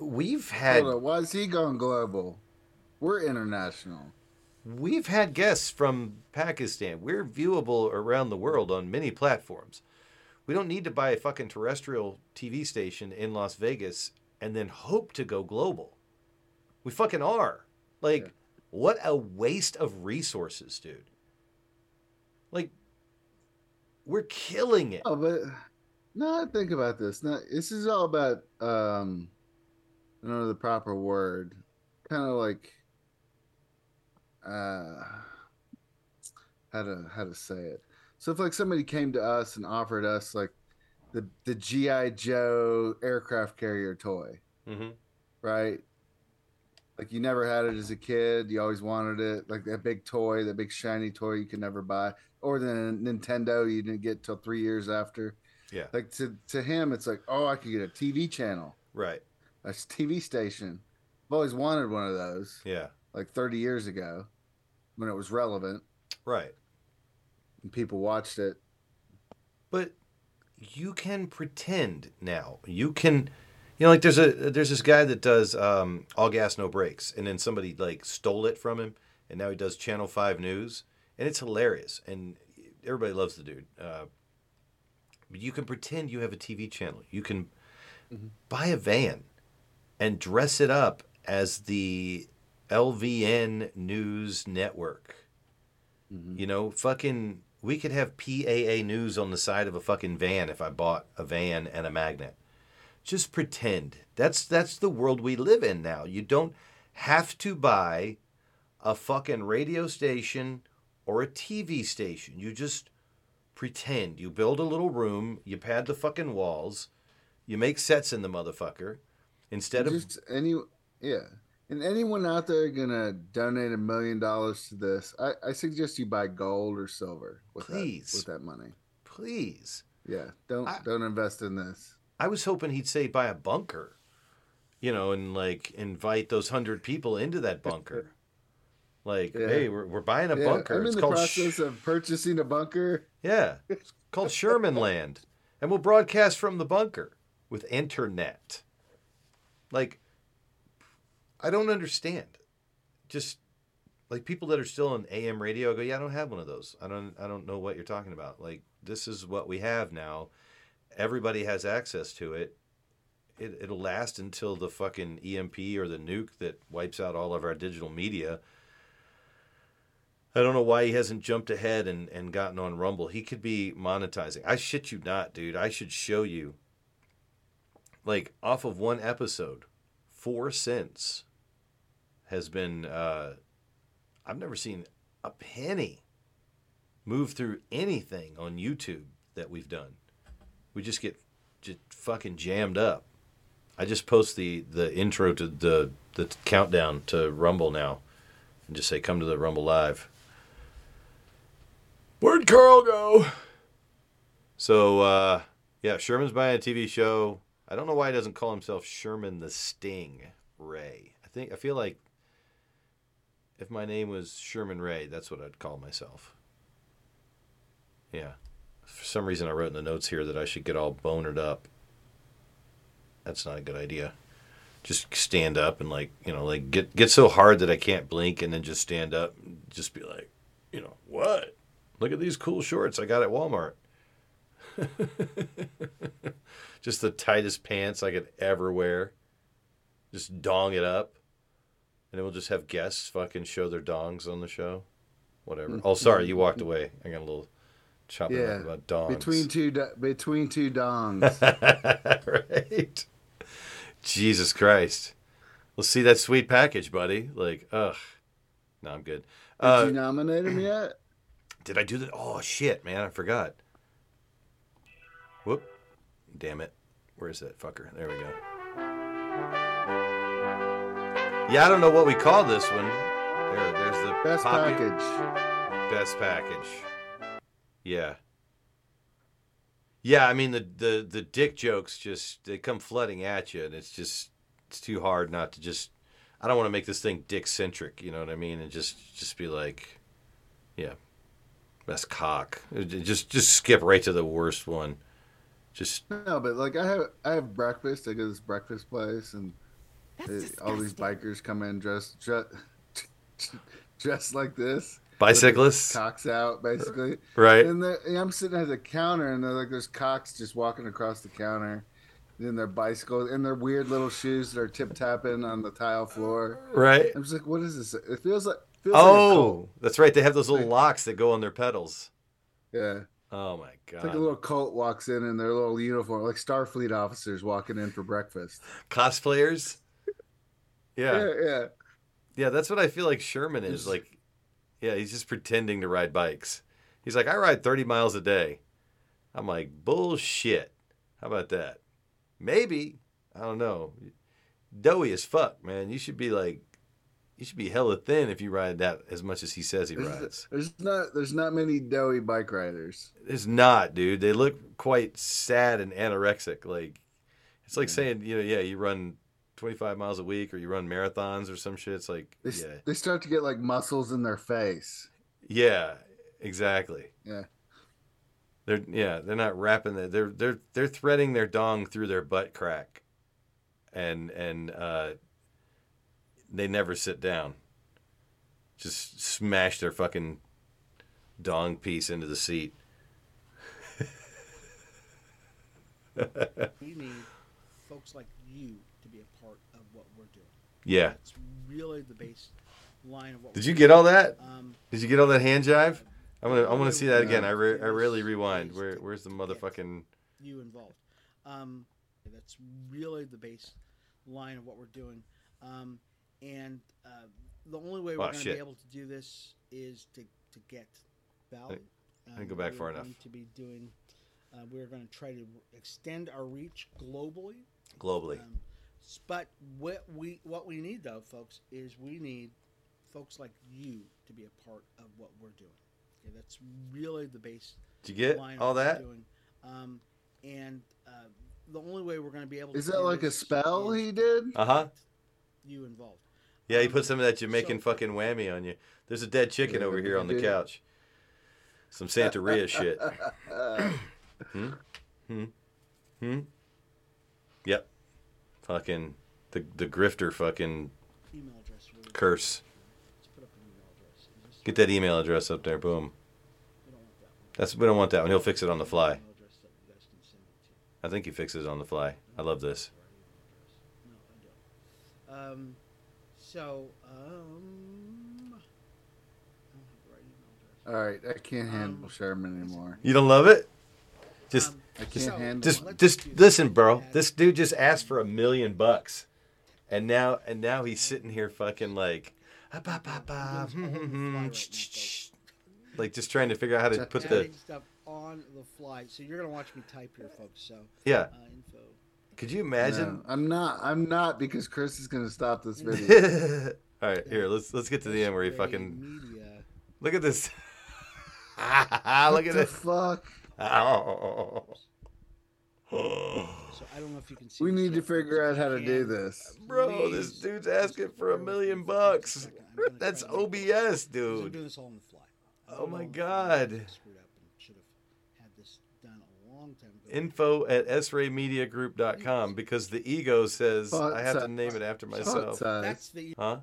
we've had Hold on, why is he going global? We're international. We've had guests from Pakistan. We're viewable around the world on many platforms. We don't need to buy a fucking terrestrial TV station in Las Vegas and then hope to go global. We fucking are. Like, Yeah. what a waste of resources, dude. Like, we're killing it. Oh, but no, think about this. No, this is all about um, I don't know the proper word. Kind of like uh, how to how to say it. So if like somebody came to us and offered us like the the GI Joe aircraft carrier toy, Mm-hmm. right? Like you never had it as a kid, you always wanted it, like that big toy, that big shiny toy you could never buy, or the Nintendo you didn't get till three years after. Yeah. Like to to him, it's like, oh, I could get a TV channel, Right. a TV station. I've always wanted one of those, Yeah. like 30 years ago, when it was relevant Right. and people watched it. but you can pretend now. You can, you know, like there's a there's this guy that does um, all gas no brakes, and then somebody like stole it from him, and now he does Channel Five News, and it's hilarious, and everybody loves the dude. Uh, but you can pretend you have a TV channel. You can buy a van and dress it up as the LVN News Network. You know, fucking, we could have PAA news on the side of a fucking van if I bought a van and a magnet. Just pretend. That's that's the world we live in now. You don't have to buy a fucking radio station or a TV station. You just pretend. You build a little room, you pad the fucking walls, you make sets in the motherfucker instead of Just any, yeah. And anyone out there gonna donate a million dollars to this, I, I suggest you buy gold or silver with Please. that with that money. please. Yeah, don't I- don't invest in this. I was hoping he'd say buy a bunker, you know, and like invite those hundred people into that bunker. Like, Yeah. hey, we're, we're buying a Yeah, bunker. I'm in it's the process Sh- of purchasing a bunker. yeah, it's called Sherman Land, and we'll broadcast from the bunker with internet. Like, I don't understand. Just like people that are still on AM radio go, yeah, I don't have one of those. I don't, I don't know what you're talking about. Like, this is what we have now. Everybody has access to it. It, it'll last until the fucking EMP or the nuke that wipes out all of our digital media. I don't know why he hasn't jumped ahead and, and gotten on Rumble. He could be monetizing. I shit you not, dude. I should show you. Like, off of one episode, four cents has been. Uh, I've never seen a penny move through anything on YouTube that we've done. We just get just fucking jammed up. I just post the, the intro to the, the countdown to Rumble now and just say, come to the Rumble Live. Where'd Carl go? So, uh, yeah, Sherman's buying a TV show. I don't know why he doesn't call himself Sherman the Sting Ray. I think, I feel like if my name was Sherman Ray, that's what I'd call myself. Yeah. For some reason, I wrote in the notes here that I should get all bonered up. That's not a good idea. Just stand up and like you know like get get so hard that I can't blink, and then just stand up, and just be like, you know what? Look at these cool shorts I got at Walmart. just the tightest pants I could ever wear. Just dong it up. And then we'll just have guests fucking show their dongs on the show. Whatever. Mm. Oh, sorry, you walked away. I got a little chopping Yeah, up about dongs. between two do- between two dongs. right. Jesus Christ. Let's see that sweet package, buddy. Like, ugh. No, I'm good. Did Uh, you nominate him yet? did I do that? Oh shit, man, I forgot. Whoop. Damn it. Where's that fucker? There we go. Yeah, I don't know what we call this one. There, there's the Best poppy- package. Best package. Yeah. Yeah, I mean the, the the dick jokes just they come flooding at you and it's just it's too hard not to just I don't want to make this thing dick centric, you know what I mean? And just just be like yeah. Best cock. Uh, just just skip right to the worst one. Just No, but like I have I have breakfast. I go to this breakfast place, and it- all these bikers come in dressed dressed, dressed like this. Bicyclists? cocks out, basically. Right. And, and I'm sitting at the counter, and they're like, there's cocks just walking across the counter. In their bicycles, in their weird little shoes that are tip tapping on the tile floor. Right. I'm just like, what is this? It feels like. Feels like. Oh, that's right. They have those little locks that go on their pedals. yeah. Oh my god! It's like a little cult walks in in their little uniform, like Starfleet officers walking in for breakfast. Cosplayers? Yeah. yeah. yeah. Yeah, that's what I feel like Sherman is. Like, yeah, he's just pretending to ride bikes. He's like, I ride 30 miles a day. I'm like, bullshit. How about that? Maybe. I don't know. Doughy as fuck, man. You should be like, you should be hella thin if you ride that as much as he says he rides. There's, not there's not many doughy bike riders. It's not, dude. They look quite sad and anorexic. Like, it's like saying, you know, yeah, you run 25 miles a week or you run marathons or some shit. It's like, They, yeah. they start to get like muscles in their face. Yeah, exactly. Yeah. They're yeah, they're not wrapping the, they're they're they're threading their dong through their butt crack. And and uh they never sit down. Just smash their fucking dong piece into the seat. We need folks like you to be a part of what we're doing. Yeah. That's really the base line of what. Did you get all that? Um, Did you get all that hand jive? I'm gonna I'm gonna see that again. I re- I rarely rewind. Where where's the motherfucking you involved. Um, that's really the base line of what we're doing. Um, and uh, the only way we're Oh, going to be able to do this is to, to get ballot. I didn't go back far enough. To be doing, uh, we're going to try to extend our reach globally. globally? Um, but what we what we need though, folks, is we need folks like you to be a part of what we're doing. Okay, that's really the base Did you get line all that? Doing. Um, and uh, the only way we're going to be able to. Is to that like a spell he did? Uh-huh. You involved. Yeah, he Um, put some of that Jamaican so- fucking whammy on you. There's a dead chicken over here on the couch. Some Santeria shit. Uh, Hmm? Hmm? Hmm? Yep. Fucking the the grifter fucking Email address. Really curse. Let's put up an email address. Get that email address up there. Boom. We don't want that one. That's we don't want that one. He'll fix it on the fly. Email address that you guys can send it to. I think he fixes it on the fly. I love this. No, I don't. Um, so um, I don't have the right email address. all right, I can't handle Um, Sherman anymore. You don't love it? Just Um, I can't so, handle just let's just listen, bro. This dude just asked for a million bucks. And now and now he's sitting here fucking like ah, like just trying to figure out how to put the stuff on the fly. So you're gonna watch me type here, folks. So Yeah. uh, info. Could you No, imagine? I'm not. I'm not because Chris is gonna stop this video. All right, here, let's let's get to the end where he fucking media. look at this. look at the it. fuck? Oh. So I don't know if you can see. We need to figure out how to do this. Bro, this dude's asking for a million me for just a bucks. second. I'm gonna That's try to make OBS, this- 'cause I'm dude. doing this all on the fly. I Oh my know if I God. Screwed up and should have had this long time ago. Info at sraymediagroup.com because the ego says Font I have to name it after Font myself. size. That's the Huh?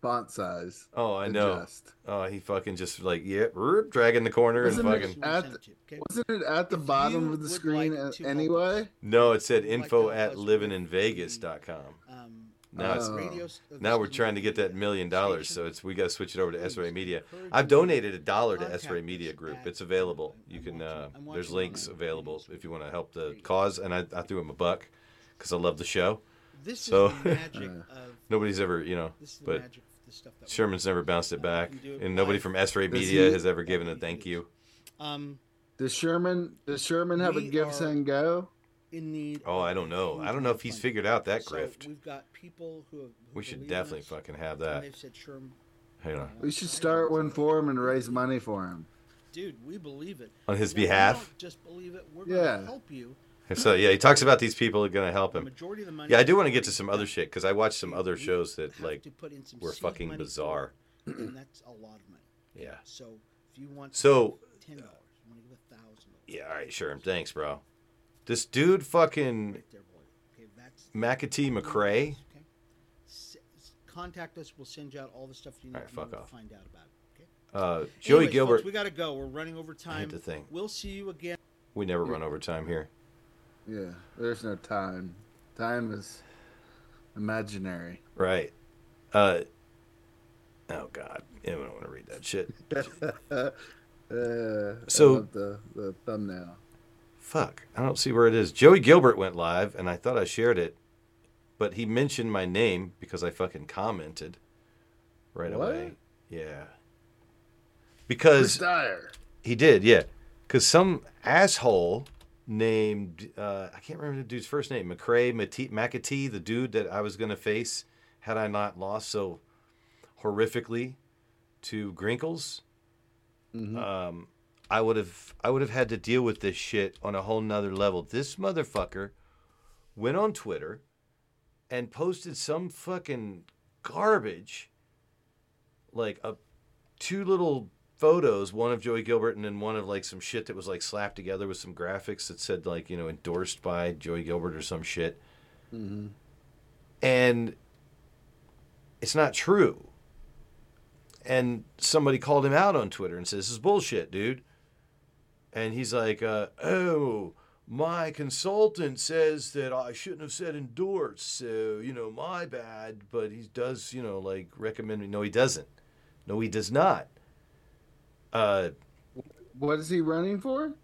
Font size. Oh, I know. Adjust. Oh, he fucking just like yeah, roop, dragging the corner and Wasn't it- fucking. At the- okay? Wasn't it at the If bottom of the screen like a- help anyway? No, it said info to at help us livinginvegas.com. um, Now it's Oh. radio, uh, now we're trying to get that million dollars, so station. it's we got to switch it over to Please SRA Media. I've donated a dollar to contact SRA Media Group. It's available. You can. Uh, there's links available if you want to help the cause, and I, I threw him a buck because I love the show. This So- is magic Nobody's ever, you know, this is the but magic of the stuff that Sherman's never bounced it Uh, back, you can do it and nobody from SRA Does Media he- has ever given a thank you. um Does Sherman does Sherman have a We give are- go? in need. Oh, I don't know. I don't know if he's figured out that So grift. we've got people who have. Who We should definitely us, fucking have that. they've said, "Sherm, You know, We should start one for him and raise money for him. dude, we believe it." on his Now, we behalf. don't just believe it. We're Yeah. going to help you. So yeah, he talks about these people are gonna help him. majority of the money. Yeah, I do want to get to some other shit because I watched some other shows that like to put in some were fucking bizarre. that's a lot of money. Yeah. So if you want, So- ten dollars, you want to give a thousand. Yeah, all right, sure. Thanks, bro. This dude fucking Right there. Okay, that's McAtee McCrae. Okay. S- s- contact us. We'll send you out all the stuff you need to find out about. Uh, Joey Anyways, Gilbert. folks, we got to go. We're running over time. the thing. We'll see you again. we never run over time here. Yeah, there's no time. Time is imaginary. Right. Uh, oh God, I don't want to read that shit. Uh, I So- love the the thumbnail. Fuck, I don't see where it is. Joey Gilbert went live, and I thought I shared it, but he mentioned my name because I fucking commented right What? away. Yeah. Because he did, yeah. Because some asshole named uh, I can't remember the dude's first name, McCrae Mate- McAtee, the dude that I was gonna face had I not lost so horrifically to Grinkles. Um, I would have I would have had to deal with this shit on a whole nother level. This motherfucker went on Twitter and posted some fucking garbage, like a two little photos, one of Joey Gilbert and then one of like some shit that was like slapped together with some graphics that said like you know endorsed by Joey Gilbert or some shit, and it's not true. And somebody called him out on Twitter and says, "This is bullshit, dude." And he's like, uh, "Oh, my consultant says that I shouldn't have said endorse, so you know, my bad." But he does, you know, like recommend me. No, he doesn't. No, he does not. Uh, What is he running for?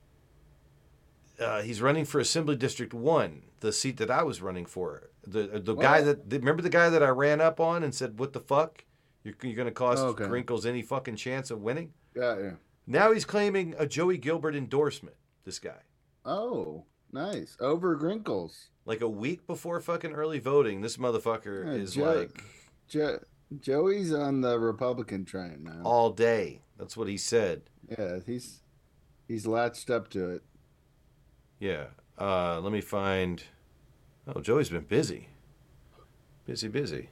uh, he's running for Assembly District One, the seat that I was running for. The the guy that remember the guy that I ran up on and said, "What the fuck? You're, you're going to cost Oh, okay. Grinkles any fucking chance of winning?" Yeah, yeah. Now he's claiming a Joey Gilbert endorsement. This guy, Oh, nice. Over Grinkles. like a week before fucking early voting, this motherfucker Yeah, is like Jo- Joey's on the Republican train now. all day. That's what he said. Yeah, he's he's latched up to it. Yeah. Uh, let me find. Oh, Joey's been busy. Busy, busy.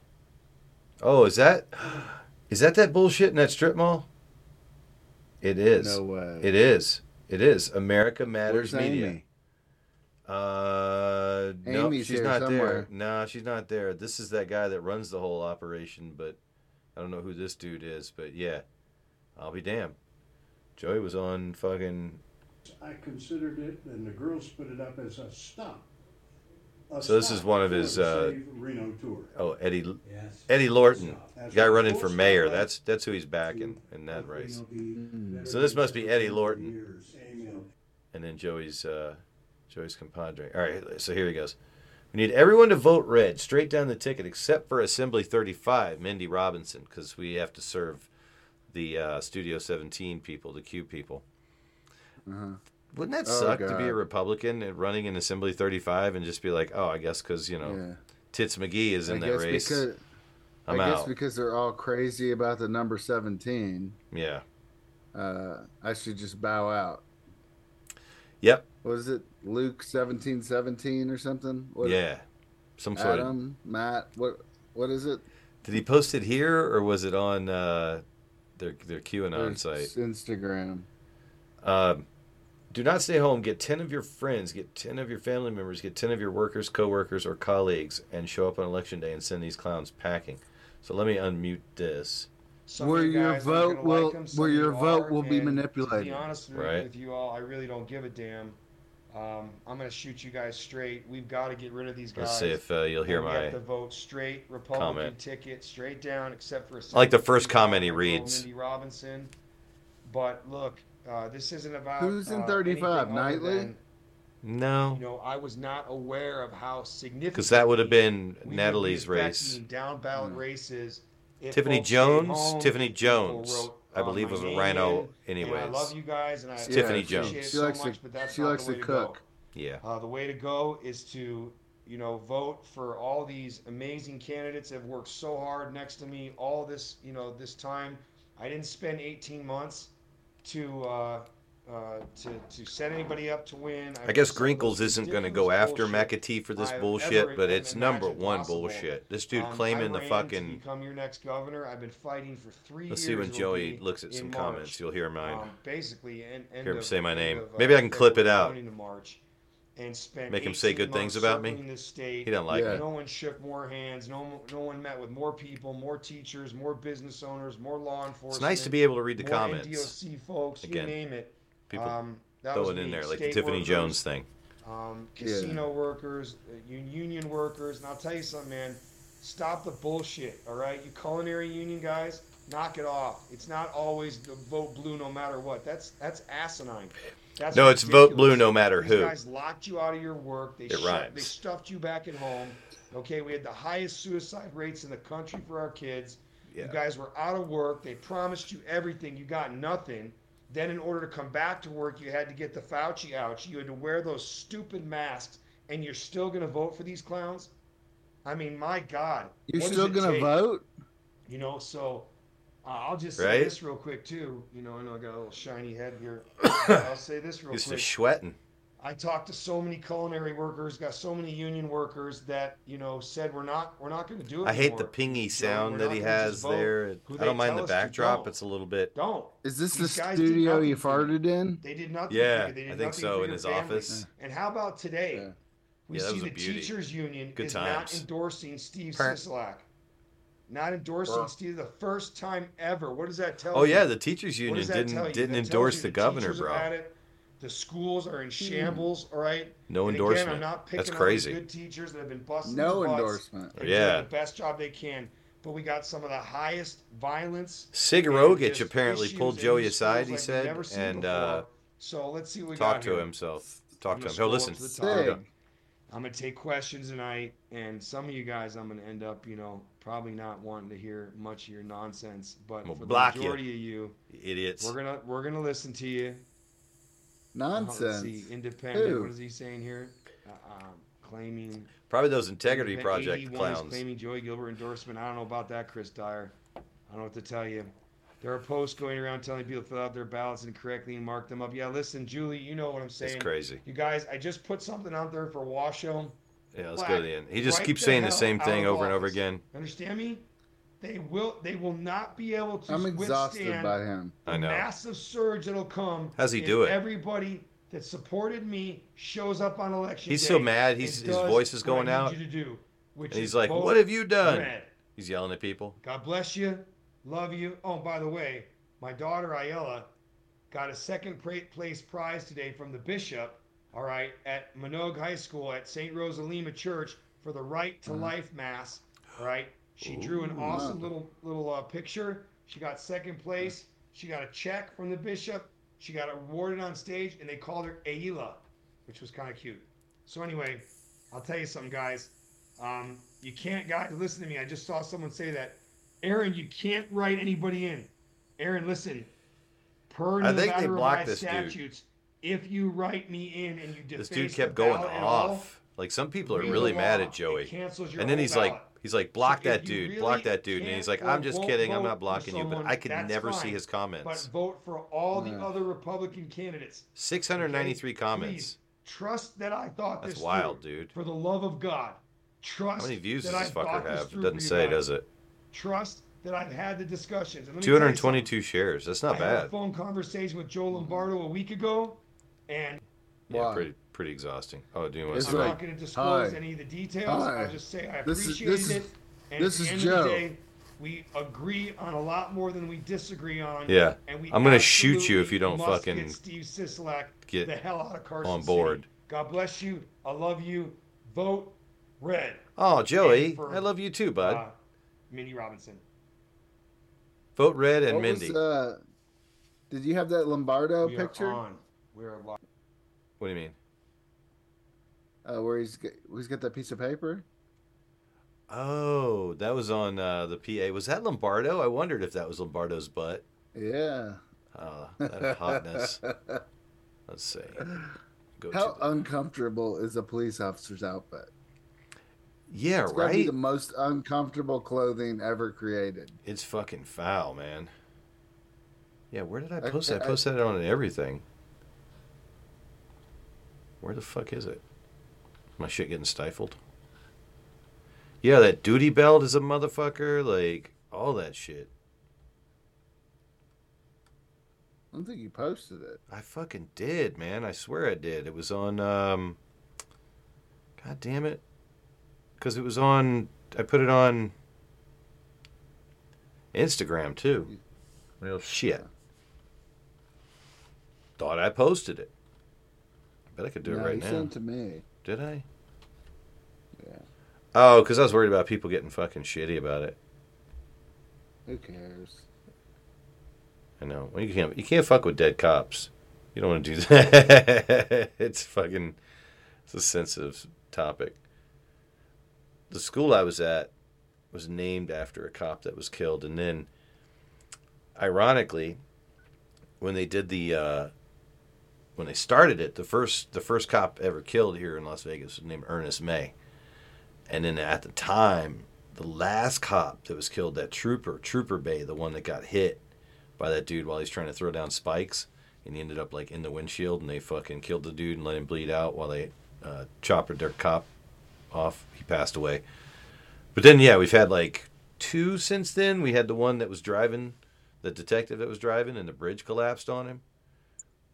Oh, is that is that that bullshit in that strip mall? It is. No way. It is. It is. America Matters Where's Media. Amy? Uh, no, Amy's she's not somewhere. there. No, she's not there. This is that guy that runs the whole operation, but I don't know who this dude is. But yeah, I'll be damned. Joey was on fucking I considered it, and the girls put it up as a stop. A So this stop is one of his, uh, Reno tour. Oh, Eddie Yes. Eddie Lorton, That's guy running for mayor. That's that's who he's backing in that race. he'll So this must be Eddie Lorton. And then Joey's uh, Joey's compadre. All right, so here he goes. We need everyone to vote red, straight down the ticket, except for Assembly 35, Mindy Robinson, because we have to serve the uh, Studio 17 people, the Cube people. Wouldn't that Oh, suck to be a Republican and running in Assembly 35 and just be like, oh, I guess because you know Yeah. Tits McGee is in I that race. because I'm I guess because they're all crazy about the number seventeen. yeah. Uh, I should just bow out. Yep. Was it? Luke seventeen seventeen or something? What, yeah. Some sort of. Adam, Matt. What? What is it? Did he post it here or was it on uh, their their QAnon Their site? Instagram. Um, Do not stay home. Get 10 of your friends, get 10 of your family members, get 10 of your workers, coworkers, or colleagues, and show up on election day and send these clowns packing. So let me unmute this. Some Where you your vote will- like 'em, some where your you vote are, will be and To manipulated. be honest with, Right. with you all, I really don't give a damn. Um, I'm going to shoot you guys straight. We've got to get rid of these guys. Let's see if uh, you'll hear and we my. have to vote straight Republican comment. ticket, straight down, except for. I like the first comment he reads. Mindy Robinson. But look, uh, this isn't about. Who's in uh, 35? anything other Knightley? than, No. You know, I was not aware of how significant. Because that would have been we would be Natalie's race. affecting Down ballot races. Tiffany folks stayed Jones? Tiffany Jones, wrote, I uh, believe my was a rhino in, anyways. I love you guys, and I It's Tiffany appreciate Jones. it She so likes much, to- but that's she likes the way to to cook. Yeah. Uh, the way to go is to, you know, vote for all these amazing candidates that have worked so hard next to me all this, you know, this time. I didn't spend 18 months to uh, uh, to to set anybody up to win. I guess put some of the Grinkles isn't going to go ridiculous after McAtee for this I've bullshit, but it's number one possible. bullshit. This dude Um, claiming I the fucking. To become your next governor. I've been fighting for three Let's years. see when Joey looks at some March. comments. You'll hear mine. Um, basically, and, end Hear him of- say my name. of, uh, Maybe I can clip it out. going into March, and spent Make him say good things about me. circling this state. He doesn't like Yeah. me. No one shook more hands. No, one- no one met with more people, more teachers, more business owners, more law enforcement. It's nice to be able to read the comments. NDOC folks, Again, you name it. People um, that throw was it in there like the Tiffany workers, Jones thing. um, Yeah. casino workers, uh, union workers, and I'll tell you something, man. Stop the bullshit, all right? You culinary union guys, knock it off. It's not always the vote blue no matter what. That's that's asinine. That's No, it's vote blue no matter These who. guys locked you out of your work. They It shut, rhymes. They stuffed you back at home. Okay, we had the highest suicide rates in the country for our kids. Yeah. You guys were out of work. They promised you everything. You got nothing. Then, in order to come back to work, you had to get the Fauci out. You had to wear those stupid masks, and you're still going to vote for these clowns? I mean, my God. You're still gonna vote? You know, so uh, I'll just say Right? this real quick, too. You know, I know I got a little shiny head here. I'll say this real Used to quick. sweating. I talked to so many culinary workers, got so many union workers that you know said we're not we're not going to do it. I hate anymore. the pingy sound we're that he has there. I don't mind the backdrop. It's a little bit. Don't. Is this These the studio nothing you for you. farted in? They did nothing. Yeah, for you. They did I think so, in his family. office. And how about today? Yeah. We Yeah, that see was a the beauty. teachers union Good is not times. endorsing Steve Perk. Sisolak. Not endorsing Perk. Steve the first time ever. What does that tell Oh you? yeah, the teachers union does that tell didn't didn't endorse you the governor, bro. At it, The schools are in shambles. All right. No And endorsement. Again, I'm not picking That's crazy. good teachers that have been busting No butts endorsement. and Yeah. doing the best job they can. But we got some of the highest violence. Sig and apparently pulled Joey aside. He like said, and uh, so let's see what we talk got to here. himself. Talk to him. He'll listen. to the. Sig. Here we go. I'm gonna take questions tonight, and some of you guys, I'm gonna end up, you know, probably not wanting to hear much of your nonsense. But gonna for the block you. majority of you, Idiots. we're gonna we're gonna listen to you. Nonsense. Let's see, independent. Who? What is he saying here? Uh, um, claiming Probably those Integrity Project 81 clowns. claiming Joey Gilbert endorsement. I don't know about that, Chris Dyer. I don't know what to tell you. There are posts going around telling people to fill out their ballots incorrectly and mark them up. Yeah, listen, Julie, you know what I'm saying. It's crazy. You guys, I just put something out there for Washoe. Yeah, let's go to the end. He just Right keeps the saying the same thing of over and over again. Understand me? They will. They will not be able to. I'm exhausted withstand by him. the I know. massive surge that'll come. How's he if do it? Everybody that supported me shows up on election He's day so mad, and he's- his voice is going out. To do, which And he's like, "What have you done?" red. He's yelling at people. God bless you. Love you. Oh, by the way, my daughter Ayala got a second place prize today from the bishop, all right, at Manogue High School at St. Rose of Lima Church for the Right to uh-huh. Life Mass, all right? She drew an Ooh. awesome little little uh, picture. She got second place. She got a check from the bishop. She got awarded on stage, and they called her Ayla, which was kind of cute. So anyway, I'll tell you something, guys. Um, you can't, guys, listen to me. I just saw someone say that. Aaron, you can't write anybody in. Aaron, listen. Per I think they blocked this dude. statutes, if you write me in and you deface This dude kept going at all, off. Like some people are really mad at Joey. And then he's like, ballot. He's like, block So that dude, really block that dude. And he's like, I'm just kidding, I'm not for blocking you, but I could that's never see his comments. But vote for all the Yeah. other Republican candidates. 693 Okay? comments. Please, trust that I thought That's this wild, through. dude. For the love of God, trust. How many views that does this I thought fucker this have? It doesn't say, does it? Trust that I've had the discussions. And let me tell you 222 shares. That's not I had a bad. phone conversation with Joe mm-hmm. Lombardo a week ago, And Yeah, Why? pretty pretty exhausting. Oh, do you want It's to I'm like, not going to disclose hi. any of the details. Hi. I'll just say I This is- appreciate this is- it. And this at the is end of the day, we agree on a lot more than we disagree on. Yeah. And we I'm gonna shoot you if you don't must fucking get Steve Sisolak get the hell out of Carson on City. board. God bless you. I love you. Vote red. Oh, Joey, for, I love you too, bud. Uh, Mindy Robinson. Vote red and What Mindy. was, uh, did you have that Lombardo we picture? are on. We're live. What do you mean? Uh, where he's got, he's got that piece of paper? Oh, that was on uh, the PA. Was that Lombardo? I wondered if that was Lombardo's butt. Yeah. Oh, that hotness. Let's see. Go How the- uncomfortable is a police officer's outfit? yeah, It's gotta be right. the most uncomfortable clothing ever created. It's fucking foul, man. Yeah, where did I I- post that? I I- posted it on everything. Where the fuck is it? My shit getting stifled. Yeah, that duty belt is a motherfucker. Like all that shit. I don't think you posted it. I fucking did, man. I swear I did. It was on. um God damn it! Because it was on. I put it on Instagram too. Well, shit. Thought I posted it. I Bet I could do no, it right now. sent to me. Did I? Yeah. Oh, because I was worried about people getting fucking shitty about it. Who cares? I know. Well, you can't. You can't fuck with dead cops. You don't want to do that. it's fucking. It's a sensitive topic. The school I was at was named after a cop that was killed, and then, ironically, when they did the, uh, when they started it, the first the first cop ever killed here in Las Vegas was named Ernest May, and then at the time, the last cop that was killed, that trooper, Trooper Bay, the one that got hit by that dude while he's trying to throw down spikes, and he ended up like in the windshield, and they fucking killed the dude and let him bleed out while they uh, chopped their cop off. He passed away. But then, yeah, we've had like two since then. We had the one that was driving, the detective that was driving, and the bridge collapsed on him,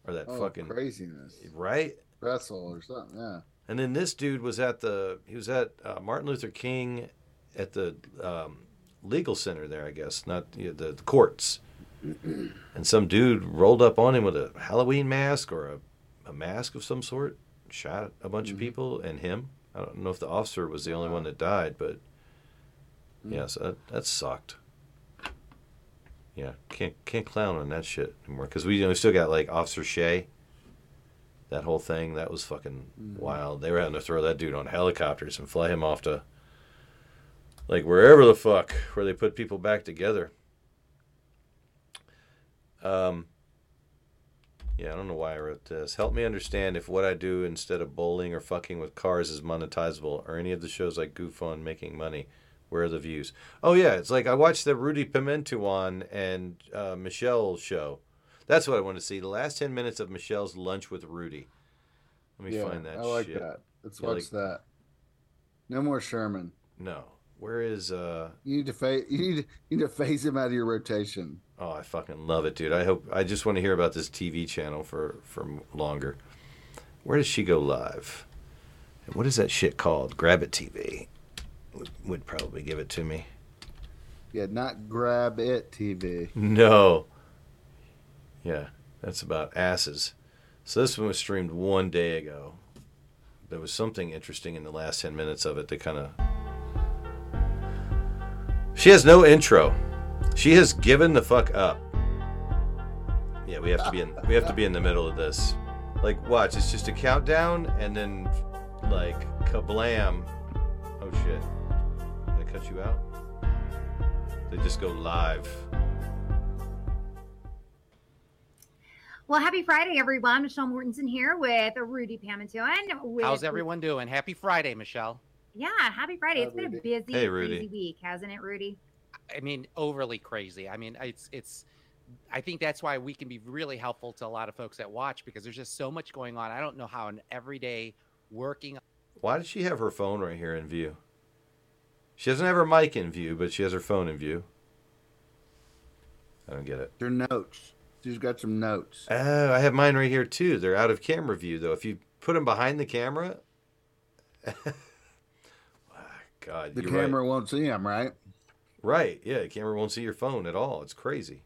or that Oh, fucking craziness. right. Vessel or something. Yeah. And then this dude was at the he was at uh, Martin Luther King at the um, legal center there, I guess, not you know, the, the courts. and some dude rolled up on him with a Halloween mask or a, a mask of some sort, shot a bunch of people and him. I don't know if the officer was the only one that died, but yeah, so that, that sucked. Yeah, can't can't clown on that shit anymore because we, you know, we still got like Officer Shay that whole thing that was fucking wild. They were having to throw that dude on helicopters and fly him off to like wherever the fuck where they put people back together. Um. Yeah, I don't know why I wrote this. Help me understand if what I do instead of bowling or fucking with cars is monetizable, or any of the shows I goof on making money. Where are the views? Oh yeah, it's like I watched the Rudy Pamintuan and uh, Michelle show. That's what I want to see. The last ten minutes of Michelle's lunch with Rudy. Let me yeah, find that. I like shit. that. Let's Yeah, watch like- that. No more Sherman. No, where is? uh You need to phase. You need you need to phase him out of your rotation. Oh, I fucking love it, dude. I hope. I just want to hear about this TV channel for for longer. Where does she go live? And what is that shit called? Grab It TV would, would probably give it to me. Yeah, not grab it TV. No. Yeah, that's about asses. So this one was streamed one day ago. There was something interesting in the last 10 minutes of it that kind of. She has no intro. She has given the fuck up. Yeah, we have to be in we have to be in the middle of this. Like watch, it's just a countdown and then like kablam. Oh shit. Did I cut you out? They just go live. Well, happy Friday, everyone. Michelle Mortensen here with Rudy Pamintuan. With, How's everyone doing? Happy Friday, Michelle. Yeah, happy Friday. Hi, It's been a busy, Hey, crazy Rudy. week, hasn't it, Rudy? I mean, overly crazy. I mean, it's it's. I think that's why we can be really helpful to a lot of folks that watch because there's just so much going on. I don't know how an everyday working. Why does she have her phone right here in view? She doesn't have her mic in view, but she has her phone in view. I don't get it. Your notes. She's got some notes. Oh, I have mine right here too. They're out of camera view though. If you put them behind the camera, ah, God, The camera right. won't see them, right? Right. Yeah, the camera won't see your phone at all. It's crazy.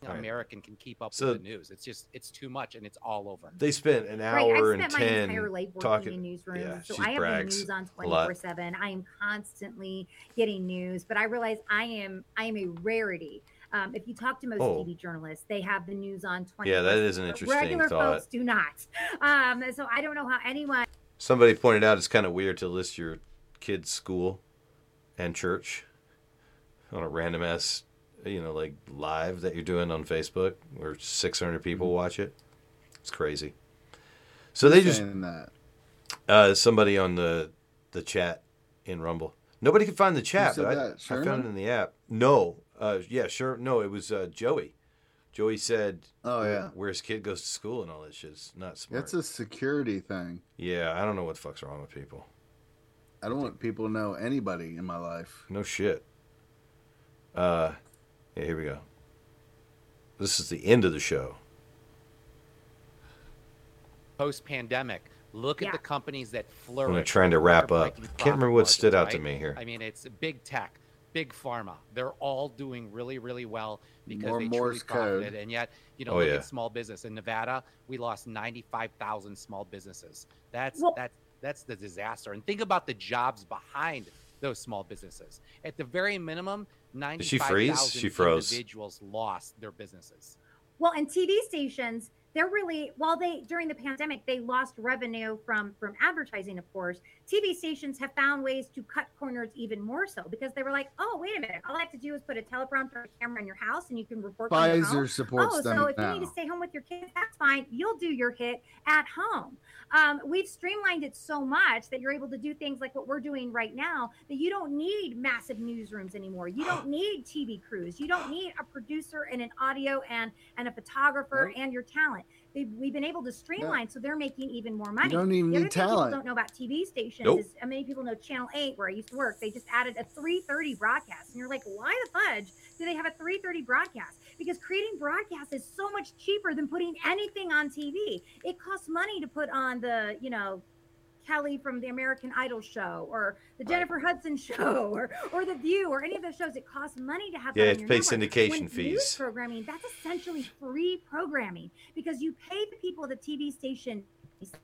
Right. American can keep up So- with the news. It's just it's too much and it's all over. They spent an hour Right, hour I've and spent my ten entire life working talking. in newsrooms, yeah, so I have the news on a twenty lot. four seven. I am constantly getting news, but I realize I am I am a rarity. Um, if you talk to most Oh. TV journalists, they have the news on twenty. Yeah, that is an interesting Regular thought. folks do not. Um, so I don't know how anyone. Somebody pointed out it's kind of weird to list your kid's school and church on a random ass, you know, like live that you're doing on Facebook where 600 people watch it. It's crazy. So they just uh, somebody on the the chat in Rumble. Nobody could find the chat, but I, that? I found it in the app. No, uh, yeah, sure. No, it was uh, Joey. Joey said, Oh, yeah. where his kid goes to school and all that shit is not smart." That's a security thing. yeah, I don't know what the fuck's wrong with people. I don't want people to know anybody in my life. No shit. Uh, yeah, here we go. This is the end of the show. Post pandemic, look Yeah. at the companies that flourish. trying to wrap up. breaking Can't remember what stood margins, out to me here. I mean, it's big tech, big pharma. They're all doing really, really well because More they Morse truly profited. code. And yet, you know, Oh, look yeah. at small business in Nevada. We lost ninety-five thousand small businesses. That's Well- that's that's the disaster. And think about the jobs behind those small businesses. At the very minimum, she ninety-five freeze? She froze. individuals lost their businesses. Well, and TV stations, they're really while they during the pandemic they lost revenue from from advertising, of course. TV stations have found ways to cut corners even more so because they were like, oh, wait a minute, all I have to do is put a teleprompter camera in your house and you can report. Pfizer supports oh, them so if you need to stay home with your kids, that's fine. You'll do your hit at home. Um, we've streamlined it so much that you're able to do things like what we're doing right now. That you don't need massive newsrooms anymore. You don't need TV crews. You don't need a producer and an audio and and a photographer and your talent. They've, we've been able to streamline, so they're making even more money. don't even the need talent. People don't know about TV stations Nope. is uh, many people know Channel Eight, where I used to work. They just added a 3:30 broadcast, and you're like, why the fudge do they have a 3:30 broadcast? Because creating broadcasts is so much cheaper than putting anything on TV. It costs money to put on the, you know, Kelly from the American Idol show or the Jennifer Hudson show or or the View or any of those shows. It costs money to have. Yeah, that on you pay network. syndication When news fees. Programming that's essentially free programming because you pay the people at the TV station.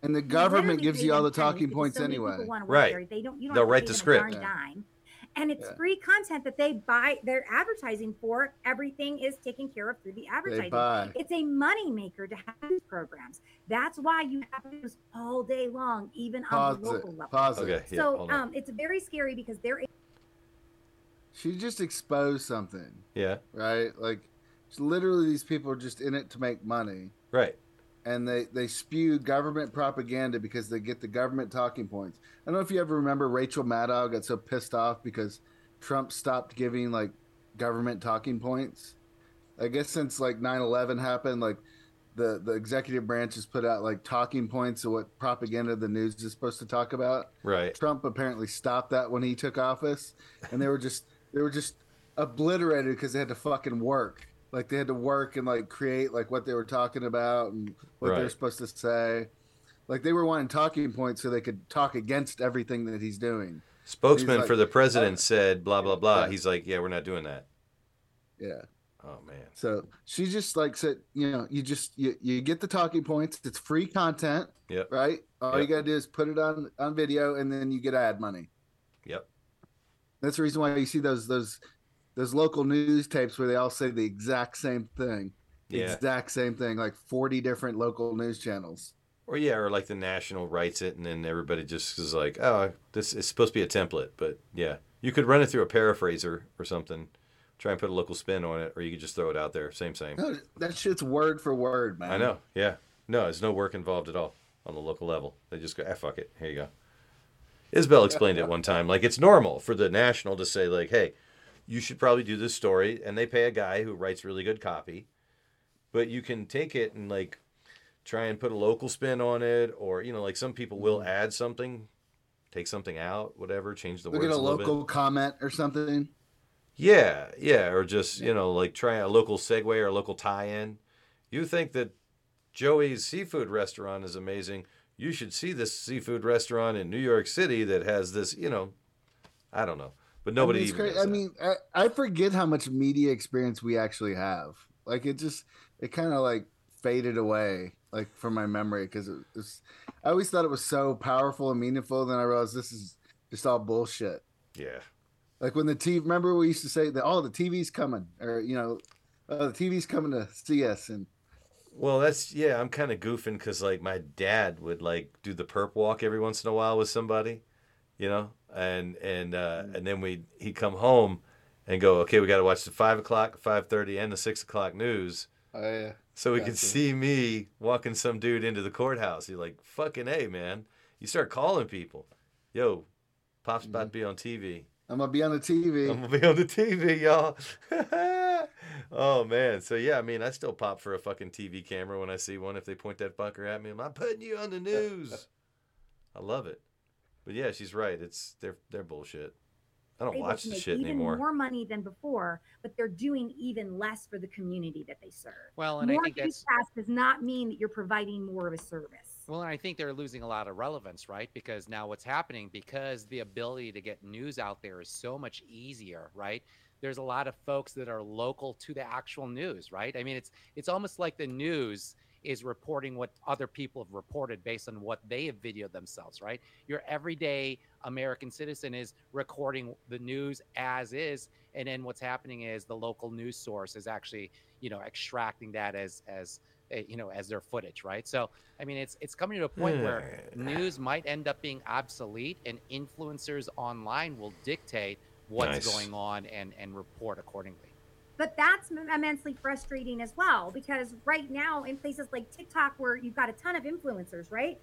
And the government gives you all the talking points so anyway. Right. They don't. You don't They'll write the script. darn Yeah. dime. And it's Yeah. free content that they buy. They're advertising for. Everything is taken care of through the advertising. buy. It's a money maker to have these programs. That's why you have news all day long, even Pause on the local it. level. Pause. Okay, yeah, so hold um, it's very scary because they're She just exposed something, Yeah, right? Like, literally, these people are just in it to make money, right. And they they spew government propaganda because they get the government talking points. I don't know if you ever remember Rachel Maddow got so pissed off because Trump stopped giving like government talking points. I guess since like 9/11 happened, like the the executive branch has put out like talking points of what propaganda the news is supposed to talk about. Right. Trump apparently stopped that when he took office, and they were just they were just obliterated because they had to fucking work. Like they had to work and like create like what they were talking about and what they were Right. supposed to say. Like they were wanting talking points so they could talk against everything that he's doing. Spokesman like, for the president said blah blah blah. yeah. He's like, yeah, we're not doing that. Yeah. Oh man. So she just like said, you know, you just you, you get the talking points. It's free content, Yep. right? All Yep. you gotta do is put it on on video, and then you get ad money. Yep. That's the reason why you see those those those local news tapes where they all say the exact same thing. Yeah. Exact same thing, like forty different local news channels. Or yeah, or like the national writes it, and then everybody just is like, oh, this is supposed to be a template, but yeah, you could run it through a paraphraser or something. Try and put a local spin on it, or you could just throw it out there. Same, same. No, that shit's word for word, man. I know. Yeah. No, there's no work involved at all on the local level. They just go, ah, fuck it. Here you go. Isabel explained it one time. Like, it's normal for the national to say, like, hey, you should probably do this story. And they pay a guy who writes really good copy. But you can take it and, like, try and put a local spin on it. Or, you know, like some people will mm-hmm. add something, take something out, whatever, change the Look words at a a local comment or something. Yeah, yeah, or just you know like try a local segue or a local tie-in. You think that Joey's seafood restaurant is amazing? You should see this seafood restaurant in New York City that has this. You know, I don't know, but nobody I mean, even. crazy. I mean, I, I forget how much media experience we actually have. Like it just, it kind of like faded away, like from my memory, because it was. I always thought it was so powerful and meaningful. Then I realized this is just all bullshit. yeah. Like when the TV, remember we used to say that, oh, the TV's coming, or you know, oh, the TV's coming to see us, and Well, that's yeah. I'm kind of goofing because like my dad would like do the perp walk every once in a while with somebody, you know, and and uh, Mm. and then we he'd come home and go, okay, we got to watch the five o'clock, five thirty, and the six o'clock news. oh yeah, So we could see me walking some dude into the courthouse. You're like, fucking a man. You start calling people, yo, Pop's about to be on TV. I'm gonna be on the TV. I'm gonna be on the TV, y'all. oh man, so yeah, I mean, I still pop for a fucking TV camera when I see one. If they point that fucker at me, I'm putting you on the news. I love it. But yeah, she's right. It's they're they're bullshit. I don't able watch to the make shit even anymore. more money than before, but they're doing even less for the community that they serve. Well, and I think that's newscasts does not mean that you're providing more of a service. Well, and I think they're losing a lot of relevance, right? Because now what's happening, because the ability to get news out there is so much easier, right? There's a lot of folks that are local to the actual news, right? I mean, it's it's almost like the news is reporting what other people have reported based on what they have videoed themselves, right? Your everyday American citizen is recording the news as is, and then what's happening is the local news source is actually, you know, extracting that as as uh, you know as their footage, right? So, I mean, it's it's coming to a point where news might end up being obsolete, and influencers online will dictate what's Nice. going on and and report accordingly. But that's immensely frustrating as well because right now in places like TikTok where you've got a ton of influencers, right?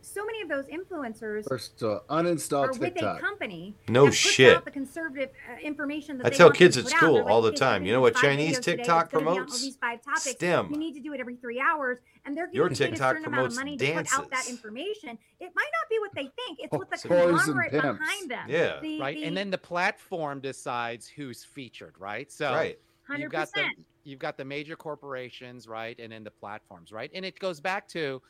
So many of those influencers First of all, uninstall are with a company No shit. out the conservative uh, information that I they tell kids to at school like, all the time, you know what Chinese videos today. TikTok It's gonna be on all promotes? these five topics. STEM. You need to do it every three hours, and they're Your getting a TikTok certain amount of promotes money to put out that information. It might not be what they think. It's what the Whores and conglomerate behind them. Yeah. The, right the, and then the platform decides who's featured right so Right. You've got the you've got the major corporations right and then the platforms right and it goes back to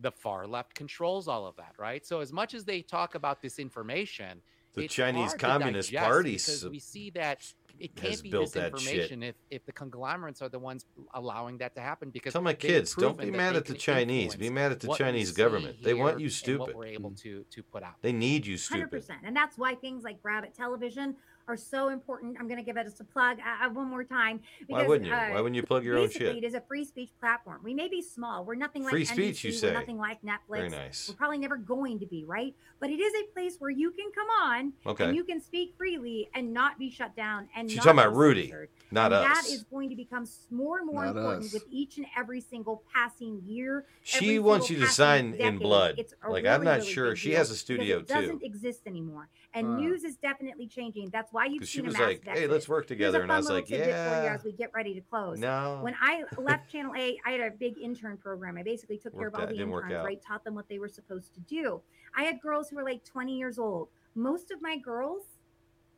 the far left controls all of that right so as much as they talk about this information The it's Chinese hard Communist Party because we see that it can't be built disinformation if if the conglomerates are the ones allowing that to happen because Tell my kids, don't be mad at the Chinese. Be mad at the Chinese government. They want you stupid. what we're able to to put out They need you stupid. 100%. and that's why things like Rabbit Television are so important. I'm going to give it a plug uh, uh, one more time. Why because, wouldn't you? uh, Why wouldn't you plug your own basically, shit? It is a free speech platform. We may be small. We're nothing like Free NBC. speech, you We're say. nothing like Netflix. Very nice. We're probably never going to be, right? But it is a place where you can come on Okay. and you can speak freely and not be shut down. And She's not talking about Rudy, censored. not and us. That is going to become more and more Not important us. with each and every single passing year. She wants you to passing sign in blood. It's a Like, I'm not really sure. She has a because studio, it doesn't exist anymore, and Wow. news is definitely changing. That's why you've Because she seen was a mass like, "Hey, let's work together," and I was like, tidbit for you "Yeah." as we get ready to close. No. When I left Channel 8, I had a big intern program. I basically took care of all out- the didn't interns, right? Taught them what they were supposed to do. I had girls who were like 20 years old. Most of my girls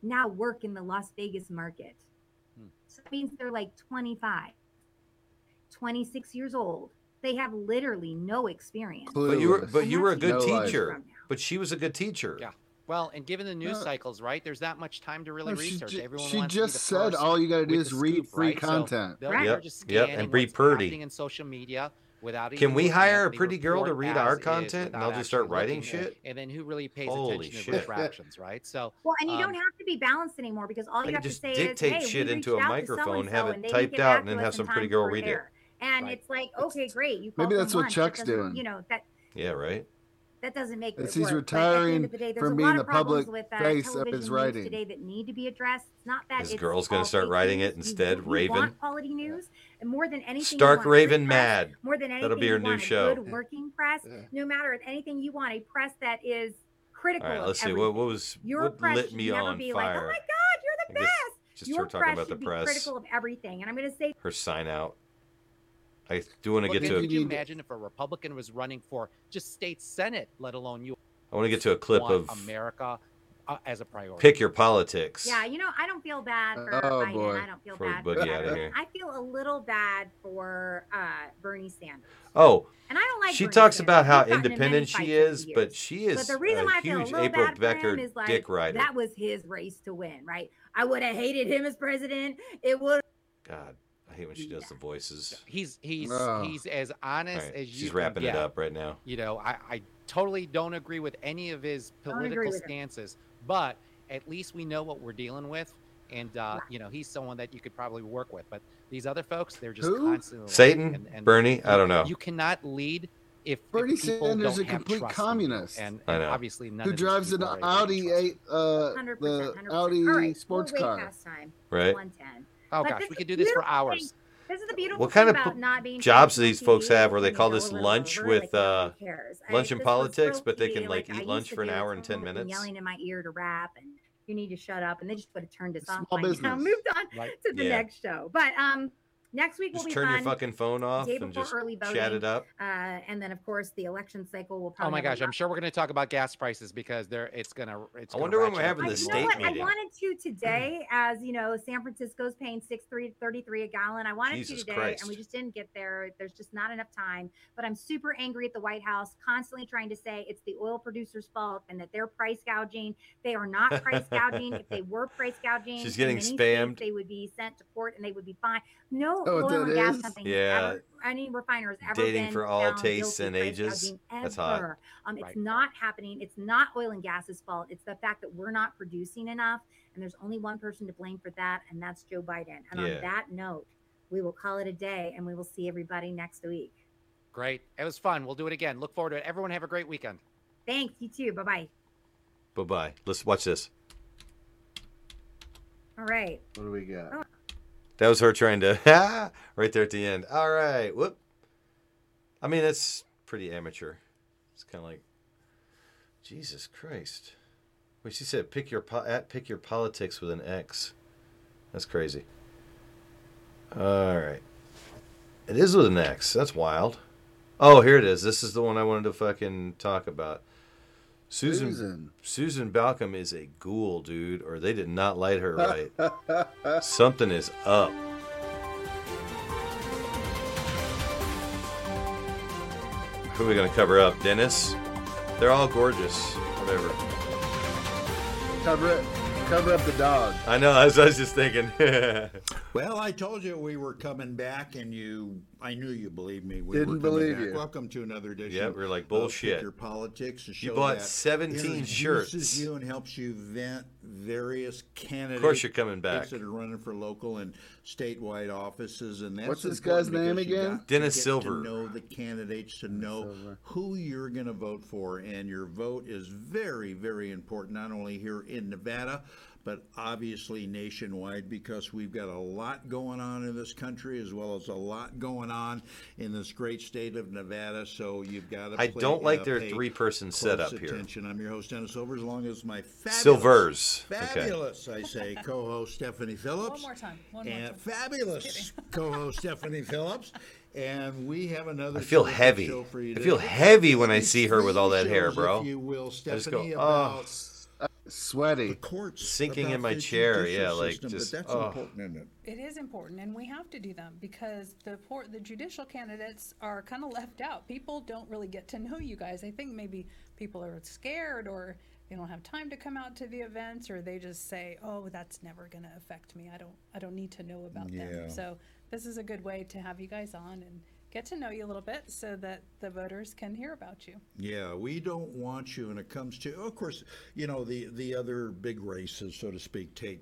now work in the Las Vegas market. Hmm. So that means they're like 25, 26 years old. They have literally no experience. But you were, but you were a good no teacher. But she was a good teacher. Yeah. Well, and given the news No. cycles, right? There's that much time to really No, research. ju- Everyone she wants to be just said all you gotta do is read scoop, free right? Content. they're, Right. Yep, just yep, and Bree what's Purdy. in social media without. Can we hire a pretty girl to read our content, and without I'll just start writing shit? And then who really pays Holy attention to shit. retractions, right? So Well, and you um, don't have to be balanced anymore because all you could have to just say dictate is, "Hey, shit we into a reached out to microphone, have it and they didn't typed out, and then have some pretty girl read it. And it's like, okay, great. You Maybe that's what Chuck's doing. You know that Yeah, right. That doesn't make It's it he's work. But the retiring the day, from being lot the public with, uh, face of his writing. today that need to be addressed. It's not that This it's girl's gonna start writing news. it instead, want- you Raven. want quality news, and more than anything, you Stark want Raven good press, Mad. More than anything, That'll be you her new show. Good working press. Yeah. No matter anything, you want a press that is critical. All right, of let's see. What, what was Your what press lit me on be like, oh my God, you're the I best. just Your start talking about the press. critical of everything. And I'm going to say Her sign out. I do want to well, get could to. A, you imagine if a Republican was running for just state senate, let alone you? I want to get to a clip of. America uh, as a priority. Pick your politics. Yeah, you know, I don't feel bad for Oh, Biden. boy. I don't feel Throw bad Boogie for outta Biden. here. I feel a little bad for uh, Bernie Sanders. Oh, And I don't like she Bernie talks Sanders. about how We've in independent she is, but she is But the reason a why I feel a huge little April bad for Becker him is like dick rider. that was his race to win, right? I would have hated him as president. It would. God, I hate when she does the voices. He's he's Oh. he's as honest Right, as you. she's can wrapping it up right now. You know, I, I totally don't agree with any of his political with it. stances, but at least we know what we're dealing with, and uh, you know, he's someone that you could probably work with. But these other folks, they're just Who? constantly Satan? Bernie? I don't know. You cannot lead if if Bernie people Sanders is a complete trust in you. communist. and, I and know. obviously none Who of drives an people are able to Audi eight, uh, 100%, the 100%. Audi All right, sports we're car? past time. Right. 110. Oh But gosh, we could do this for hours. thing- This is the beautiful What kind thing of about not being jobs do traditional these folks have where they call this lunch over, with like, uh, cares. Lunch this and politics, real but they can like I eat lunch for an hour and ten "Oh, you've been minutes? Yelling in my ear to rap, and you need to shut up, and they just would have turned us off Small now. business. Moved on Right. to the Yeah. next show, but um, next week will Just be turn fun. your fucking phone off Day and just early voting, chat it up. Uh, and then of course the election cycle will probably. Oh my gosh, I'm sure we're going to talk about gas prices because they're it's gonna it's. I wonder when we're having the even you state know what? meeting. I wanted to today, as you know, San Francisco's paying six three thirty three a gallon. I wanted Jesus to today, Christ. and we just didn't get there. There's just not enough time. But I'm super angry at the White House, constantly trying to say it's the oil producers' fault and that they're price gouging. They are not price gouging. If they were price gouging, She's getting many states, spammed. they would be sent to court and they would be fine. No Oh, oil that and gas is? company, Yeah. ever, any refiner has ever Dating been for all tastes and ages. That's hot. ever. Um, it's Right. not happening. It's not oil and gas's fault. It's the fact that we're not producing enough, and there's only one person to blame for that, and that's Joe Biden. And Yeah. on that note, we will call it a day, and we will see everybody next week. Great, it was fun. We'll do it again. Look forward to it. Everyone have a great weekend. Thanks. You too. Bye bye. Bye bye. Let's watch this. All right. What do we got? Oh. That was her trying to right there at the end. All right. Whoop. I mean, that's pretty amateur. It's kind of like Jesus Christ. Wait, she said pick your po- at pick your politics with an X. That's crazy. All right. It is with an X. That's wild. Oh, here it is. This is the one I wanted to fucking talk about. Susan Susan. Susan Baucum is a ghoul, dude, or they did not light her right. Something is up. Who are we gonna cover up? Dennis? They're all gorgeous. Whatever. Cover it. Cover up the dog. I know. I was, I was just thinking. Well, I told you we were coming back, and you, I knew you believed me. We Didn't were coming believe back. you. Welcome to another edition. Yeah, we're like, of "Bullshit." Your politics. a You show bought that 17 introduces shirts. you and helps you vent various candidates. Of course you're coming back. that are running for local and statewide offices, and that's What's this important guy's name because you again? got to Dennis get Silver. To know the candidates, to know Silver. who you're going to vote for, and your vote is very, very important. Not only here in Nevada but obviously nationwide because we've got a lot going on in this country as well as a lot going on in this great state of Nevada. So you've got to. I play, don't like uh, their three-person close setup here. attention. I'm your host Dennis Silver, as long as my fabulous, Silvers. Okay. fabulous, I say, co-host Stephanie Phillips. One more time. One more time. fabulous co-host Stephanie Phillips. And we have another. I feel terrific heavy. for you I feel heavy when I see her with all that hair, bro. If you will, I just go, oh. about Sweaty. courts Sinking in my chair, judicial yeah, like, system, just- but that's oh. important, isn't it? It is important, and we have to do them because the por- the judicial candidates are kind of left out. People don't really get to know you guys. I think maybe people are scared or they don't have time to come out to the events, or they just say, "Oh, that's never going to affect me. I don't I don't need to know about Yeah. them." So this is a good way to have you guys on and get to know you a little bit so that the voters can hear about you. Yeah, we don't want you when it comes to, of course, you know, the, the other big races, so to speak, take,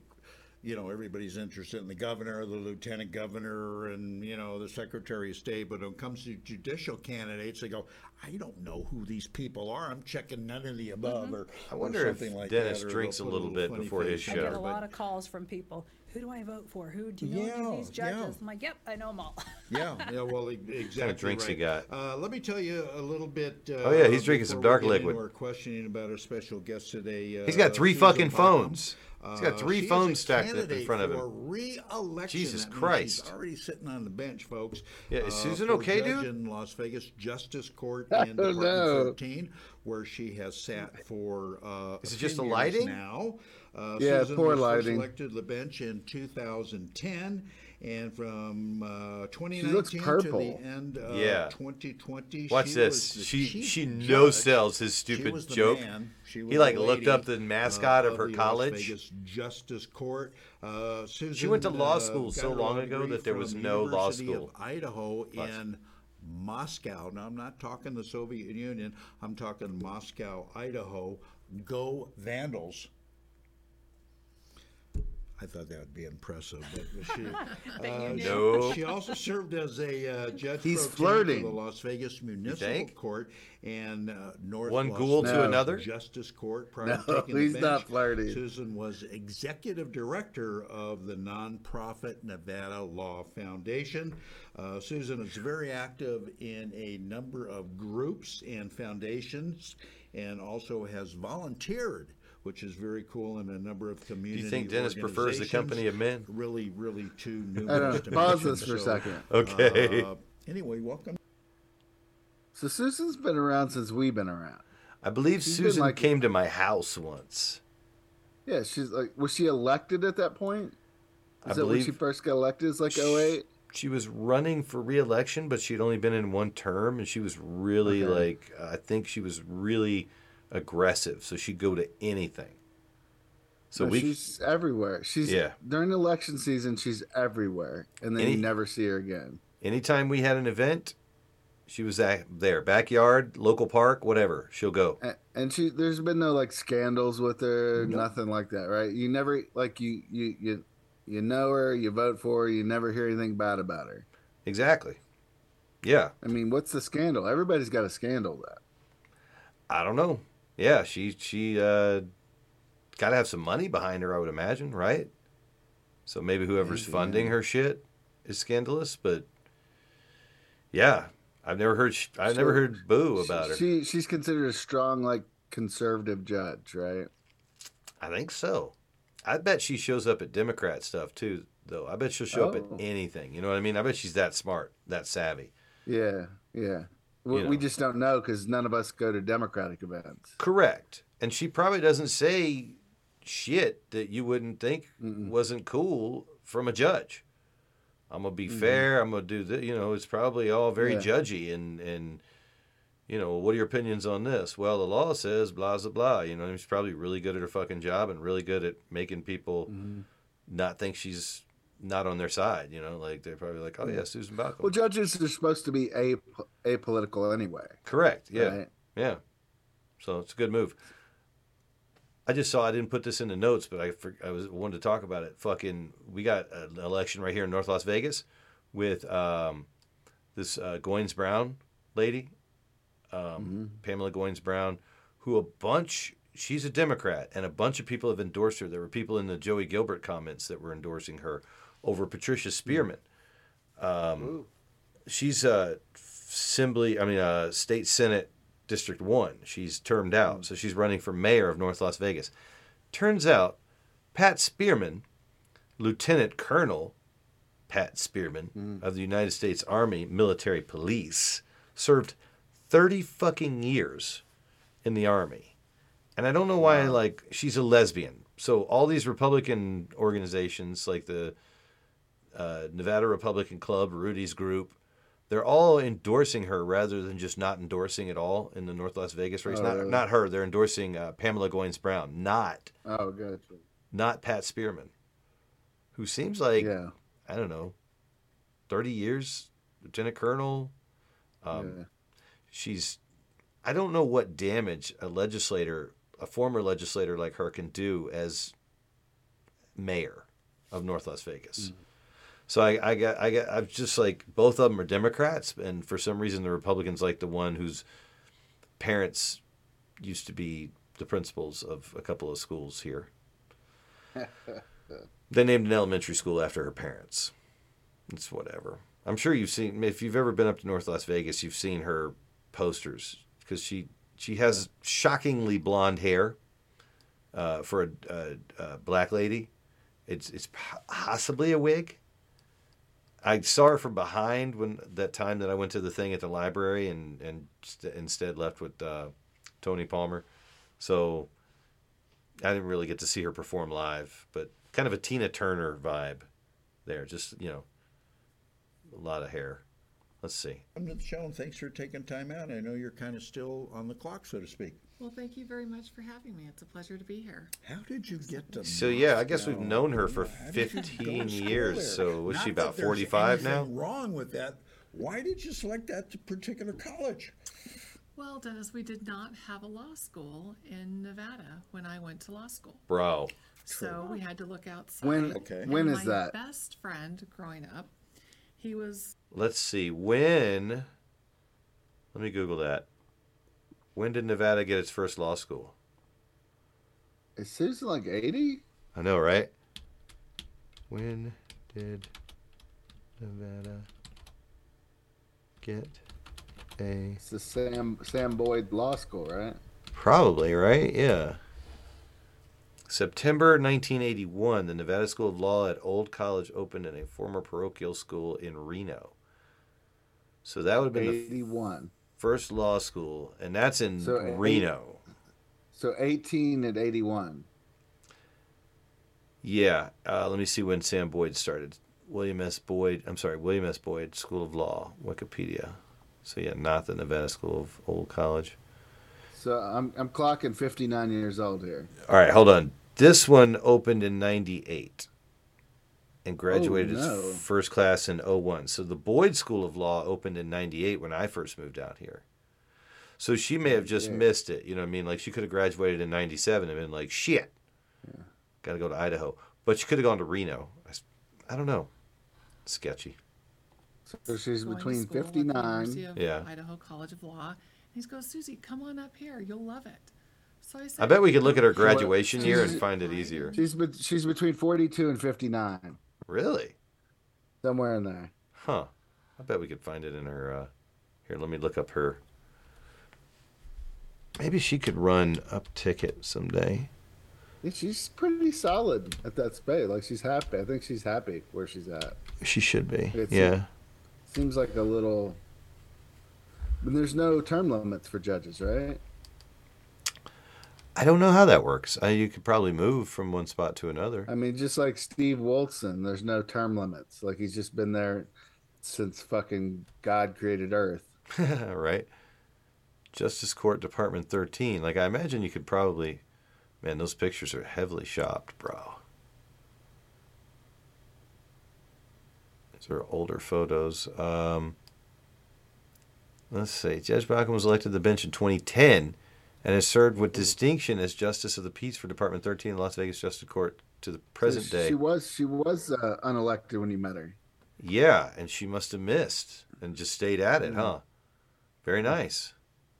you know, everybody's interested in the governor, the lieutenant governor, and, you know, the secretary of state. But when it comes to judicial candidates, they go, I don't know who these people are. I'm checking none of the above mm-hmm. or, I or wonder if like Dennis that. drinks they'll a little bit before his face I get a lot of calls from people who do I vote for? Who do you know any of Yeah, these judges? yeah. I'm like, yep, I know them all. Yeah, yeah, well, e- exactly. drinks he right. Uh, let me tell you a little bit. Uh, Oh, yeah, he's drinking some before we dark get into liquid. Our questioning about our special guest today. Uh, He's got three Susan fucking Baucum. phones. He's got Uh, three she is phones a stacked up in candidate front of him. for Re-election. Jesus That means Christ. She's already sitting on the bench, folks. Yeah, is uh, Susan for okay, judge dude? In Las Vegas Justice Court in don't Department know. 13, where she has sat for. Uh, Is it just few the years lighting? Now, uh, Yeah, Susan poor was first lighting. elected to the bench in 2010, and from uh, 2019 to the end of Yeah. 2020. Watch she this. was the She chief she judge. no sells his She stupid was the joke. man. She He like the looked up the mascot uh, of her the college. Las Vegas Justice Court. Uh, Susan, She went to law uh, school got so long ago that there was from no law University of school. Idaho Watch. in Moscow. Now I'm not talking the Soviet Union. I'm talking Moscow, Idaho. Go Vandals. I thought that would be impressive, but she, uh. No. she also served as a uh, judge He's flirting. for the Las Vegas Municipal? Court and uh, North One Las ghoul to another? Justice Court. Prior No, to he's bench, not flirting. Susan was executive director of the nonprofit Nevada Law Foundation. Uh, Susan is very active in a number of groups and foundations, and also has volunteered. Which is very cool in a number of communities. Do you think Dennis prefers the company of men? Really, really too I don't numerous know. to Pause mention, this for a second. Okay. uh, anyway, welcome. So Susan's been around since we've been around. I believe She's Susan like- came to my house once. Yeah, she's like, was she elected at that point? I Is that when she first got elected? It's like 08? She was running for re-election, but she'd only been in one term, and she was really Okay. like I think she was really aggressive, so she'd go to anything. So No, we she's everywhere. She's Yeah. during election season. She's everywhere, and then Any- you never see her again. anytime we had an event, she was at, there, backyard, local park, whatever. She'll go. And, and she, there's been no like scandals with her, Nope. nothing like that, right? You never like you you you you know her, you vote for her, you never hear anything bad about her. Exactly. Yeah, I mean, what's the scandal? Everybody's got a scandal. That I don't know. Yeah, she she uh, got to have some money behind her, I would imagine, right? So maybe whoever's Maybe, funding yeah. her shit is scandalous, but yeah, I've never heard sh- I've never heard boo about her. She she's considered a strong like conservative judge, right? I think so. I bet she shows up at Democrat stuff too, though. I bet she'll show up at Oh. anything. You know what I mean? I bet she's that smart, that savvy. Yeah, yeah. We, You we just don't know because none of us go to Democratic events. Correct. And she probably doesn't say shit that you wouldn't think wasn't cool from a judge. I'm gonna be mm-hmm. fair. I'm gonna do that. You know, it's probably all very Yeah. judgy and and you know, what are your opinions on this? Well, the law says blah blah blah. You know, she's probably really good at her fucking job and really good at making people mm-hmm. not think she's not on their side. You know, like they're probably like, oh yeah, Susan Baucum. Well, judges are supposed to be a apolitical anyway. Correct. Yeah. Right. Yeah. So it's a good move. I just saw I didn't put this in the notes, but I for, I was wanted to talk about it. Fucking, we got an election right here in North Las Vegas with um, this uh, Goynes Brown lady, um, Pamela Goynes Brown, who a bunch. She's a Democrat, and a bunch of people have endorsed her. There were people in the Joey Gilbert comments that were endorsing her over Patricia Spearman. Um, she's uh, assembly, I mean, uh, state senate district one. She's termed out, so she's running for mayor of North Las Vegas. Turns out, Pat Spearman, Lieutenant Colonel Pat Spearman of the United States Army Military Police, served thirty fucking years in the army, and I don't know why. Like, she's a lesbian, so all these Republican organizations, like the uh, Nevada Republican Club, Rudy's Group, they're all endorsing her rather than just not endorsing at all in the North Las Vegas race. Oh, not really? not her. They're endorsing uh, Pamela Goynes Brown, not Oh, good. not Pat Spearman, who seems like Yeah. I don't know, thirty years, lieutenant colonel. Um, Yeah. She's, I don't know what damage a legislator, a former legislator like her, can do as mayor of North Las Vegas. So I, I got, I got, I'm just like both of them are Democrats, and for some reason the Republicans like the one whose parents used to be the principals of a couple of schools here. They named an elementary school after her parents. It's whatever. I'm sure you've seen if you've ever been up to North Las Vegas, you've seen her posters because she she has shockingly blonde hair uh, for a, a, a black lady. It's it's possibly a wig. I saw her from behind when that time that I went to the thing at the library and and st- instead left with uh, Tony Palmer. So I didn't really get to see her perform live, but kind of a Tina Turner vibe there. Just you know, a lot of hair. Let's see. To the thanks for taking time out. I know you're kind of still on the clock, so to speak. Well, thank you very much for having me. It's a pleasure to be here. How did you get to? So yeah, I guess we've Moscow? known her for How did you go to 15 school years. there? So was she Not about there's 45 now? anything Wrong with that? Why did you select that particular college? Well, Dennis, we did not have a law school in Nevada when I went to law school. Bro. So we had to look outside. When- Okay. And when is my that? best friend growing up, he was Let's see. When? Let me Google that. When did Nevada get its first law school? It seems like 80? I know, right? When did Nevada get a It's the Sam Sam Boyd Law School, right? Probably, right? Yeah. September 1981, the Nevada School of Law at Old College opened in a former parochial school in Reno. So that would have been the 81. First law school, and that's in So, eight- Reno. So 18 and 81. Yeah. Uh, let me see when Sam Boyd started. William S. Boyd, I'm sorry, William S. Boyd School of Law, Wikipedia. So yeah, not the Nevada School of Old College. So I'm I'm clocking 59 years old here. All right, hold on. This one opened in 98 and oh, graduated Oh, no. its first class in 01. So the Boyd School of Law opened in 98 when I first moved out here. So she may have just Yeah. missed it. You know what I mean? Like she could have graduated in 97 and been like, shit, got to go to Idaho. But she could have gone to Reno. I don't know. Sketchy. So she's going between school at the 59. University of Yeah. Idaho College of Law. And he goes, Susie, come on up here. You'll love it. So I said, I bet we could look at her "Okay." graduation year and find it easier. She's bet- she's between 42 and 59, Really? somewhere in there. Huh. I bet we could find it in her. Uh, here, let me look up her. Maybe she could run up ticket someday. Yeah, she's pretty solid at that space. Like she's happy. I think she's happy where she's at. She should be. It's- yeah. Seems like a little. But there's no term limits for judges, right? I don't know how that works. I, you could probably move from one spot to another. I mean, just like Steve Wilson, there's no term limits. Like he's just been there since fucking God created Earth. right? Justice Court Department 13. Like, I imagine you could probably. Man, those pictures are heavily shopped, bro. These are older photos. Um, let's see. Judge Baucum was elected to the bench in 2010 and has served with distinction as Justice of the Peace for Department 13 in Las Vegas Justice Court to the present she, day. She was she was uh, unelected when you met her. Yeah, and she must have missed and just stayed at it, huh? Very nice.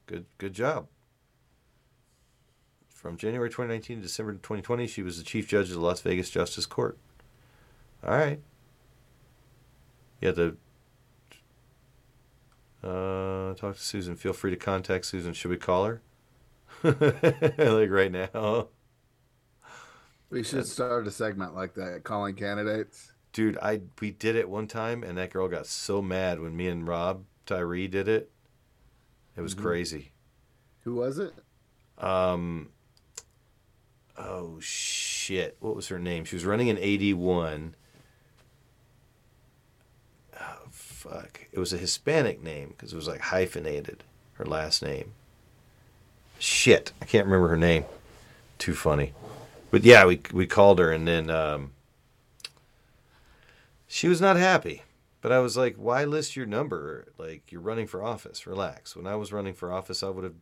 Good good job. From January 2019 to December 2020, she was the chief judge of the Las Vegas Justice Court. All right. Yeah, the uh, talk to Susan. Feel free to contact Susan. Should we call her? like right now. We should start a segment like that, calling candidates. Dude, I we did it one time, and that girl got so mad when me and Rob Tyree did it. It was Mhm. crazy. Who was it? Um. Oh shit! What was her name? She was running in '81. Oh fuck! It was a Hispanic name because it was like hyphenated. Her last name. Shit! I can't remember her name. Too funny. But yeah, we we called her and then um, she was not happy. But I was like, why list your number? Like you're running for office. Relax. When I was running for office, I would have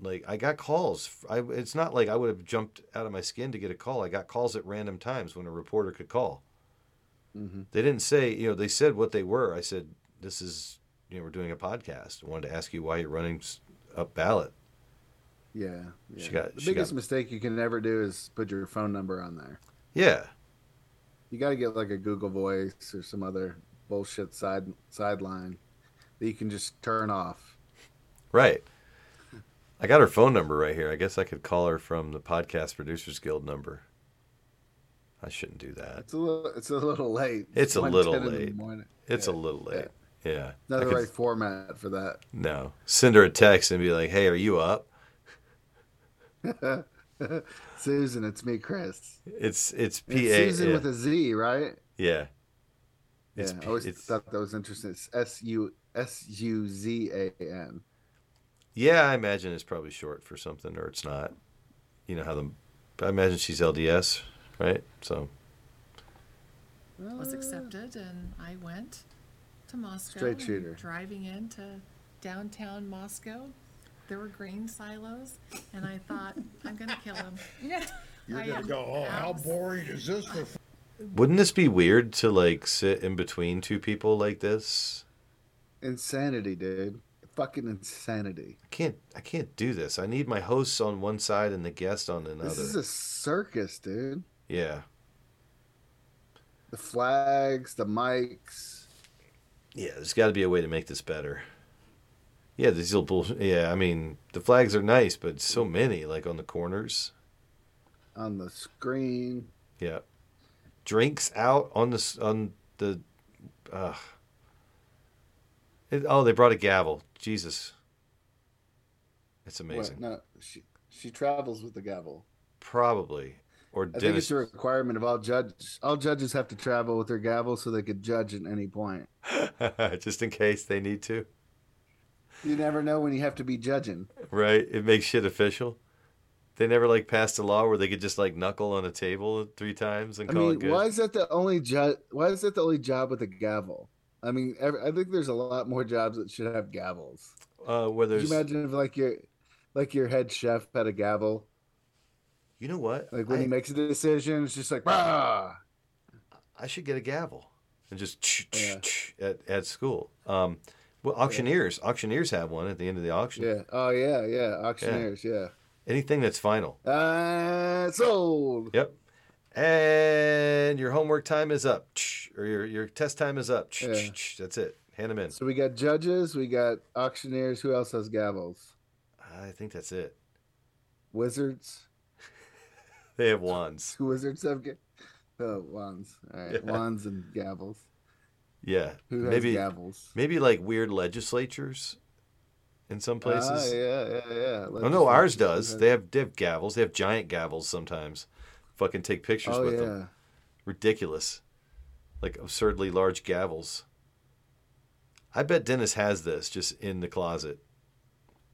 like I got calls. I it's not like I would have jumped out of my skin to get a call. I got calls at random times when a reporter could call. Mm-hmm. They didn't say, you know, they said what they were. I said, this is, you know, we're doing a podcast. I wanted to ask you why you're running up ballot. Yeah. yeah. She got- the she biggest got- mistake you can never do is put your phone number on there. Yeah. You got to get like a Google Voice or some other bullshit side sideline that you can just turn off. Right. I got her phone number right here. I guess I could call her from the Podcast Producers Guild number. I shouldn't do that. It's a little, it's a little late. It's a little late. It's Yeah, a little late. Yeah. Not I the could- right format for that. No. Send her a text and be like, "Hey, are you up?" Susan, it's me, Chris. It's it's It's P A. Susan with a Z, right? Yeah. Yeah, It's I always it's- thought that was interesting. It's S U S U Z A N. Yeah, I imagine it's probably short for something, or it's not. You know how the. I imagine she's LDS, right? So was accepted, and I went to Moscow. Straight and shooter. Driving into downtown Moscow, there were grain silos, and I thought, I'm gonna kill him. You're I gonna am go, oh, how abs- boring is this for wouldn't this be weird to like sit in between two people like this? Insanity, dude. Fucking insanity. I can't. I can't do this. I need my hosts on one side and the guest on another. This is a circus, dude. yeah. The flags, the mics. Yeah, there's got to be a way to make this better. Yeah, these little bullshit. Yeah, I mean the flags are nice, but so many like on the corners. on the screen. Yeah, drinks out on the on the. Uh, it, oh, they brought a gavel. Jesus, it's amazing. What? No, she she travels with the gavel. Probably or I think it's a requirement of all judges. All judges have to travel with their gavel so they could judge at any point. just in case they need to. You never know when you have to be judging. Right? It makes shit official. They never like passed a law where they could just like knuckle on a table three times and I call mean, it good. why is that the only job? Why is that the only job with a gavel? I mean, ev I think there's a lot more jobs that should have gavels. Uh, where Could there's, you imagine if like your like your head chef had a gavel? you know what? Like when he makes a decision, it's just like bah. I should get a gavel and just Yeah. at at school. Um, well, auctioneers, auctioneers have one at the end of the auction. Yeah. Oh yeah, yeah. Auctioneers, yeah. Anything that's final. Uh, sold. Yep. And your homework time is up, or your your test time is up. Yeah. That's it. Hand them in. So we got judges, we got auctioneers. Who else has gavels? I think that's it. Wizards. They have wands. Wizards have ga- oh wands. All right, Yeah. wands and gavels. Yeah. Who has maybe gavels? maybe like weird legislatures in some places. Ah, yeah, yeah, yeah. Oh no, ours does. They have they have gavels. They have giant gavels sometimes. Fucking take pictures Oh with yeah. them. Ridiculous. Like absurdly large gavels. I bet Dennis has this just in the closet,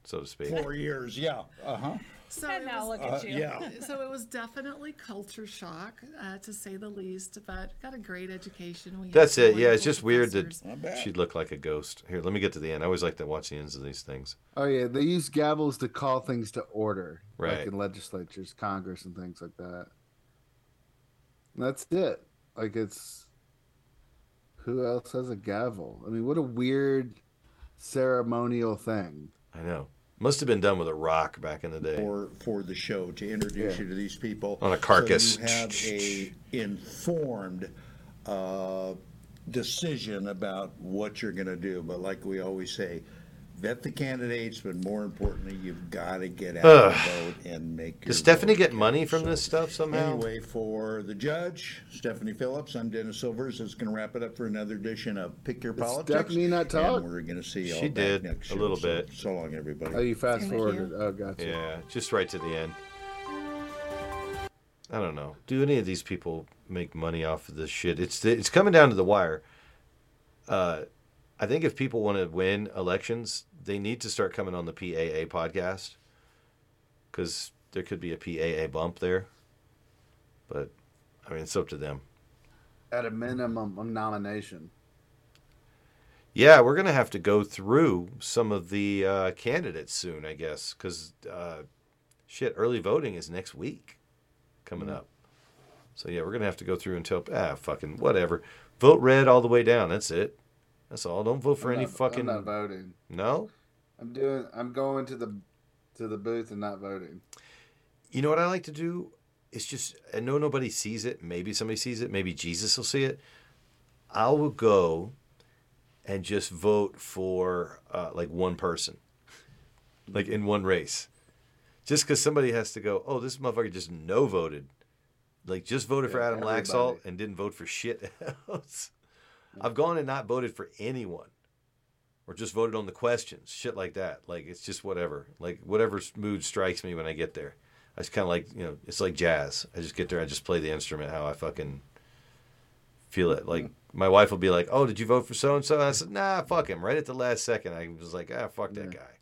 so to speak. four years? Yeah. Uh huh. So And it now was- look at Uh, you. yeah. So it was definitely culture shock, uh, to say the least. But got a great education. We had That's some it. Yeah, it's wonderful just weird professors. that she'd look like a ghost. Here, let me get to the end. I always like to watch the ends of these things. Oh yeah, they use gavels to call things to order, Right. Like in legislatures, Congress, and things like that. And that's it. Like it's who else has a gavel? I mean, what a weird ceremonial thing. I know. Must have been done with a rock back in the day. for for the show to introduce Yeah. you to these people On a carcass. So you have a informed uh, decision about what you're going to do. But like we always say, vet the candidates, but more importantly, you've got to get out Ugh. and vote and make. your Does Stephanie get count. money from this stuff somehow? Anyway, for the judge, Stephanie Phillips, I'm Dennis Silvers. Is going to wrap it up for another edition of Pick Your Does Politics. Stephanie not talk? And we're going to see you She all back did, next a show. little So- bit. So long, everybody. Oh, you fast Thank forwarded. you. Oh, gotcha. Yeah, just right to the end. I don't know. Do any of these people make money off of this shit? It's it's coming down to the wire. Uh, I think if people want to win elections, they need to start coming on the PAA podcast because there could be a PAA bump there. But I mean, it's up to them. At a minimum, a nomination. Yeah, we're gonna have to go through some of the uh, candidates soon, I guess, because uh, shit, early voting is next week coming up. So yeah, we're gonna have to go through and tell ah fucking whatever. Vote red all the way down. That's it. That's all. Don't vote for I'm any not- fucking. I'm not voting. No. I'm doing. I'm going to the to the booth and not voting. You know what I like to do? it's just I know nobody sees it. Maybe somebody sees it. Maybe Jesus will see it. I will go and just vote for uh, like one person, like in one race, just because somebody has to go. Oh, this motherfucker just no voted, like just voted for Adam everybody. Laxalt and didn't vote for shit else. I've gone and not voted for anyone, or just voted on the questions, shit like that. Like it's just whatever, like whatever mood strikes me when I get there. I just kind of like you know, it's like jazz. I just get there, I just play the instrument how I fucking feel it. Like my wife will be like, "Oh, did you vote for so and so?" I said, "Nah, fuck him." Right at the last second, I was like, "Ah, fuck that guy."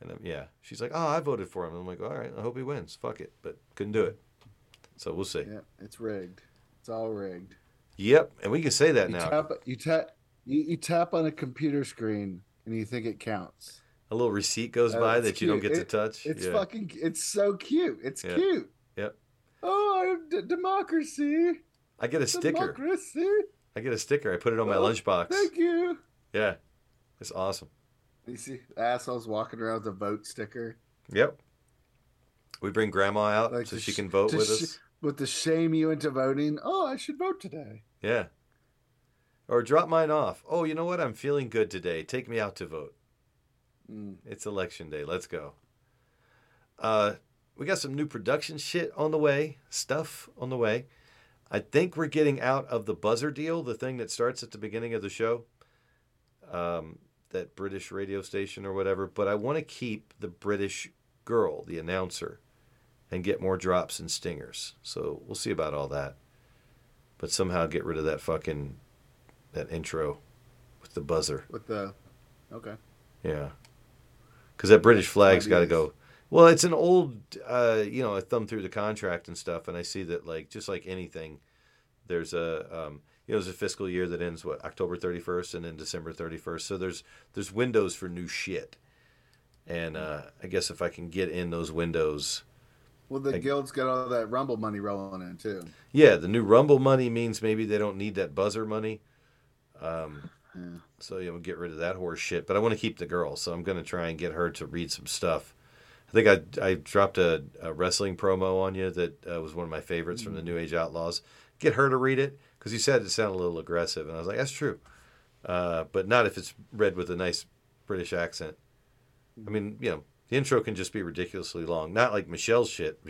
And then, yeah, she's like, "Oh, I voted for him." I'm like, "All right, I hope he wins." Fuck it, but couldn't do it. So we'll see. Yeah, it's rigged. It's all rigged. Yep, and we can say that You now. tap, you tap, you, you tap on a computer screen and you think it counts. A little receipt goes by that you don't get It- to touch. It's yeah. fucking. It's so cute. It's Yeah. cute. Yep. Oh, d- democracy. I get a sticker. Democracy. I get a sticker. I put it on my Oh, lunchbox. Thank you. Yeah, it's awesome. You see assholes walking around with a vote sticker. Yep. We bring grandma out Like so she sh- can vote with us. With the shame you into voting. Oh, I should vote today. Yeah. Or drop mine off. Oh, you know what? I'm feeling good today. Take me out to vote. Mm. It's election day. Let's go. Uh, we got some new production shit on the way, stuff on the way. I think we're getting out of the buzzer deal, the thing that starts at the beginning of the show, um, that British radio station or whatever. But I want to keep the British girl, the announcer, and get more drops and stingers. So we'll see about all that. But somehow get rid of that fucking that intro with the buzzer. With the. Okay. Yeah. Because that British flag's got to go. Well, it's an old, uh, you know, I thumb through the contract and stuff, and I see that, like, just like anything, there's a, um, you know, there's a fiscal year that ends what October 31st and then December 31st. So there's there's windows for new shit, and uh, I guess if I can get in those windows, Well, the I- guild's got all that Rumble money rolling in too. yeah, the new Rumble money means maybe they don't need that buzzer money. Um, So you know, get rid of that horse shit. But I want to keep the girl, so I'm going to try and get her to read some stuff. I think I I dropped a, a wrestling promo on you that uh, was one of my favorites from the New Age Outlaws. Get her to read it because you said it sounded a little aggressive, and I was like, that's true, uh, but not if it's read with a nice British accent. I mean, you know, the intro can just be ridiculously long, not like Michelle's shit.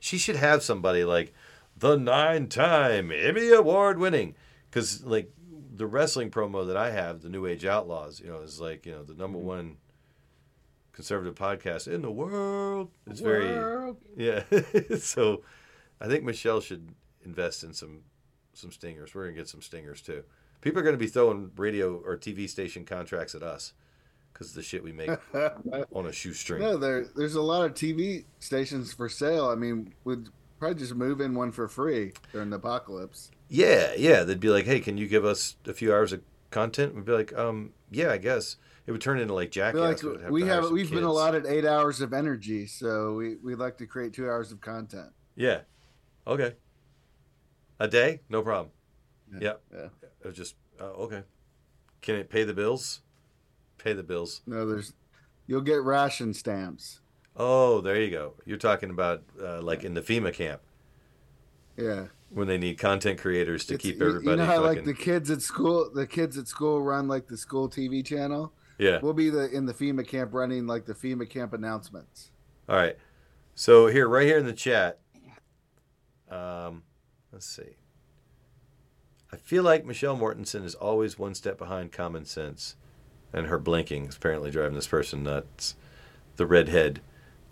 She should have somebody like the nine-time Emmy Award winning, because like the wrestling promo that I have, the New Age Outlaws, you know, is like you know the number mm-hmm. one conservative podcast in the world. It's World. very yeah. so I think Michelle should invest in some some stingers. We're gonna get some stingers too. People are gonna be throwing radio or TV station contracts at us because the shit we make on a shoestring. No, there there's a lot of TV stations for sale. I mean, we'd probably just move in one for free during the apocalypse. Yeah, yeah. They'd be like, "Hey, can you give us a few hours of content?" We'd be like, "Um, yeah, I guess." It would turn into like Jackass. like we have, we have we've been allotted eight hours of energy, so we we'd like to create two hours of content. Yeah. Okay. A day? No problem. Yeah. Yeah. It was just uh, okay. Can it pay the bills? Pay the bills. No, there's you'll get ration stamps. Oh, there you go. You're talking about uh, like in the FEMA camp Yeah. when they need content creators to It's- keep everybody You know how fucking. like the kids at school, the kids at school run like the school TV channel. Yeah. We'll be the in the FEMA camp running like the FEMA camp announcements. All right. So here, right here in the chat, um, let's see. I feel like Michelle Mortensen is always one step behind common sense, and her blinking is apparently driving this person nuts. The redhead.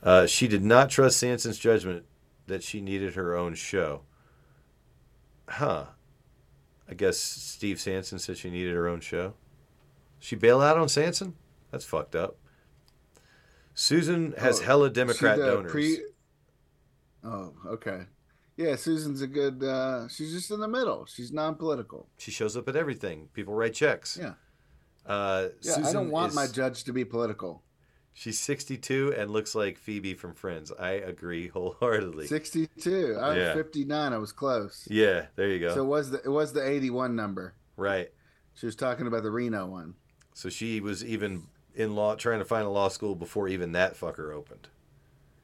Uh, she did not trust Sanson's judgment that she needed her own show. Huh. I guess Steve Sanson said she needed her own show. She bail out on Sanson? That's fucked up. Susan has Oh, hella Democrat the donors. pre- oh, okay. Yeah, Susan's a good. uh She's just in the middle. She's non-political. She shows up at everything. People write checks. Yeah. Uh, Yeah, I Susan don't want is- my judge to be political. She's 62 and looks like Phoebe from Friends. I agree wholeheartedly. 62. I was Yeah. 59. I was close. Yeah, there you go. So it was the it was the 81 number. right. She was talking about the Reno one. So she was even in law trying to find a law school before even that fucker opened.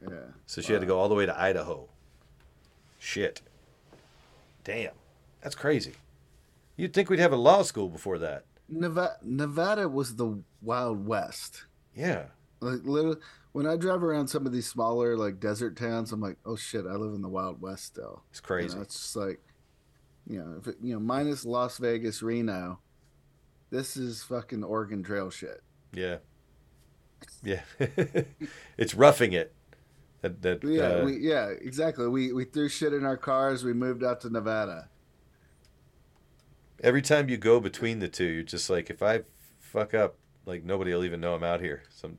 Yeah. So she had to go all the way to Idaho. Shit. Damn. That's crazy. You'd think we'd have a law school before that. Nevada, Nevada was the Wild West. Yeah. Like literally, when I drive around some of these smaller like desert towns, I'm like, oh shit, I live in the Wild West still. It's crazy. You know, it's just like, you know, if it, you know, minus Las Vegas, Reno, this is fucking Oregon Trail shit. Yeah. Yeah. it's roughing it. That, that Yeah, uh, we yeah, exactly. We we threw shit in our cars. We moved out to Nevada. Every time you go between the two, you're just like, if I fuck up, like nobody will even know I'm out here. Some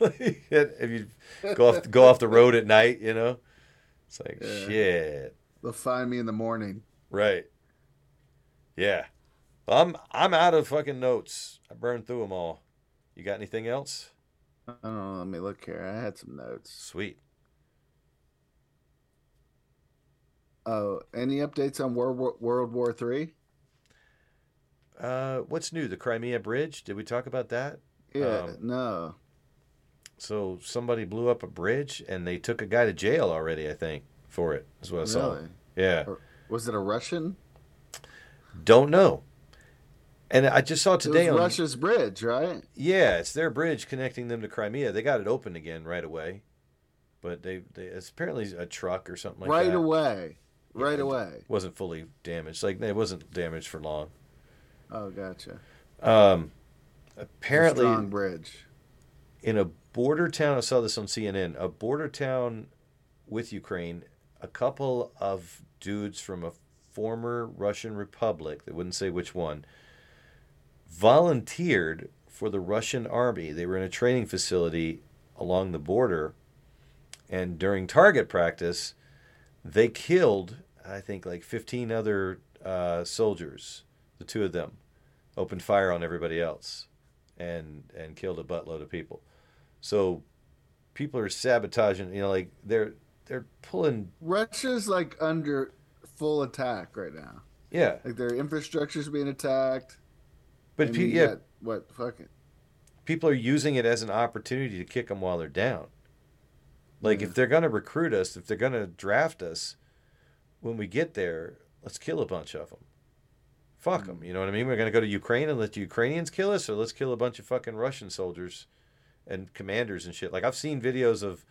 like, if you go off go off the road at night, you know, it's like Yeah. shit. They'll find me in the morning. Right. Yeah. I'm I'm out of fucking notes. I burned through them all. You got anything else? I don't know. Let me look here. I had some notes. Sweet. Oh, any updates on World War, World War Three? Uh, what's new? The Crimea Bridge? Did we talk about that? Yeah, Um, no. So somebody blew up a bridge and they took a guy to jail already. I think for it. Is what I saw. Really? Yeah. Or- Was it a Russian? Don't know. And I just saw today on Russia's bridge, right? Yeah, it's their bridge connecting them to Crimea. They got it open again right away, but they, they it's apparently a truck or something like right that. Right away. Right it away. Wasn't fully damaged. Like it wasn't damaged for long. Oh, gotcha. Um, apparently, strong bridge. in a border town, I saw this on CNN. A border town with Ukraine, a couple of dudes from a former Russian republic, they wouldn't say which one, volunteered for the Russian army. They were in a training facility along the border, and during target practice, they killed, I think, like 15 other uh, soldiers, the two of them, opened fire on everybody else and and killed a buttload of people. So people are sabotaging, you know, like they're they're pulling Russia's like under full attack right now. yeah. Like their infrastructure's being attacked. But pe- yeah, got, what fucking people are using it as an opportunity to kick them while they're down. Like if mm-hmm. they're going to recruit us, if they're going to draft us, when we get there, let's kill a bunch of them. Fuck them, you know what I mean? We're going to go to Ukraine and let the Ukrainians kill us, or let's kill a bunch of fucking Russian soldiers and commanders and shit. Like I've seen videos of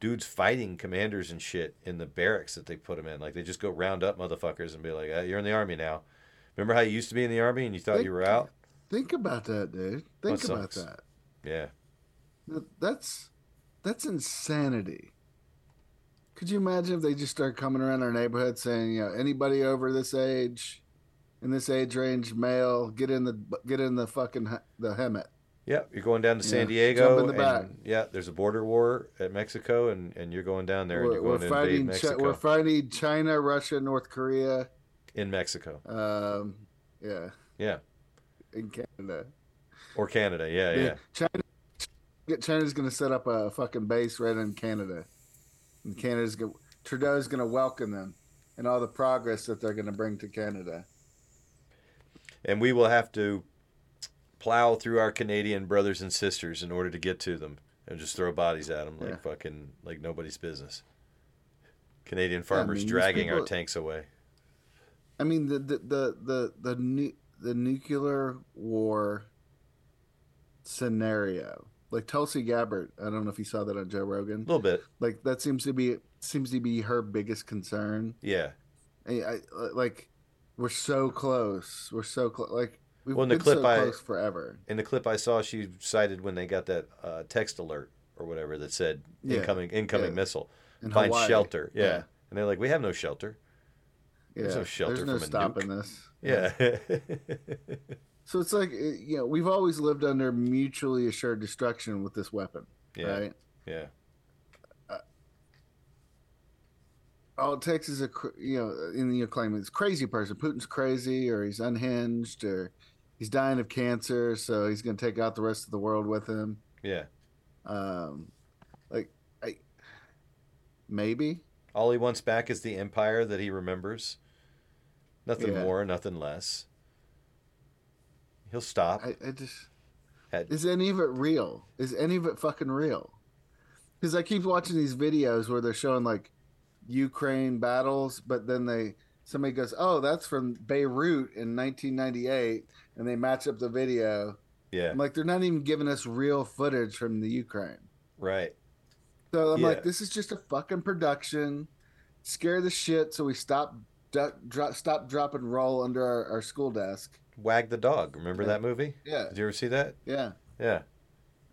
dudes fighting commanders and shit in the barracks that they put them in. Like they just go round up motherfuckers and be like, "Uh, "You're in the army now." Remember how you used to be in the army and you thought you were out? think about that, dude. Think That about that. Yeah. That's that's insanity. Could you imagine if they just start coming around our neighborhood saying, you know, anybody over this age, in this age range, male, get in the get in the fucking the helmet. Yeah, you're going down to San Yeah, Diego. jump in the and. Yeah, there's a border war at Mexico, and, and you're going down there and We're, you're we're going fighting. Chi- we're fighting China, Russia, North Korea. in Mexico. Um, yeah, Yeah, in Canada. or Canada. Yeah, yeah. China, China's going to set up a fucking base right in Canada, and Canada's go, Trudeau's going to welcome them and all the progress that they're going to bring to Canada. And we will have to plow through our Canadian brothers and sisters in order to get to them, and just throw bodies at them like Yeah. fucking like nobody's business. Canadian I farmers mean, these dragging our tanks away. I mean the the the the the, nu- the nuclear war scenario, like Tulsi Gabbard. I don't know if you saw that on Joe Rogan. A little bit. Like that seems to be seems to be her biggest concern. Yeah. I, I like we're so close. We're so close. Like we've Well, been clip so I close forever. in the clip I saw, she cited when they got that uh, text alert or whatever that said Yeah, incoming incoming yeah. missile. In Find Hawaii, shelter. Yeah. yeah. and they're like, we have no shelter. There's no shelter there's no from a stopping nuke. this. Yeah. So it's like uh, you know we've always lived under mutually assured destruction with this weapon, Yeah. right? yeah. All it takes is a you know in your claim it's crazy person putin's crazy or he's unhinged or he's dying of cancer so he's going to take out the rest of the world with him Yeah. um like i maybe All he wants back is the empire that he remembers. Nothing Yeah. more, nothing less. He'll stop. i, I just Had- is any of it real is any of it fucking real because i keep watching these videos where they're showing like Ukraine battles, but then they somebody goes, "Oh, that's from Beirut in 1998," and they match up the video. Yeah. I'm like, they're not even giving us real footage from the Ukraine. Right. So I'm Yeah. like, this is just a fucking production. Scare the shit so we stop, duck, drop, stop, drop, and roll under our, our school desk. Wag the dog. Remember Yeah. that movie? Yeah. Did you ever see that? Yeah. Yeah.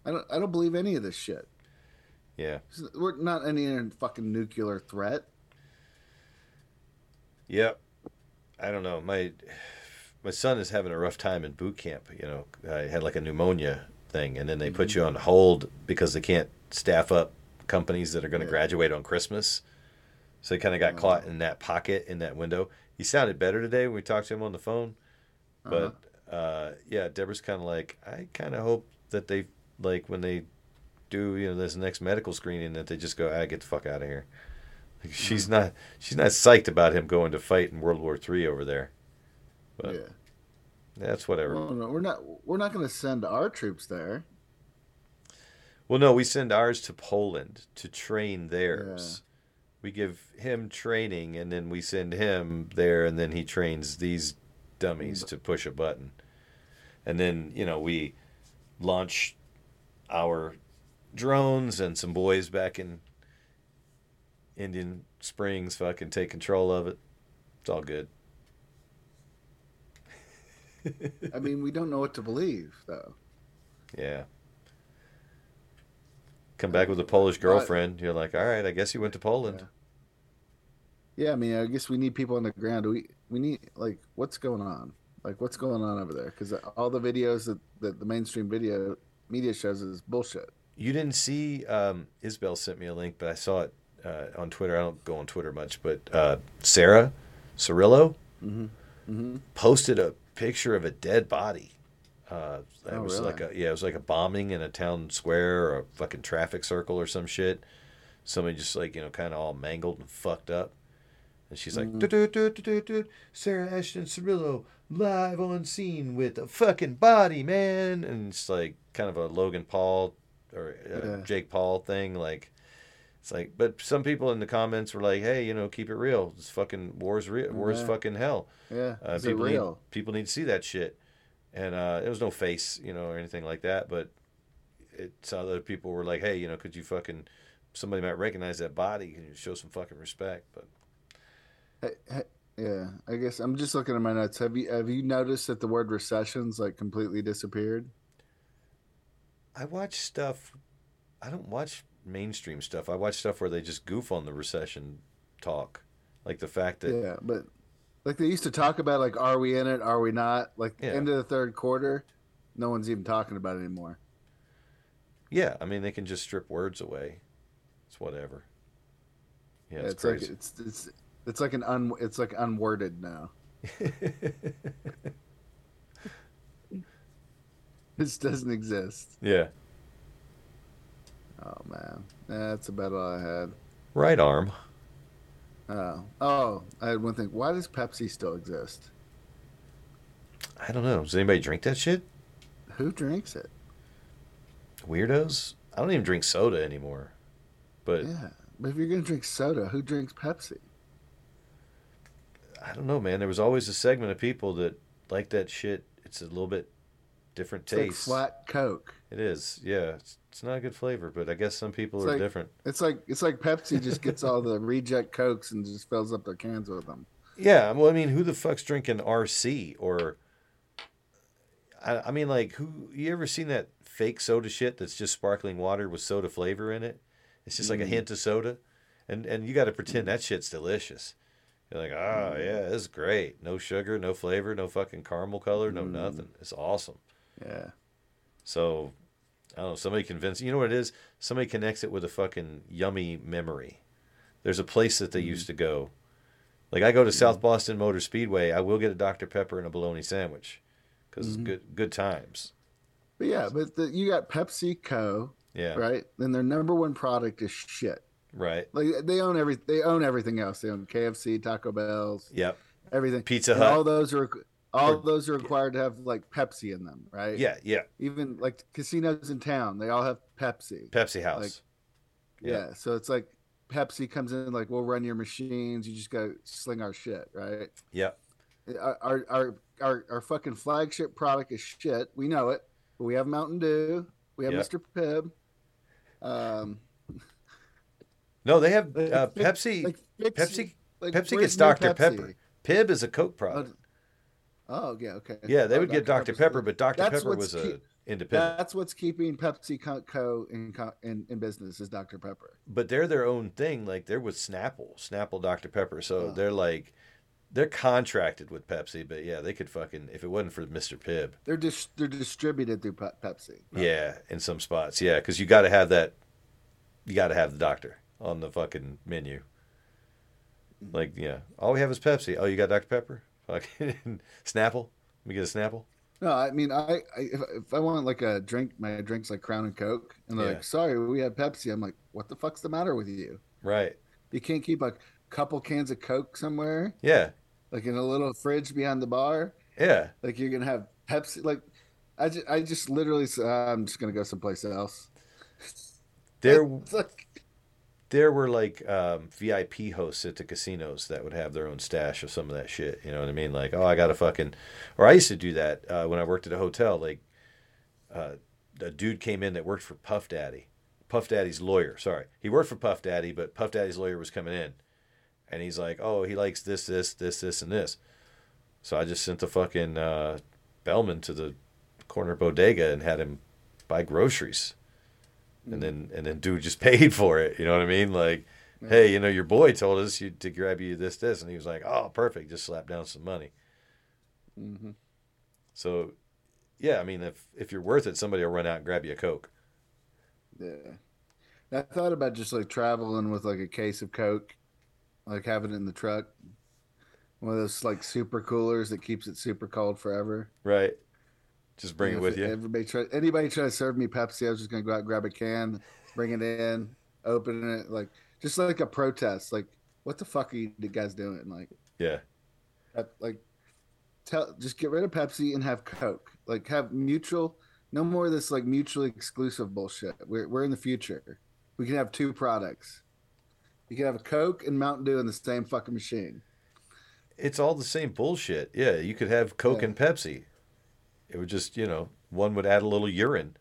I don't, I don't believe any of this shit. Yeah. We're not any fucking nuclear threat. Yep. I don't know. My my son is having a rough time in boot camp. You know, I had like a pneumonia thing, and then they put you mm-hmm. on hold because they can't staff up companies that are going to graduate on Christmas. So he kind of got uh-huh. caught in that pocket in that window. He sounded better today when we talked to him on the phone, but uh-huh. uh, yeah, Deborah's kind of like, I kind of hope that they like when they do you know this next medical screening that they just go, I get the fuck out of here. Like, she's mm-hmm. not she's not psyched about him going to fight in World War Three over there. But Yeah. that's whatever. Well, no, we're not. We're not going to send our troops there. Well, no, we send ours to Poland to train theirs. We give him training, and then we send him there, and then he trains these dummies mm. to push a button. And then, you know, we launch our drones, and some boys back in Indian Springs fucking take control of it. It's all good. I mean, we don't know what to believe, though. Yeah. Come back with a Polish girlfriend. You're like, all right, I guess you went to Poland. Yeah, I mean, I guess we need people on the ground. We we need like what's going on? Like what's going on over there? Because all the videos that, that the mainstream video media shows is bullshit. You didn't see um, Isabel sent me a link, but I saw it uh, on Twitter. I don't go on Twitter much, but uh, Sarah Cirillo Mm-hmm. Mm-hmm. posted a picture of a dead body. Uh, it Oh, was really? like a yeah, it was like a bombing in a town square or a fucking traffic circle or some shit. Somebody just like you know, kind of all mangled and fucked up. And she's like, Mhm. Sarah Ashton Cirillo live on scene with a fucking body, man. And it's like kind of a Logan Paul or uh, Yeah. Jake Paul thing. Like, it's like, but some people in the comments were like, hey, you know, keep it real. It's fucking war's real. War's Yeah. fucking hell. Yeah, Uh, people real? Need, people need to see that shit. And uh, there was no face, you know, or anything like that. But it some other people were like, hey, you know, could you fucking somebody might recognize that body? Can you show some fucking respect? But yeah, I guess I'm just looking at my notes. Have you have you noticed that the word recessions like completely disappeared? I watch stuff. I don't watch mainstream stuff. I watch stuff where they just goof on the recession talk, like the fact that Yeah, but like they used to talk about like are we in it, are we not? Like Yeah. end of the third quarter, no one's even talking about it anymore. yeah, I mean they can just strip words away. It's whatever. Yeah, it's, it's crazy. like it's it's it's like an un it's like unworded now. this doesn't exist. yeah, Oh man, that's about all I had. right arm. Oh, oh, I had one thing. Why does Pepsi still exist? I don't know. Does anybody drink that shit? Who drinks it? Weirdos. I don't even drink soda anymore. But Yeah, but if you're gonna drink soda, who drinks Pepsi? I don't know, man. There was always a segment of people that like that shit. It's a little bit different It's like taste. flat Coke. It is. Yeah, it's, it's not a good flavor, but I guess some people It's are like, different. It's like it's like Pepsi just gets all the reject Cokes and just fills up their cans with them. Yeah, well, I mean, who the fuck's drinking RC or? I, I mean, like, who you ever seen that fake soda shit that's just sparkling water with soda flavor in it? It's just like a Mm. hint of soda, and and you got to pretend that shit's delicious. You're like, oh yeah, this is great. No sugar, no flavor, no fucking caramel color, no Mm. nothing. It's awesome. Yeah. So, I don't know. Somebody convinced you know what it is. Somebody connects it with a fucking yummy memory. There's a place that they used to go. Like I go to South Boston Motor Speedway, I will get a Dr Pepper and a bologna sandwich because Mhm. it's good good times. But yeah, but the, you got PepsiCo, Yeah. right? Then their number one product is shit. Right. Like they own every they own everything else. They own KFC, Taco Bell's, Yep. everything. Pizza And Hut. All those are all Or- those are required to have like Pepsi in them, right? Yeah, yeah. Even like casinos in town, they all have Pepsi. Pepsi House. Like, yeah. So it's like Pepsi comes in like we'll run your machines. You just gotta sling our shit, right? Yeah. Our our our our, our fucking flagship product is shit. We know it. But we have Mountain Dew. We have Yep. Mr. Pibb. Um, No, they have uh, Pepsi. like, Pepsi. like, Pepsi gets Dr Pepsi? Pepper. Pibb is a Coke product. Oh yeah, okay. yeah, they Oh, would get Dr Pepper's Pepper, but Dr that's Pepper was a keep- independent. That's what's keeping Pepsi Co. In, in in business is Dr. Pepper. but they're their own thing. Like they're with Snapple, Snapple Dr Pepper. So Oh. they're like, they're contracted with Pepsi. But yeah, they could fucking if it wasn't for Mr. Pibb. They're dis- they're distributed through Pe- Pepsi. Yeah, in some spots. Yeah, because you got to have that. You got to have the doctor on the fucking menu. Like, yeah, all we have is Pepsi. Oh, you got Dr Pepper? Fucking Snapple. Let me get a Snapple. No, I mean, I, I if, if I want like a drink, my drink's like Crown and Coke, and they're Yeah. like, "Sorry, we have Pepsi." I'm like, "What the fuck's the matter with you? Right. You can't keep a couple cans of Coke somewhere, Yeah. like in a little fridge behind the bar. Yeah. Like you're gonna have Pepsi. Like, I just, I just literally, said, I'm just gonna go someplace else. There, like, there were like um, VIP hosts at the casinos that would have their own stash of some of that shit. You know what I mean? Like, oh, I got a fucking, or I used to do that uh, when I worked at a hotel. Like, uh, a dude came in that worked for Puff Daddy, Puff Daddy's lawyer. Sorry, he worked for Puff Daddy, but Puff Daddy's lawyer was coming in, and he's like, oh, he likes this, this, this, this, and this. So I just sent the fucking uh, bellman to the corner bodega and had him buy groceries and then and then dude just paid for it. You know what I mean? Like, hey, you know, your boy told us you to grab you this, this, and he was like, oh, perfect, just slap down some money. Mhm. So, yeah, I mean, if if you're worth it, somebody will run out and grab you a coke. yeah. I thought about just like traveling with like a case of Coke, like having it in the truck, one of those like super coolers that keeps it super cold forever. Right. Just bring it with you. Everybody try anybody try to serve me Pepsi, I was just gonna go out and grab a can, bring it in, open it, like just like a protest. Like, what the fuck are you guys doing? Like, Yeah. Like tell just get rid of Pepsi and have Coke. Like have mutual no more of this like mutually exclusive bullshit. We're we're in the future. We can have two products. You can have a Coke and Mountain Dew in the same fucking machine. It's all the same bullshit. Yeah, you could have Coke Yeah. and Pepsi. It would just, you know, one would add a little urine.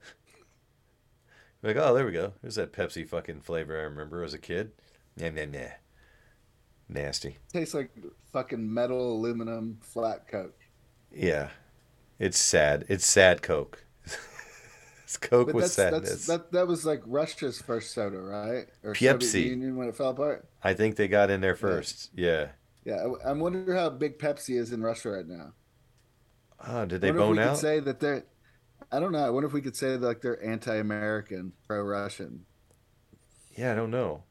like, oh, there we go. There's that Pepsi fucking flavor I remember as a kid. Nah, nah, nah. Nasty. Tastes like fucking metal aluminum flat Coke. Yeah. It's sad. It's sad Coke. it's Coke But with that's, sadness. that's that that was like Russia's first soda, right? Or Pepsi. Soviet Union when it fell apart. I think they got in there first. Yeah. Yeah, I, I wonder how big Pepsi is in Russia right now. Oh, did they I wonder if bone we out? Could say that they're. I don't know. I wonder if we could say that like they're anti-American, pro-Russian. Yeah, I don't know.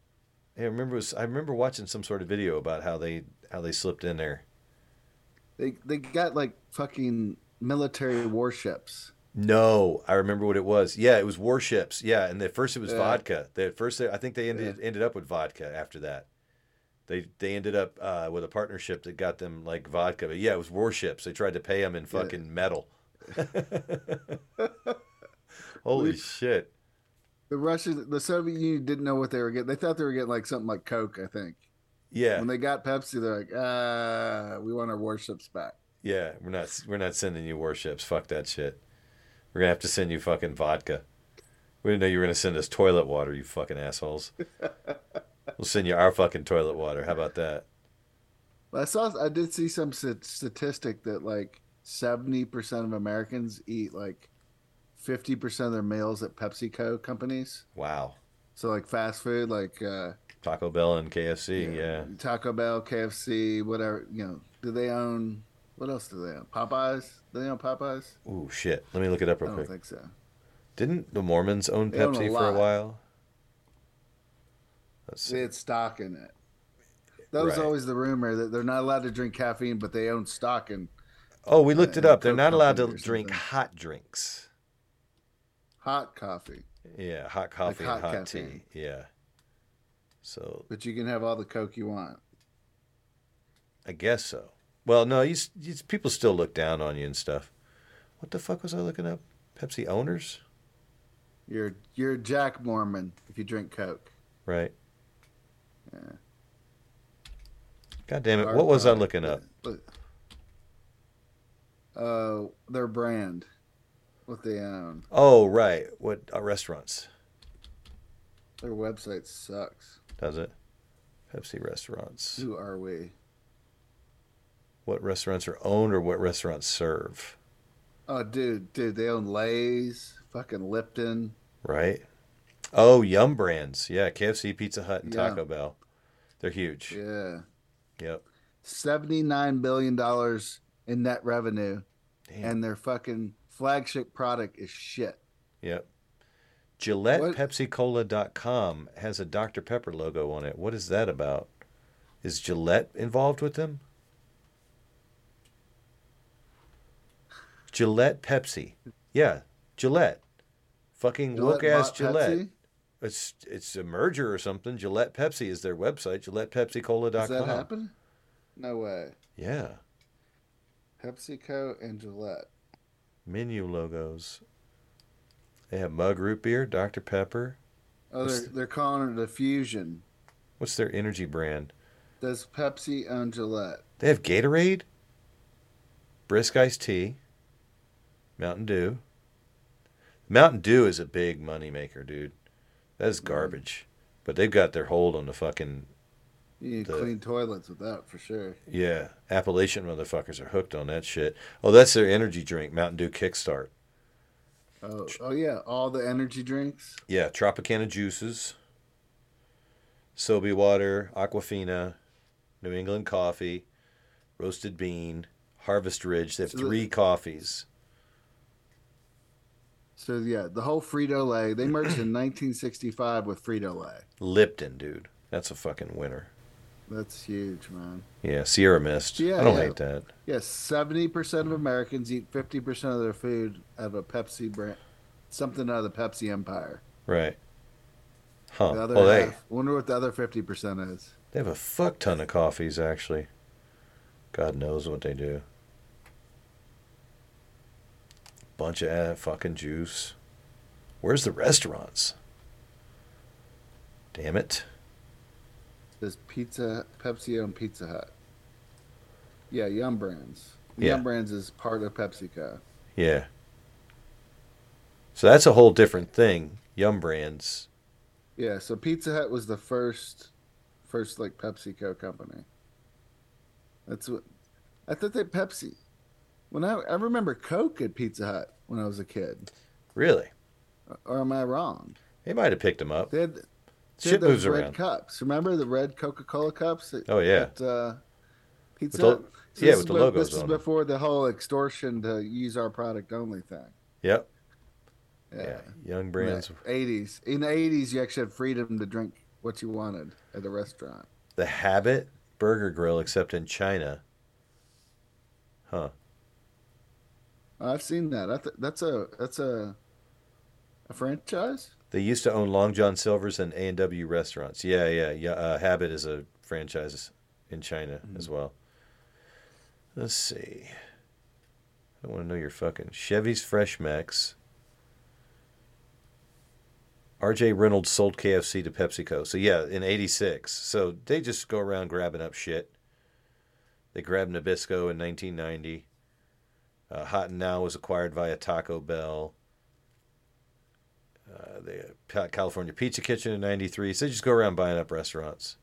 Yeah, I remember. Was, I remember watching some sort of video about how they how they slipped in there. They they got like fucking military warships. No, I remember what it was. Yeah, it was warships. Yeah, and at first it was Yeah. vodka. They, at first, they, I think they ended ended up with vodka after that. They they ended up uh, with a partnership that got them like vodka. But yeah, it was warships. They tried to pay them in fucking metal. Holy shit! The Russians, the Soviet Union didn't know what they were getting. They thought they were getting like something like Coke. I think. Yeah, When they got Pepsi, they're like, ah, we want our warships back. yeah. We're not we're not sending you warships. Fuck that shit. We're gonna have to send you fucking vodka. We didn't know you were gonna send us toilet water. You fucking assholes. we'll send you our fucking toilet water. How about that? I saw, I did see some statistic that like seventy percent of Americans eat like fifty percent of their meals at PepsiCo companies. Wow. So like fast food, like uh, Taco Bell and KFC. Yeah. Taco Bell, KFC, whatever. You know, do they own? What else do they own? Popeyes? Do they own Popeyes? Ooh, shit. Let me look it up I real don't quick. think so. Didn't the Mormons own They own a Pepsi for a while? See. They had stock in it. That was Right. always the rumor that they're not allowed to drink caffeine, but they own stock in Oh, we looked it up. They're not allowed to drink something. hot drinks. hot coffee. Yeah, hot coffee hot and hot caffeine. tea. Yeah. So But you can have all the Coke you want. I guess so. Well, no, you, you people still look down on you and stuff. What the fuck was I looking up? Pepsi owners, You're you're a Jack Mormon if you drink Coke. right? God damn it! Our What was I looking up? Uh, their brand, what they own. Oh, right. What uh, restaurants? Their website sucks. Does it? Pepsi restaurants. Who are we? What restaurants are owned or what restaurants serve? Oh, dude, dude, they own Lay's, fucking Lipton. Right. Oh, Yum Brands. Yeah, KFC, Pizza Hut, and Yeah. Taco Bell. They're huge. Yeah, Yep. seventy-nine billion dollars in net revenue, and their fucking flagship product is shit. Yep. Gillette What- PepsiCola.com has a Dr. Pepper logo on it. What is that about? Is Gillette involved with them? Gillette Pepsi. Yeah, Gillette. Fucking woke ass Gillette. Pepsi? It's it's a merger or something. Gillette Pepsi is their website. GillettePepsiCola.com. Does that happen? No way. Yeah. PepsiCo and Gillette. Menu logos. They have mug root beer, Dr. Pepper. Oh, they're they're calling it a fusion. What's their energy brand? Does Pepsi own Gillette? They have Gatorade, Brisk iced tea, Mountain Dew. Mountain Dew is a big money maker, dude. That is garbage. But they've got their hold on the fucking You need The- clean toilets with that for sure. yeah. Appalachian motherfuckers are hooked on that shit. Oh, that's their energy drink, Mountain Dew Kickstart. Oh, oh yeah, all the energy drinks. Yeah, Tropicana juices, Sobe water, Aquafina, New England coffee, roasted bean, Harvest Ridge. They have So the- three coffees. So yeah, the whole Frito Lay. They merged in 1965 with Frito Lay. Lipton, dude. That's a fucking winner. That's huge, man. Yeah, Sierra Mist. Yeah, I don't yeah. hate that. Yes, seventy percent of Americans eat fifty percent of their food out of a Pepsi brand, something out of the Pepsi empire. Right. Huh. The other Well, they, half. Wonder what the other fifty percent is. they have a fuck ton of coffees, actually. God knows what they do. Bunch of fucking juice. Where's the restaurants? Damn it. Does Pizza Pepsi and Pizza Hut? Yeah, Yum Brands. Yeah. Yum Brands is part of PepsiCo. Yeah. So that's a whole different thing. Yum brands. Yeah, so Pizza Hut was the first, first like PepsiCo company. That's what I thought that Pepsi. When I I remember Coke at Pizza Hut when I was a kid. Really? Or am I wrong? They might have picked them up. They had, they Shit had those moves red around. cups. Remember the red Coca Cola cups? At, Oh, yeah. At, uh, Pizza With the- Hut. yeah, with the be- logos This is before the whole extortion to use our product only thing. Yep. Yeah. Yum brands. 80s. In the 80s, you actually had freedom to drink what you wanted at a restaurant. The Habit Burger Grill, except in China. Huh. I've seen that. I th- that's a that's a a franchise. They used to own Long John Silver's and A and W restaurants. Yeah, yeah, yeah. Uh, Habit is a franchise in China as well. Let's see. I don't want to know your fucking Chevy's Fresh Mex. R.J. Reynolds sold KFC to PepsiCo. So yeah, in '86. So they just go around grabbing up shit. They grabbed Nabisco in 1990. Uh, Hot and Now was acquired via Taco Bell. Uh, the California Pizza Kitchen in '93. So they just go around buying up restaurants.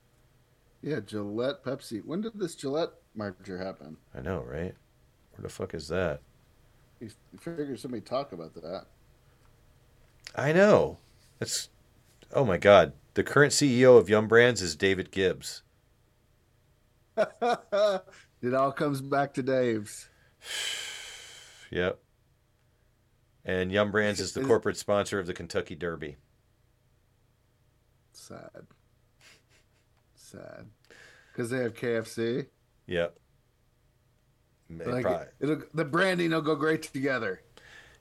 Yeah, Gillette, Pepsi. When did this Gillette merger happen? I know, right? Where the fuck is that? You you figure somebody talk about that. I know. That's oh my god. The current CEO of Yum Brands is David Gibbs. it all comes back to Dave's. Yep. And Yum Brands is the corporate sponsor of the Kentucky Derby. Sad. Sad. Because they have KFC. Yep. Like, it'll, the branding will go great together.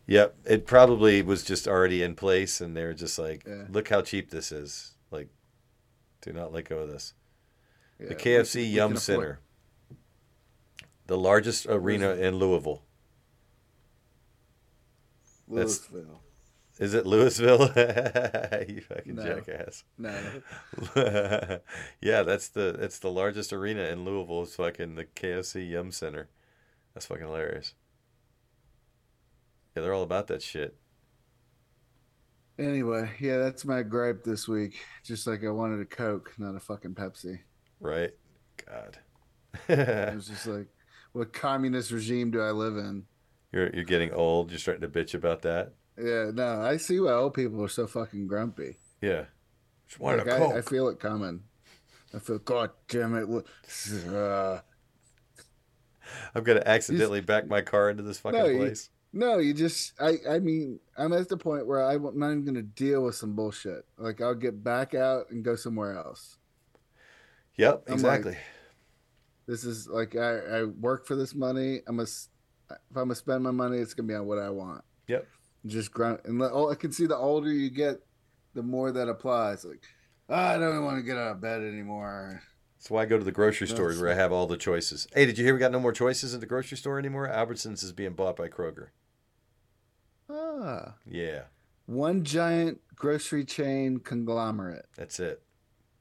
Yep. It probably was just already in place, and they were just like, Yeah. "Look how cheap this is! Like, do not let go of this." Yeah, the KFC we Yum afford- Center, the largest arena in Louisville. That's- Louisville. Is it Louisville? you fucking No. jackass. No. yeah, that's the it's the largest arena in Louisville. It's fucking the KFC Yum Center. That's fucking hilarious. Yeah, they're all about that shit. Anyway, yeah, that's my gripe this week. Just like I wanted a Coke, not a fucking Pepsi. Right? God. It was just like, what communist regime do I live in? You're you're getting old. You're starting to bitch about that. Yeah, no, I see why old people are so fucking grumpy. Yeah. Just wanted Like, a I, Coke. I feel it coming. I feel, God damn it. Uh, I'm gonna accidentally back my car into this fucking no, you, place. no, you just, I, I mean, I'm at the point where I'm not even going to deal with some bullshit. Like, I'll get back out and go somewhere else. Yep, I'm exactly. like, this is like, I, I work for this money. I'm gonna, s- if I'm gonna spend my money, it's gonna be on what I want. Yep. Just grunt. And the, oh, I can see the older you get, the more that applies. Like, "Ah, I don't want to get out of bed anymore. That's why I go to the grocery stores where I have all the choices. Hey, did you hear we got no more choices at the grocery store anymore? Albertsons is being bought by Kroger. Ah, Yeah, one giant grocery chain conglomerate. that's it.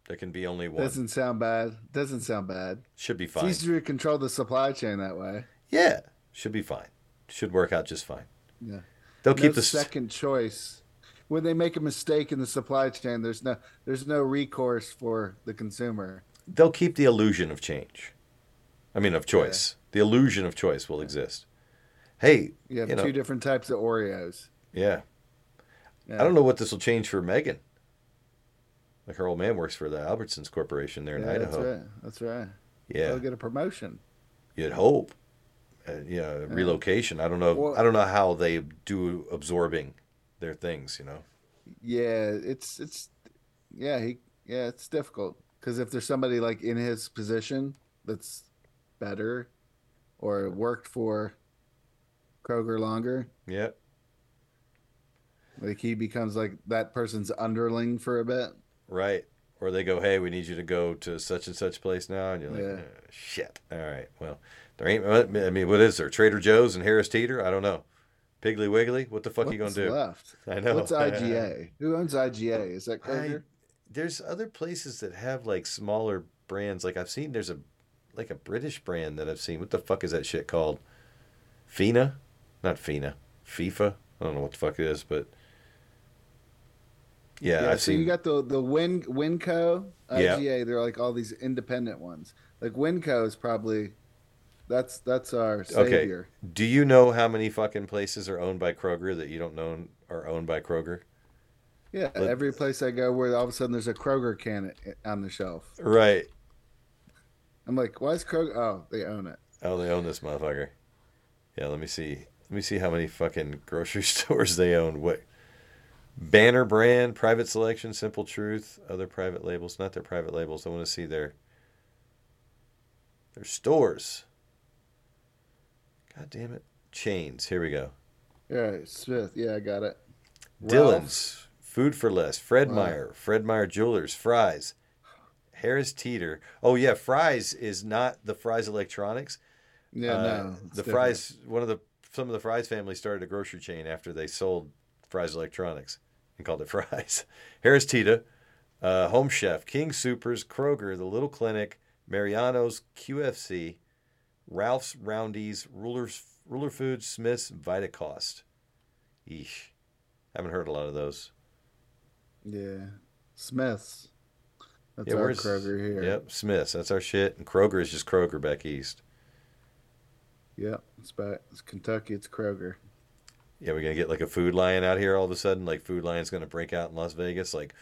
There can be only one. Doesn't sound bad. Doesn't sound bad. Should be fine. It's easier to control the supply chain that way. Yeah, should be fine. Should work out just fine. Yeah. They'll no keep the second choice. When they make a mistake in the supply chain, there's no there's no recourse for the consumer. They'll keep the illusion of change. I mean, of choice. The illusion of choice will exist. Hey, You have you know, two different types of Oreos. yeah. Yeah. I don't know what this will change for Megan. Like her old man works for the Albertsons Corporation there in Yeah, Idaho. That's right. That's right. Yeah. They'll get a promotion. You'd hope. Uh, yeah, relocation. I don't know. Well- I don't know how they do absorbing their things. You know. Yeah, it's it's yeah he yeah it's difficult because if there's somebody like in his position that's better or worked for Kroger longer, Yeah. like he becomes like that person's underling for a bit. Right. Or they go, hey, we need you to go to such and such place now, and you're like, Yeah. "Uh, shit. All right. Well, there ain't. I mean, what is there? Trader Joe's and Harris Teeter? I don't know. Piggly Wiggly? What the fuck are you gonna do? left? I know. What's IGA? Who owns IGA? Is that I, Kroger? there's other places that have like smaller brands. Like I've seen there's a like a British brand that I've seen. What the fuck is that shit called? Fina? Not Fina. FIFA? I don't know what the fuck it is, but yeah, I've so seen you got the the Win Winco, Yeah. IGA. They're like all these independent ones. Like Winco is probably that's that's our savior. Okay. Do you know how many fucking places are owned by Kroger that you don't know are owned by Kroger? Yeah, Let- every place I go where all of a sudden there's a Kroger can on the shelf. Right. I'm like, why is Kroger? Oh, they own it. Oh, they own this motherfucker. Yeah, let me see. Let me see how many fucking grocery stores they own. What banner brand, private selection, simple truth, other private labels, not their private labels. I want to see their their stores. God damn it. Chains. Here we go. All right, Smith. Yeah, I got it. Dillons, Food for Less, Fred Wow. Meyer, Fred Meyer Jewelers, Fry's, Harris Teeter. Oh yeah, Fry's is not the Fry's Electronics. Yeah, Uh, no, the different. Fry's. One of the some of the Fry's family started a grocery chain after they sold Fry's Electronics and called it Fry's. Harris Teeter, uh, Home Chef, King Supers, Kroger, The Little Clinic, Mariano's, QFC, Ralph's Roundy's, Rulers, Ruler Foods, Smith's, Vitacost. Eesh. Haven't heard a lot of those. Yeah, Smith's. That's Yeah, our Kroger here. Yep, Smith's. That's our shit. And Kroger is just Kroger back east. Yep, it's back. It's Kentucky. It's Kroger. Yeah, we're gonna get like a food lion out here all of a sudden. Like food lion's gonna break out in Las Vegas. Like,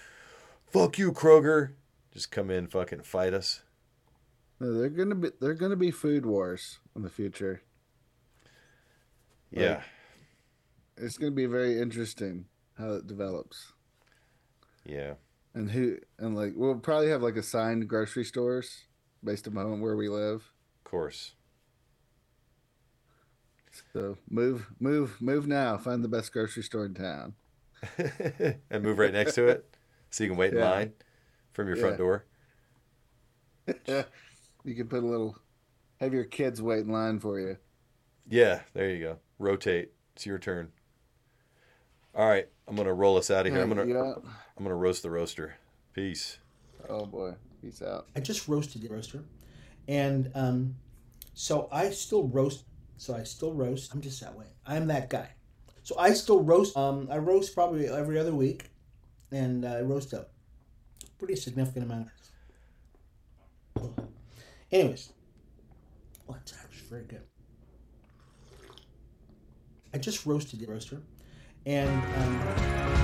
fuck you, Kroger. Just come in, fucking fight us. No, they're gonna be they're gonna be food wars in the future. Yeah. Like, it's gonna be very interesting how it develops. Yeah. And who and like we'll probably have like assigned grocery stores based upon where we live. Of course. So move, move, move now. Find the best grocery store in town. and move right next to it, so you can wait in line from your front Yeah. door. you can put a little, have your kids wait in line for you. Yeah, there you go. Rotate. It's your turn. All right, I'm gonna roll us out of here. I'm gonna Yeah. I'm gonna roast the roaster. Peace. Oh boy, peace out. I just roasted the roaster, and um, so I still roast. So I still roast. I'm just that way. I'm that guy. So I still roast. Um, I roast probably every other week, and I roast a pretty significant amount. Anyways, oh, it's actually very good. I just roasted the roaster, and um,